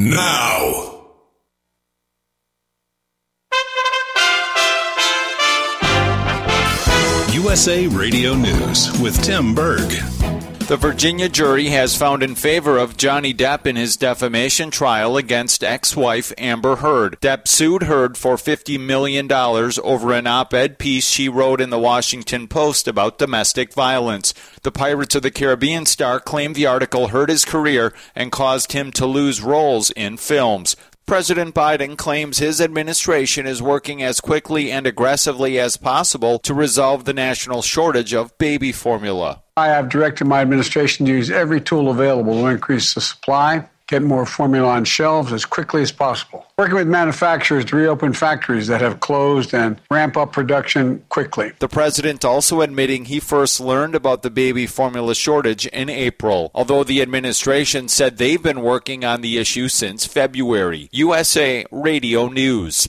now. USA Radio News with Tim Berg. The Virginia jury has found in favor of Johnny Depp in his defamation trial against ex wife Amber Heard. Depp sued Heard for $50 million over an op ed piece she wrote in the Washington Post about domestic violence. The Pirates of the Caribbean star claimed the article hurt his career and caused him to lose roles in films. President Biden claims his administration is working as quickly and aggressively as possible to resolve the national shortage of baby formula. I have directed my administration to use every tool available to increase the supply, get more formula on shelves as quickly as possible. Working with manufacturers to reopen factories that have closed and ramp up production quickly. The president also admitting he first learned about the baby formula shortage in April, although the administration said they've been working on the issue since February. USA Radio News.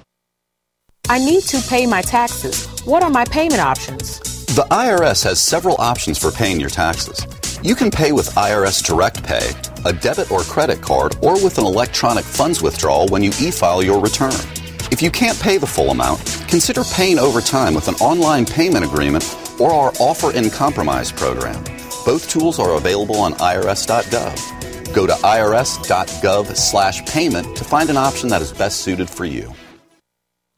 I need to pay my taxes. What are my payment options? The IRS has several options for paying your taxes. You can pay with IRS Direct Pay, a debit or credit card, or with an electronic funds withdrawal when you e file your return. If you can't pay the full amount, consider paying over time with an online payment agreement or our Offer in Compromise program. Both tools are available on irs.gov. Go to irs.gov slash payment to find an option that is best suited for you.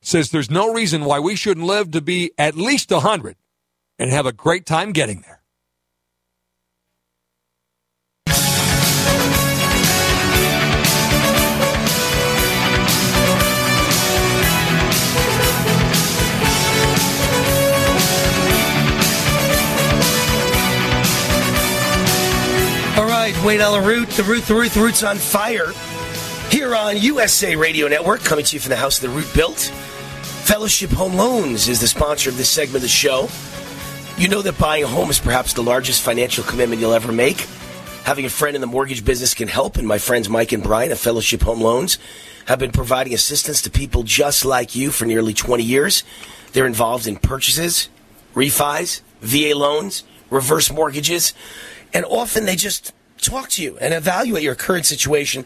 says there's no reason why we shouldn't live to be at least 100 and have a great time getting there. All right, Wayne Allyn Root, the Root, the Root, the Root's on fire. Here on USA Radio Network, coming to you from the house of the Root built. Fellowship Home Loans is the sponsor of this segment of the show. You know that buying a home is perhaps the largest financial commitment you'll ever make. Having a friend in the mortgage business can help, and my friends Mike and Brian of Fellowship Home Loans have been providing assistance to people just like you for nearly 20 years. They're involved in purchases, refis, VA loans, reverse mortgages, and often they just talk to you and evaluate your current situation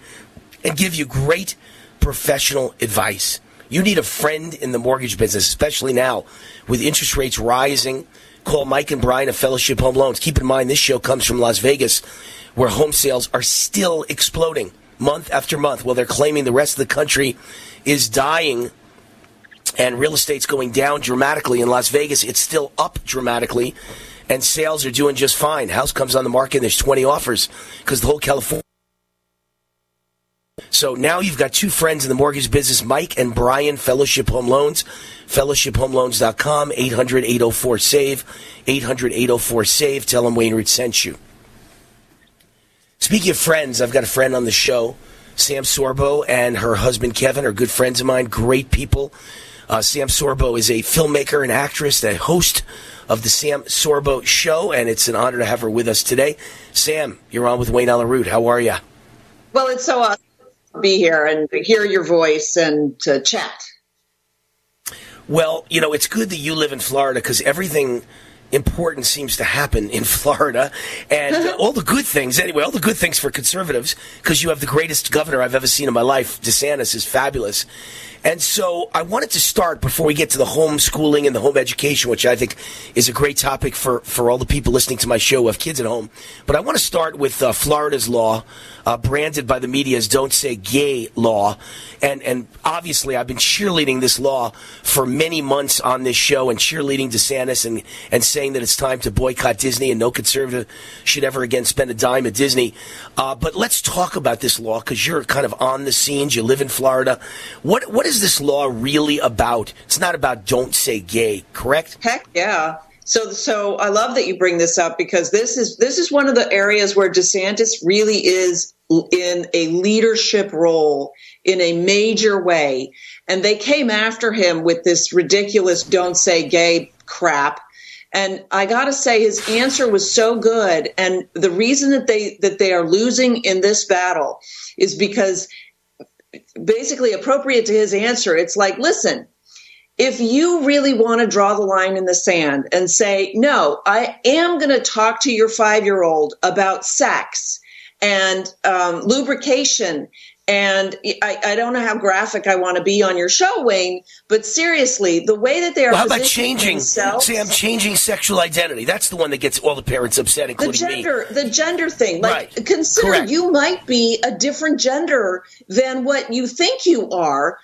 and give you great professional advice. You need a friend in the mortgage business, especially now with interest rates rising. Call Mike and Brian of Fellowship Home Loans. Keep in mind, this show comes from Las Vegas, where home sales are still exploding month after month, while they're claiming the rest of the country is dying and real estate's going down dramatically. In Las Vegas, it's still up dramatically, and sales are doing just fine. House comes on the market, and there's 20 offers because the whole California. So now you've got two friends in the mortgage business, Mike and Brian, Fellowship Home Loans, fellowshiphomeloans.com, 800 804 SAVE, 800 804 SAVE. Tell them Wayne Root sent you. Speaking of friends, I've got a friend on the show, Sam Sorbo, and her husband Kevin are good friends of mine, great people. Uh, Sam Sorbo is a filmmaker and actress, a host of the Sam Sorbo Show, and it's an honor to have her with us today. Sam, you're on with Wayne Allyn Root. How are you? Well, it's so awesome be here and hear your voice and to chat. Well, you know, it's good that you live in Florida because everything important seems to happen in Florida. And uh, all the good things, anyway, all the good things for conservatives because you have the greatest governor I've ever seen in my life. DeSantis is fabulous. And so I wanted to start before we get to the homeschooling and the home education, which I think is a great topic for, for all the people listening to my show who have kids at home. But I want to start with uh, Florida's law, uh, branded by the media as Don't Say Gay law. And, and obviously, I've been cheerleading this law for many months on this show and cheerleading DeSantis and, and saying that it's time to boycott Disney and no conservative should ever again spend a dime at Disney. Uh, but let's talk about this law because you're kind of on the scenes. You live in Florida. What, what is this law really about? It's not about don't say gay, correct? Heck yeah. So, so I love that you bring this up because this is this is one of the areas where DeSantis really is in a leadership role in a major way, and they came after him with this ridiculous "don't say gay" crap. And I got to say, his answer was so good. And the reason that they that they are losing in this battle is because basically appropriate to his answer. It's like, listen, if you really want to draw the line in the sand and say, no, I am going to talk to your five year old about sex and um, lubrication. And I, I, don't know how graphic I want to be on your show, Wayne, but seriously, the way that they are. Well, how about changing? See, I'm changing sexual identity. That's the one that gets all the parents upset, including the gender, me. The gender thing. Like, Right. consider Correct. you might be a different gender than what you think you are.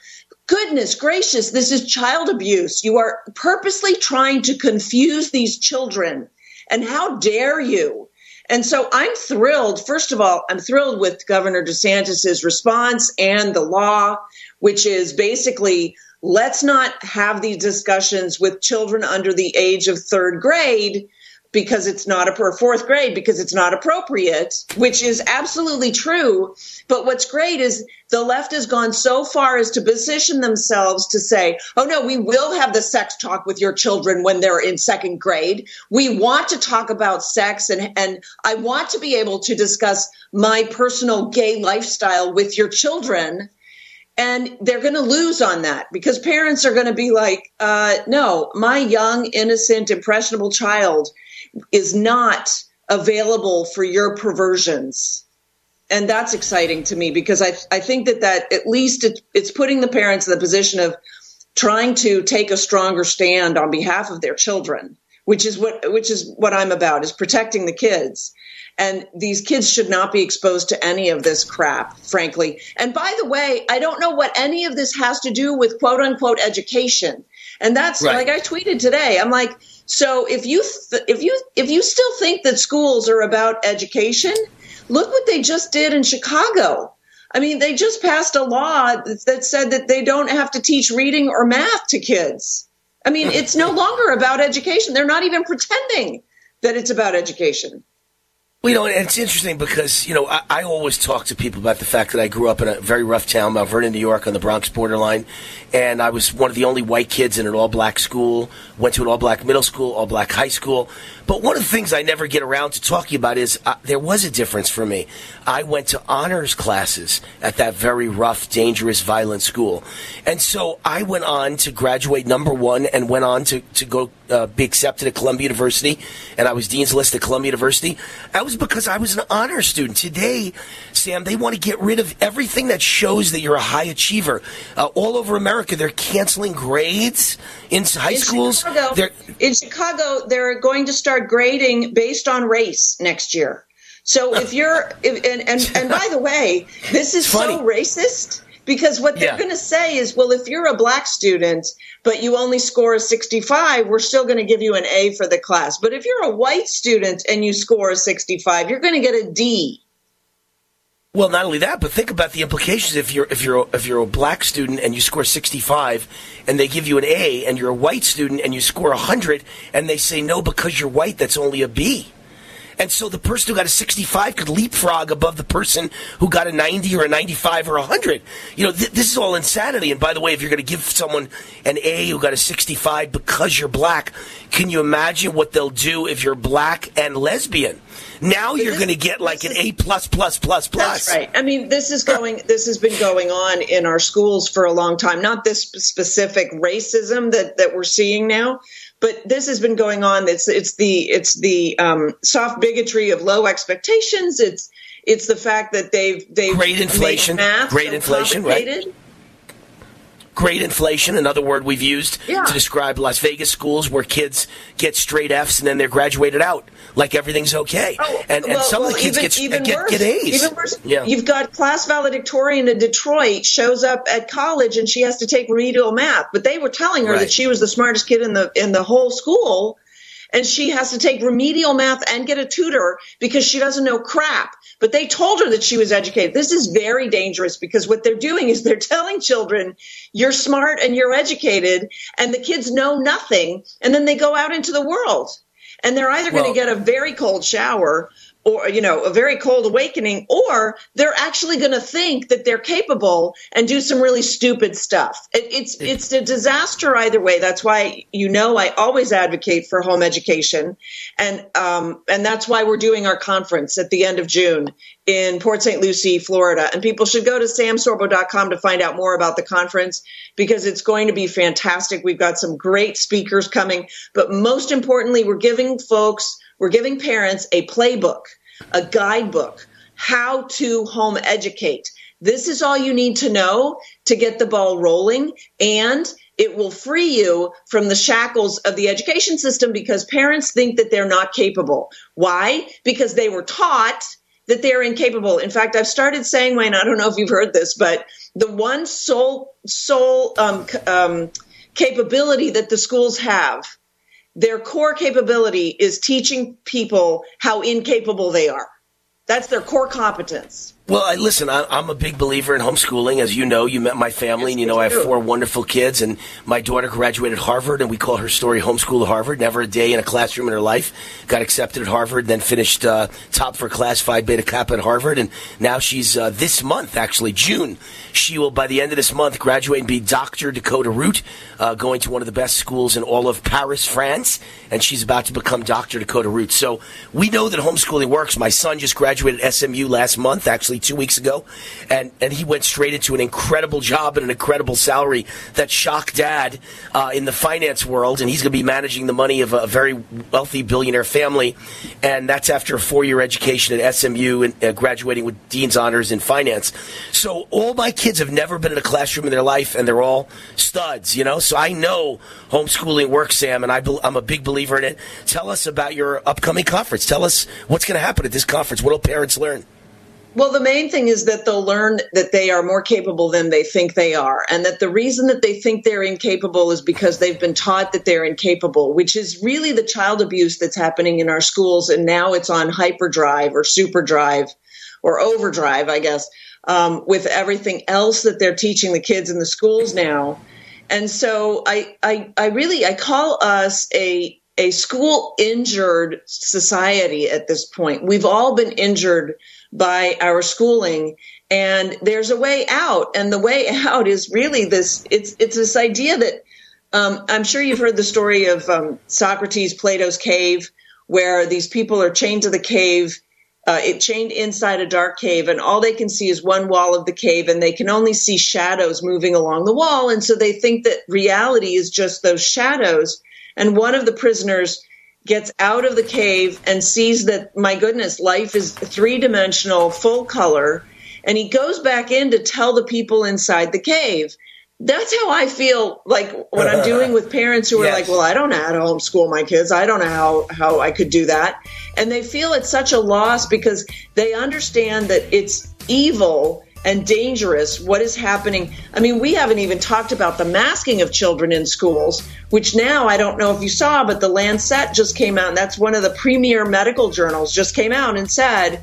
Goodness gracious, this is child abuse. You are purposely trying to confuse these children. And how dare you? And so I'm thrilled. First of all, I'm thrilled with Governor DeSantis's response and the law, which is basically let's not have these discussions with children under the age of third grade because it's not a per fourth grade because it's not appropriate, which is absolutely true. But what's great is the left has gone so far as to position themselves to say, oh no, we will have the sex talk with your children when they're in second grade. We want to talk about sex and, and I want to be able to discuss my personal gay lifestyle with your children. And they're going to lose on that because parents are going to be like, uh, no, my young, innocent, impressionable child is not available for your perversions. And that's exciting to me because I, I think that that at least it, it's putting the parents in the position of trying to take a stronger stand on behalf of their children, which is what, which is what I'm about is protecting the kids. And these kids should not be exposed to any of this crap, frankly. And by the way, I don't know what any of this has to do with quote unquote education. And that's right. like I tweeted today. I'm like, so if you th- if you if you still think that schools are about education, look what they just did in Chicago. I mean, they just passed a law that said that they don't have to teach reading or math to kids. I mean, it's no longer about education. They're not even pretending that it's about education. Well, you know, it's interesting because, you know, I, I, always talk to people about the fact that I grew up in a very rough town, Mount Vernon, New York, on the Bronx borderline. And I was one of the only white kids in an all black school, went to an all black middle school, all black high school. But one of the things I never get around to talking about is uh, there was a difference for me. I went to honors classes at that very rough, dangerous, violent school. And so I went on to graduate number one and went on to, to go uh, be accepted at Columbia University. And I was Dean's List at Columbia University. That was because I was an honor student. Today, Sam, they want to get rid of everything that shows that you're a high achiever. Uh, all over America, they're canceling grades in high schools. Chicago, in Chicago, they're going to start grading based on race next year. So if you're, if, and, and, and by the way, this is so racist because what they're yeah. going to say is, well, if you're a black student, but you only score a 65, we're still going to give you an A for the class. But if you're a white student and you score a 65, you're going to get a D. Well, not only that, but think about the implications. If you're if you're if you're a black student and you score 65, and they give you an A, and you're a white student and you score 100, and they say no because you're white, that's only a B. And so the person who got a 65 could leapfrog above the person who got a 90 or a 95 or a 100. You know, th- this is all insanity. And by the way, if you're going to give someone an A who got a 65 because you're black, can you imagine what they'll do if you're black and lesbian? Now you're going to get like an A plus plus plus plus. That's right. I mean, this is going. This has been going on in our schools for a long time. Not this specific racism that that we're seeing now, but this has been going on. It's it's the it's the um, soft bigotry of low expectations. It's it's the fact that they've they've great inflation, great so inflation, right? Great inflation, another word we've used yeah. to describe Las Vegas schools where kids get straight Fs and then they're graduated out like everything's okay. Oh, and, well, and some well, of the kids even, get, even get, worse, get A's. Even worse. Yeah. You've got class valedictorian in Detroit shows up at college and she has to take remedial math, but they were telling her right. that she was the smartest kid in the in the whole school and she has to take remedial math and get a tutor because she doesn't know crap. But they told her that she was educated. This is very dangerous because what they're doing is they're telling children, you're smart and you're educated, and the kids know nothing. And then they go out into the world and they're either well, going to get a very cold shower or you know a very cold awakening or they're actually going to think that they're capable and do some really stupid stuff. It, it's it's a disaster either way. That's why you know i always advocate for home education. And um, and that's why we're doing our conference at the end of june in port st lucie florida. And people should go to samsorbo.com to find out more about the conference because it's going to be fantastic. We've got some great speakers coming. But most importantly we're giving folks we're giving parents a playbook, a guidebook, how to home educate. This is all you need to know to get the ball rolling and it will free you from the shackles of the education system because parents think that they're not capable. Why? Because they were taught that they're incapable. In fact, I've started saying, Wayne, I don't know if you've heard this, but the one sole, sole um, um, capability that the schools have their core capability is teaching people how incapable they are. That's their core competence. Well, I, listen, I, I'm a big believer in homeschooling. As you know, you met my family, and you know I have four wonderful kids. And my daughter graduated Harvard, and we call her story "Homeschool at Harvard." Never a day in a classroom in her life. Got accepted at Harvard, then finished uh, top for class Phi Beta Kappa at Harvard, and now she's uh, this month, actually June. She will, by the end of this month, graduate and be Doctor Dakota Root, uh, going to one of the best schools in all of Paris, France, and she's about to become Doctor Dakota Root. So we know that homeschooling works. My son just graduated SMU last month, actually two weeks ago, and and he went straight into an incredible job and an incredible salary that shocked dad uh, in the finance world, and he's going to be managing the money of a very wealthy billionaire family, and that's after a four-year education at SMU and uh, graduating with dean's honors in finance. So all my kids have never been in a classroom in their life, and they're all studs, you know. So I know homeschooling works, Sam, and I I'm a big believer in it. Tell us about your upcoming conference. Tell us what's going to happen at this conference. What will parents learn? Well, the main thing is that they'll learn that they are more capable than they think they are, and that the reason that they think they're incapable is because they've been taught that they're incapable, which is really the child abuse that's happening in our schools, and now it's on hyperdrive or superdrive or overdrive, I guess, um, with everything else that they're teaching the kids in the schools now. And so I, I, I really, I call us a a school injured society at this point. We've all been injured by our schooling. And there's a way out. And the way out is really this it's it's this idea that um, i'm sure you've heard the story of um, socrates plato's cave where these people are chained to the cave. Uh, it chained inside a dark cave and all they can see is one wall of the cave and they can only see shadows moving along the wall. And so they think that reality is just those shadows. And one of the prisoners gets out of the cave and sees that, my goodness, life is three dimensional, full color. And he goes back in to tell the people inside the cave. That's how I feel like what I'm doing with parents who are yes. like, well, I don't know how to homeschool my kids. I don't know how, how I could do that. And they feel it's such a loss because they understand that it's evil and dangerous what is happening. I mean, we haven't even talked about the masking of children in schools, which now I don't know if you saw, but the Lancet just came out, and that's one of the premier medical journals, just came out and said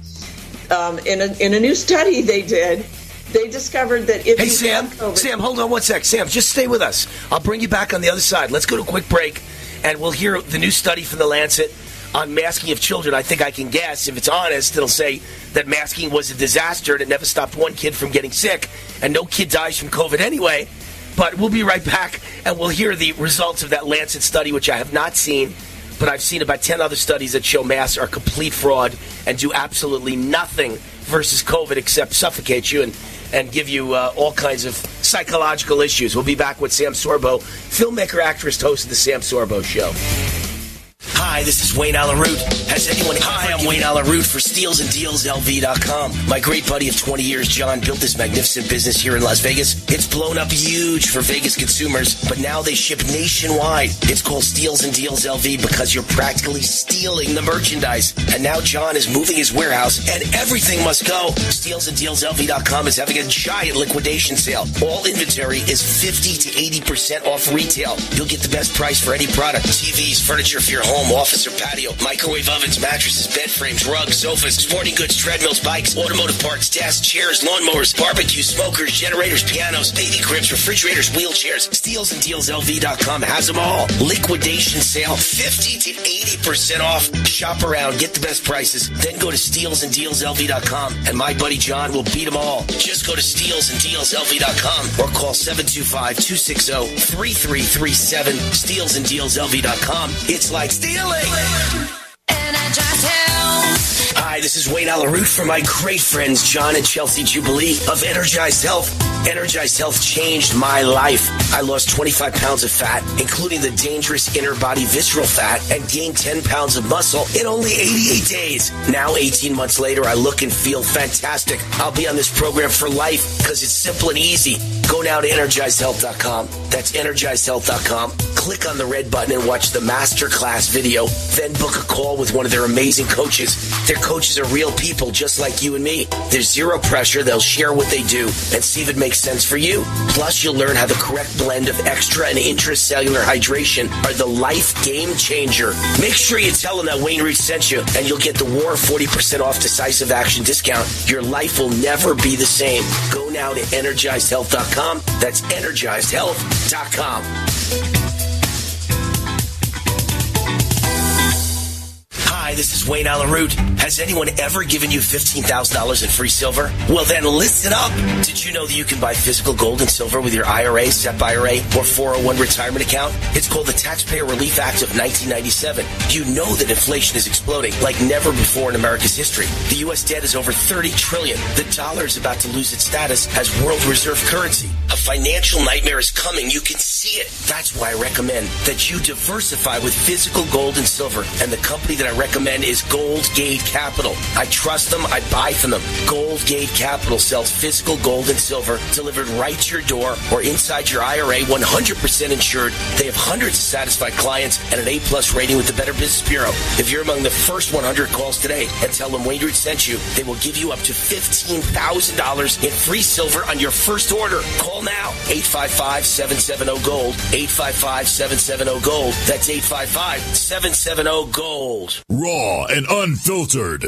um, in, a, in a new study they did. They discovered that if hey Sam, COVID- Sam, hold on one sec. Sam, just stay with us. I'll bring you back on the other side. Let's go to a quick break, and we'll hear the new study from the Lancet on masking of children, I think I can guess, if it's honest, it'll say that masking was a disaster and it never stopped one kid from getting sick, and no kid dies from COVID anyway. But we'll be right back and we'll hear the results of that Lancet study, which I have not seen, but I've seen about 10 other studies that show masks are complete fraud and do absolutely nothing versus COVID except suffocate you and, and give you uh, all kinds of psychological issues. We'll be back with Sam Sorbo, filmmaker, actress, host of The Sam Sorbo Show. Hi, this is Wayne Allyn Root. Has anyone? Hi, I'm Wayne Allyn Root for StealsAndDealsLV.com. My great buddy of 20 years, John, built this magnificent business here in Las Vegas. It's blown up huge for Vegas consumers, but now they ship nationwide. It's called Steals and Deals LV because you're practically stealing the merchandise. And now John is moving his warehouse, and everything must go. StealsAndDealsLV.com is having a giant liquidation sale. All inventory is 50 to 80 percent off retail. You'll get the best price for any product: TVs, furniture for your home home, office, or patio. Microwave ovens, mattresses, bed frames, rugs, sofas, sporting goods, treadmills, bikes, automotive parts, desks, chairs, lawnmowers, barbecue, smokers, generators, pianos, baby cribs, refrigerators, wheelchairs. Steals and Deals StealsAndDealsLV.com has them all. Liquidation sale, 50 to 80% off. Shop around, get the best prices, then go to StealsAndDealsLV.com and Deals LV.com, and my buddy John will beat them all. Just go to Steals and Deals StealsAndDealsLV.com or call 725-260-3337. StealsAndDealsLV.com. It's like stealing. Hi, this is Wayne Allyn Root for my great friends John and Chelsea Jubilee of Energized Health. Energized Health changed my life. I lost 25 pounds of fat, including the dangerous inner body visceral fat, and gained 10 pounds of muscle in only 88 days. Now, 18 months later, I look and feel fantastic. I'll be on this program for life because it's simple and easy. Go now to energizedhealth.com. That's energizedhealth.com. Click on the red button and watch the masterclass video. Then book a call with one of their amazing coaches. Their coaches are real people just like you and me. There's zero pressure. They'll share what they do and see if it makes sense for you. Plus, you'll learn how the correct blend of extra and intracellular hydration are the life game changer. Make sure you tell them that Wayne Root sent you, and you'll get the War 40% off decisive action discount. Your life will never be the same. Go now to energizedhealth.com. That's energizedhealth.com. Hi, this is Wayne Allyn Root. Has anyone ever given you $15,000 in free silver? Well, then listen up. Did you know that you can buy physical gold and silver with your IRA, SEP IRA, or 401 retirement account? It's called the Taxpayer Relief Act of 1997. You know that inflation is exploding like never before in America's history. The U.S. debt is over 30 trillion. The dollar is about to lose its status as world reserve currency. A financial nightmare is coming. You can see it. That's why I recommend that you diversify with physical gold and silver. And the company that I recommend is Gold Gate Capital. I trust them. I buy from them. Gold Gate Capital sells physical gold and silver delivered right to your door or inside your IRA, 100% insured. They have hundreds of satisfied clients and an A-plus rating with the Better Business Bureau. If you're among the first 100 calls today and tell them Wayne Root sent you, they will give you up to $15,000 in free silver on your first order. Call now. 855-770-GOLD. 855-770-GOLD. That's 855-770-GOLD. Raw and unfiltered.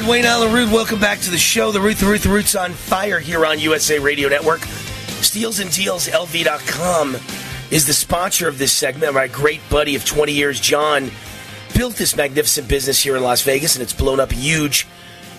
right, Wayne Allyn Root, welcome back to the show. The Root, the Root, the Root's on fire here on USA Radio Network. StealsandDealsLV.com is the sponsor of this segment. My great buddy of 20 years, John, built this magnificent business here in Las Vegas, and it's blown up huge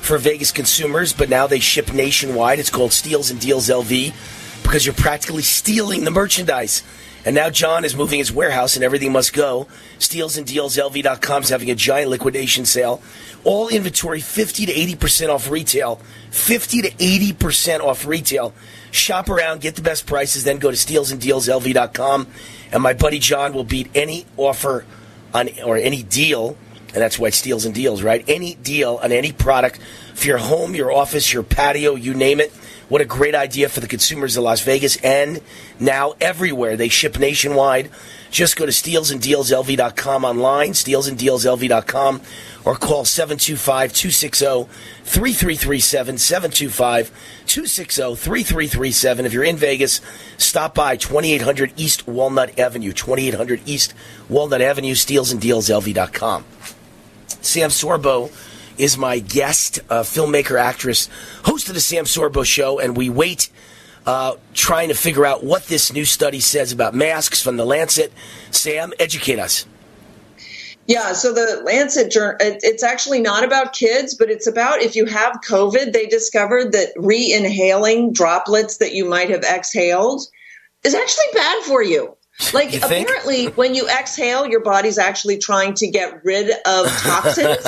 for Vegas consumers, but now they ship nationwide. It's called Steals and Deals LV because you're practically stealing the merchandise. And now John is moving his warehouse and everything must go. StealsandDealsLV.com is having a giant liquidation sale. All inventory 50 to 80% off retail. 50 to 80% off retail. Shop around, get the best prices, then go to StealsandDealsLV.com. And my buddy John will beat any offer on or any deal, and that's why Steals and Deals, right? Any deal on any product for your home, your office, your patio, you name it. What a great idea for the consumers of Las Vegas and now everywhere. They ship nationwide. Just go to stealsanddealslv.com online, stealsanddealslv.com, or call 725 260 3337. 725 260 3337. If you're in Vegas, stop by 2800 East Walnut Avenue. 2800 East Walnut Avenue, stealsanddealslv.com. Sam Sorbo is my guest, uh, filmmaker, actress, host of the Sam Sorbo Show, and we wait uh, trying to figure out what this new study says about masks from the Lancet. Sam, educate us. Yeah, so the Lancet journal, it's actually not about kids, but it's about if you have COVID, they discovered that re inhaling droplets that you might have exhaled is actually bad for you. Like, You think? apparently, when you exhale, your body's actually trying to get rid of toxins.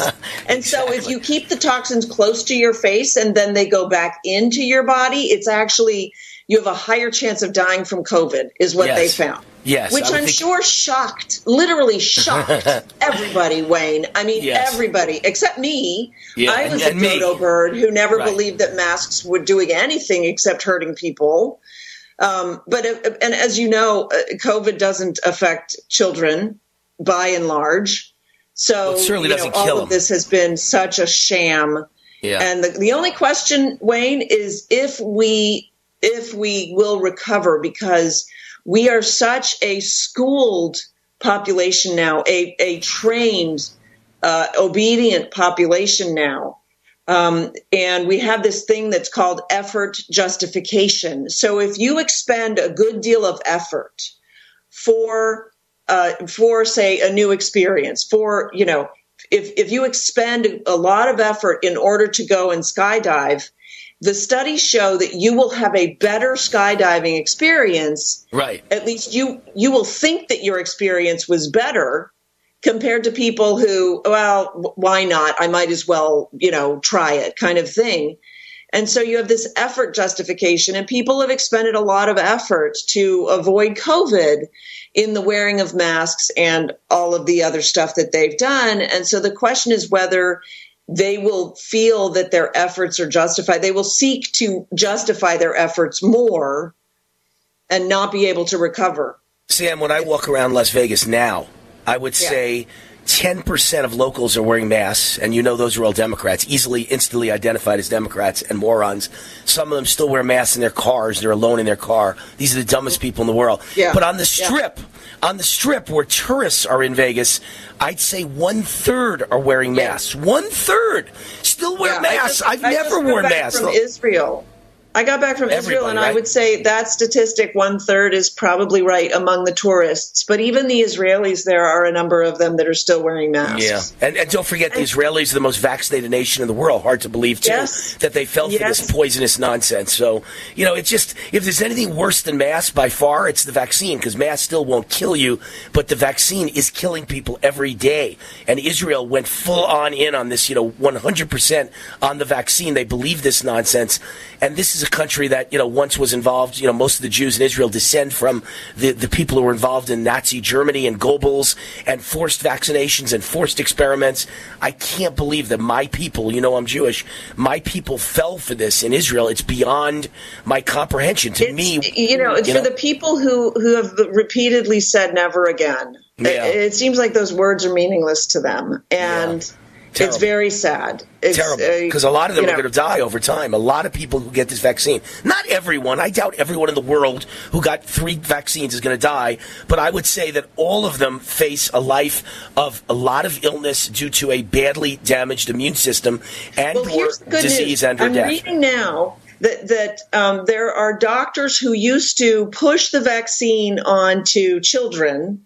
and so, if you keep the toxins close to your face and then they go back into your body, it's actually, you have a higher chance of dying from COVID, is what they found. Yes, Which I'm think- sure shocked, literally shocked everybody, Wayne. I mean, Yes. everybody except me. Yeah, I was and a me. dodo bird who never Right. believed that masks were doing anything except hurting people. Um, but it- and as you know, uh, COVID doesn't affect children by and large. So Well, it certainly you know, doesn't all kill of them. this has been such a sham. Yeah. And the, the only question, Wayne, is if we if we will recover because we are such a schooled population now, a, a trained, uh, obedient population now. Um, and we have this thing that's called effort justification. So if you expend a good deal of effort for, uh, for say a new experience, for you know, if if you expend a lot of effort in order to go and skydive, the studies show that you will have a better skydiving experience Right. at least you you will think that your experience was better compared to people who well why not? I might as well you know try it kind of thing. And so you have this effort justification and people have expended a lot of effort to avoid covid in the wearing of masks and all of the other stuff that they've done. And so the question is whether they will feel that their efforts are justified. They will seek to justify their efforts more and not be able to recover. Sam, when I walk around Las Vegas now, I would Yeah. say 10% of locals are wearing masks, and you know those are all Democrats, easily, instantly identified as Democrats and morons. Some of them still wear masks in their cars. They're alone in their car. These are the dumbest people in the world. Yeah. But on the Yeah. strip, on the strip where tourists are in Vegas, I'd say one third are wearing masks. One third still wear Yeah, masks. I just never worn masks. from Israel. I got back from Israel, and I would say that statistic, one third, is probably right among the tourists. But even the Israelis, there are a number of them that are still wearing masks. Yeah, and, and don't forget the Israelis are the most vaccinated nation in the world. Hard to believe too Yes. that they fell for Yes. this poisonous nonsense. So you know, it's just if there's anything worse than masks by far, it's the vaccine because masks still won't kill you, but the vaccine is killing people every day. And Israel went full on in on this. You know, 100 percent on the vaccine. They believe this nonsense, and this is a country that you know once was involved. You know, most of the Jews in Israel descend from the the people who were involved in Nazi Germany and Goebbels and forced vaccinations and forced experiments. I can't believe that my people, you know, I'm Jewish, my people fell for this in Israel. It's beyond my comprehension. To me, You know, it's for the people who who have repeatedly said never again. Yeah. It, it seems like those words are meaningless to them, and it's Terrible. very sad. It's, terrible because a lot of them are know, going to die over time. A lot of people who get this vaccine, not everyone. I doubt everyone in the world who got three vaccines is going to die, but I would say that all of them face a life of a lot of illness due to a badly damaged immune system and Well, or here's the good disease news. and or I'm death. reading now that that um, there are doctors who used to push the vaccine onto children,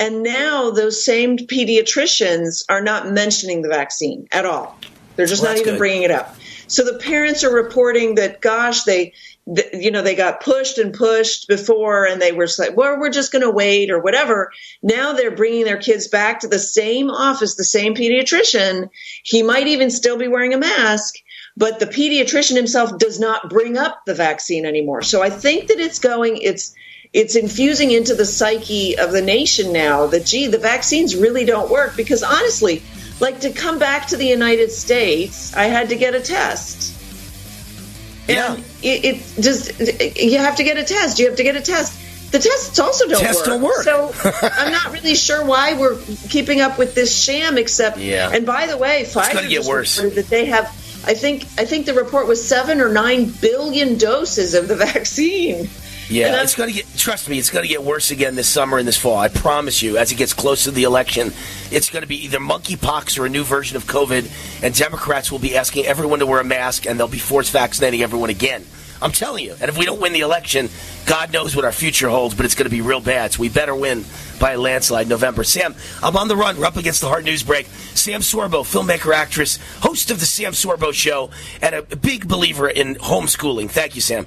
and now those same pediatricians are not mentioning the vaccine at all. They're just Well, not even good. bringing it up. So the parents are reporting that, gosh, they. th- You know, they got pushed and pushed before, and they were like, "Well, we're just going to wait" or whatever. Now they're bringing their kids back to the same office, the same pediatrician. He might even still be wearing a mask, but the pediatrician himself does not bring up the vaccine anymore. So I think that it's going, it's, it's infusing into the psyche of the nation now that, gee, the vaccines really don't work because honestly, like to come back to the United States, I had to get a test. Yeah. And it, it just, you have to get a test. You have to get a test. The tests also don't Tests work. don't work. So I'm not really sure why we're keeping up with this sham. Except, Yeah. and by the way, Pfizer get worse. that they have. I think I think the report was seven or nine billion doses of the vaccine. Yeah, it's going to get. Trust me, it's going to get worse again this summer and this fall. I promise you. As it gets closer to the election, it's going to be either monkeypox or a new version of COVID, and Democrats will be asking everyone to wear a mask, and they'll be force vaccinating everyone again. I'm telling you. And if we don't win the election, God knows what our future holds, but it's going to be real bad. So we better win by a landslide November. Sam, I'm on the run. We're up against the hard news break. Sam Sorbo, filmmaker, actress, host of the Sam Sorbo Show, and a big believer in homeschooling. Thank you, Sam.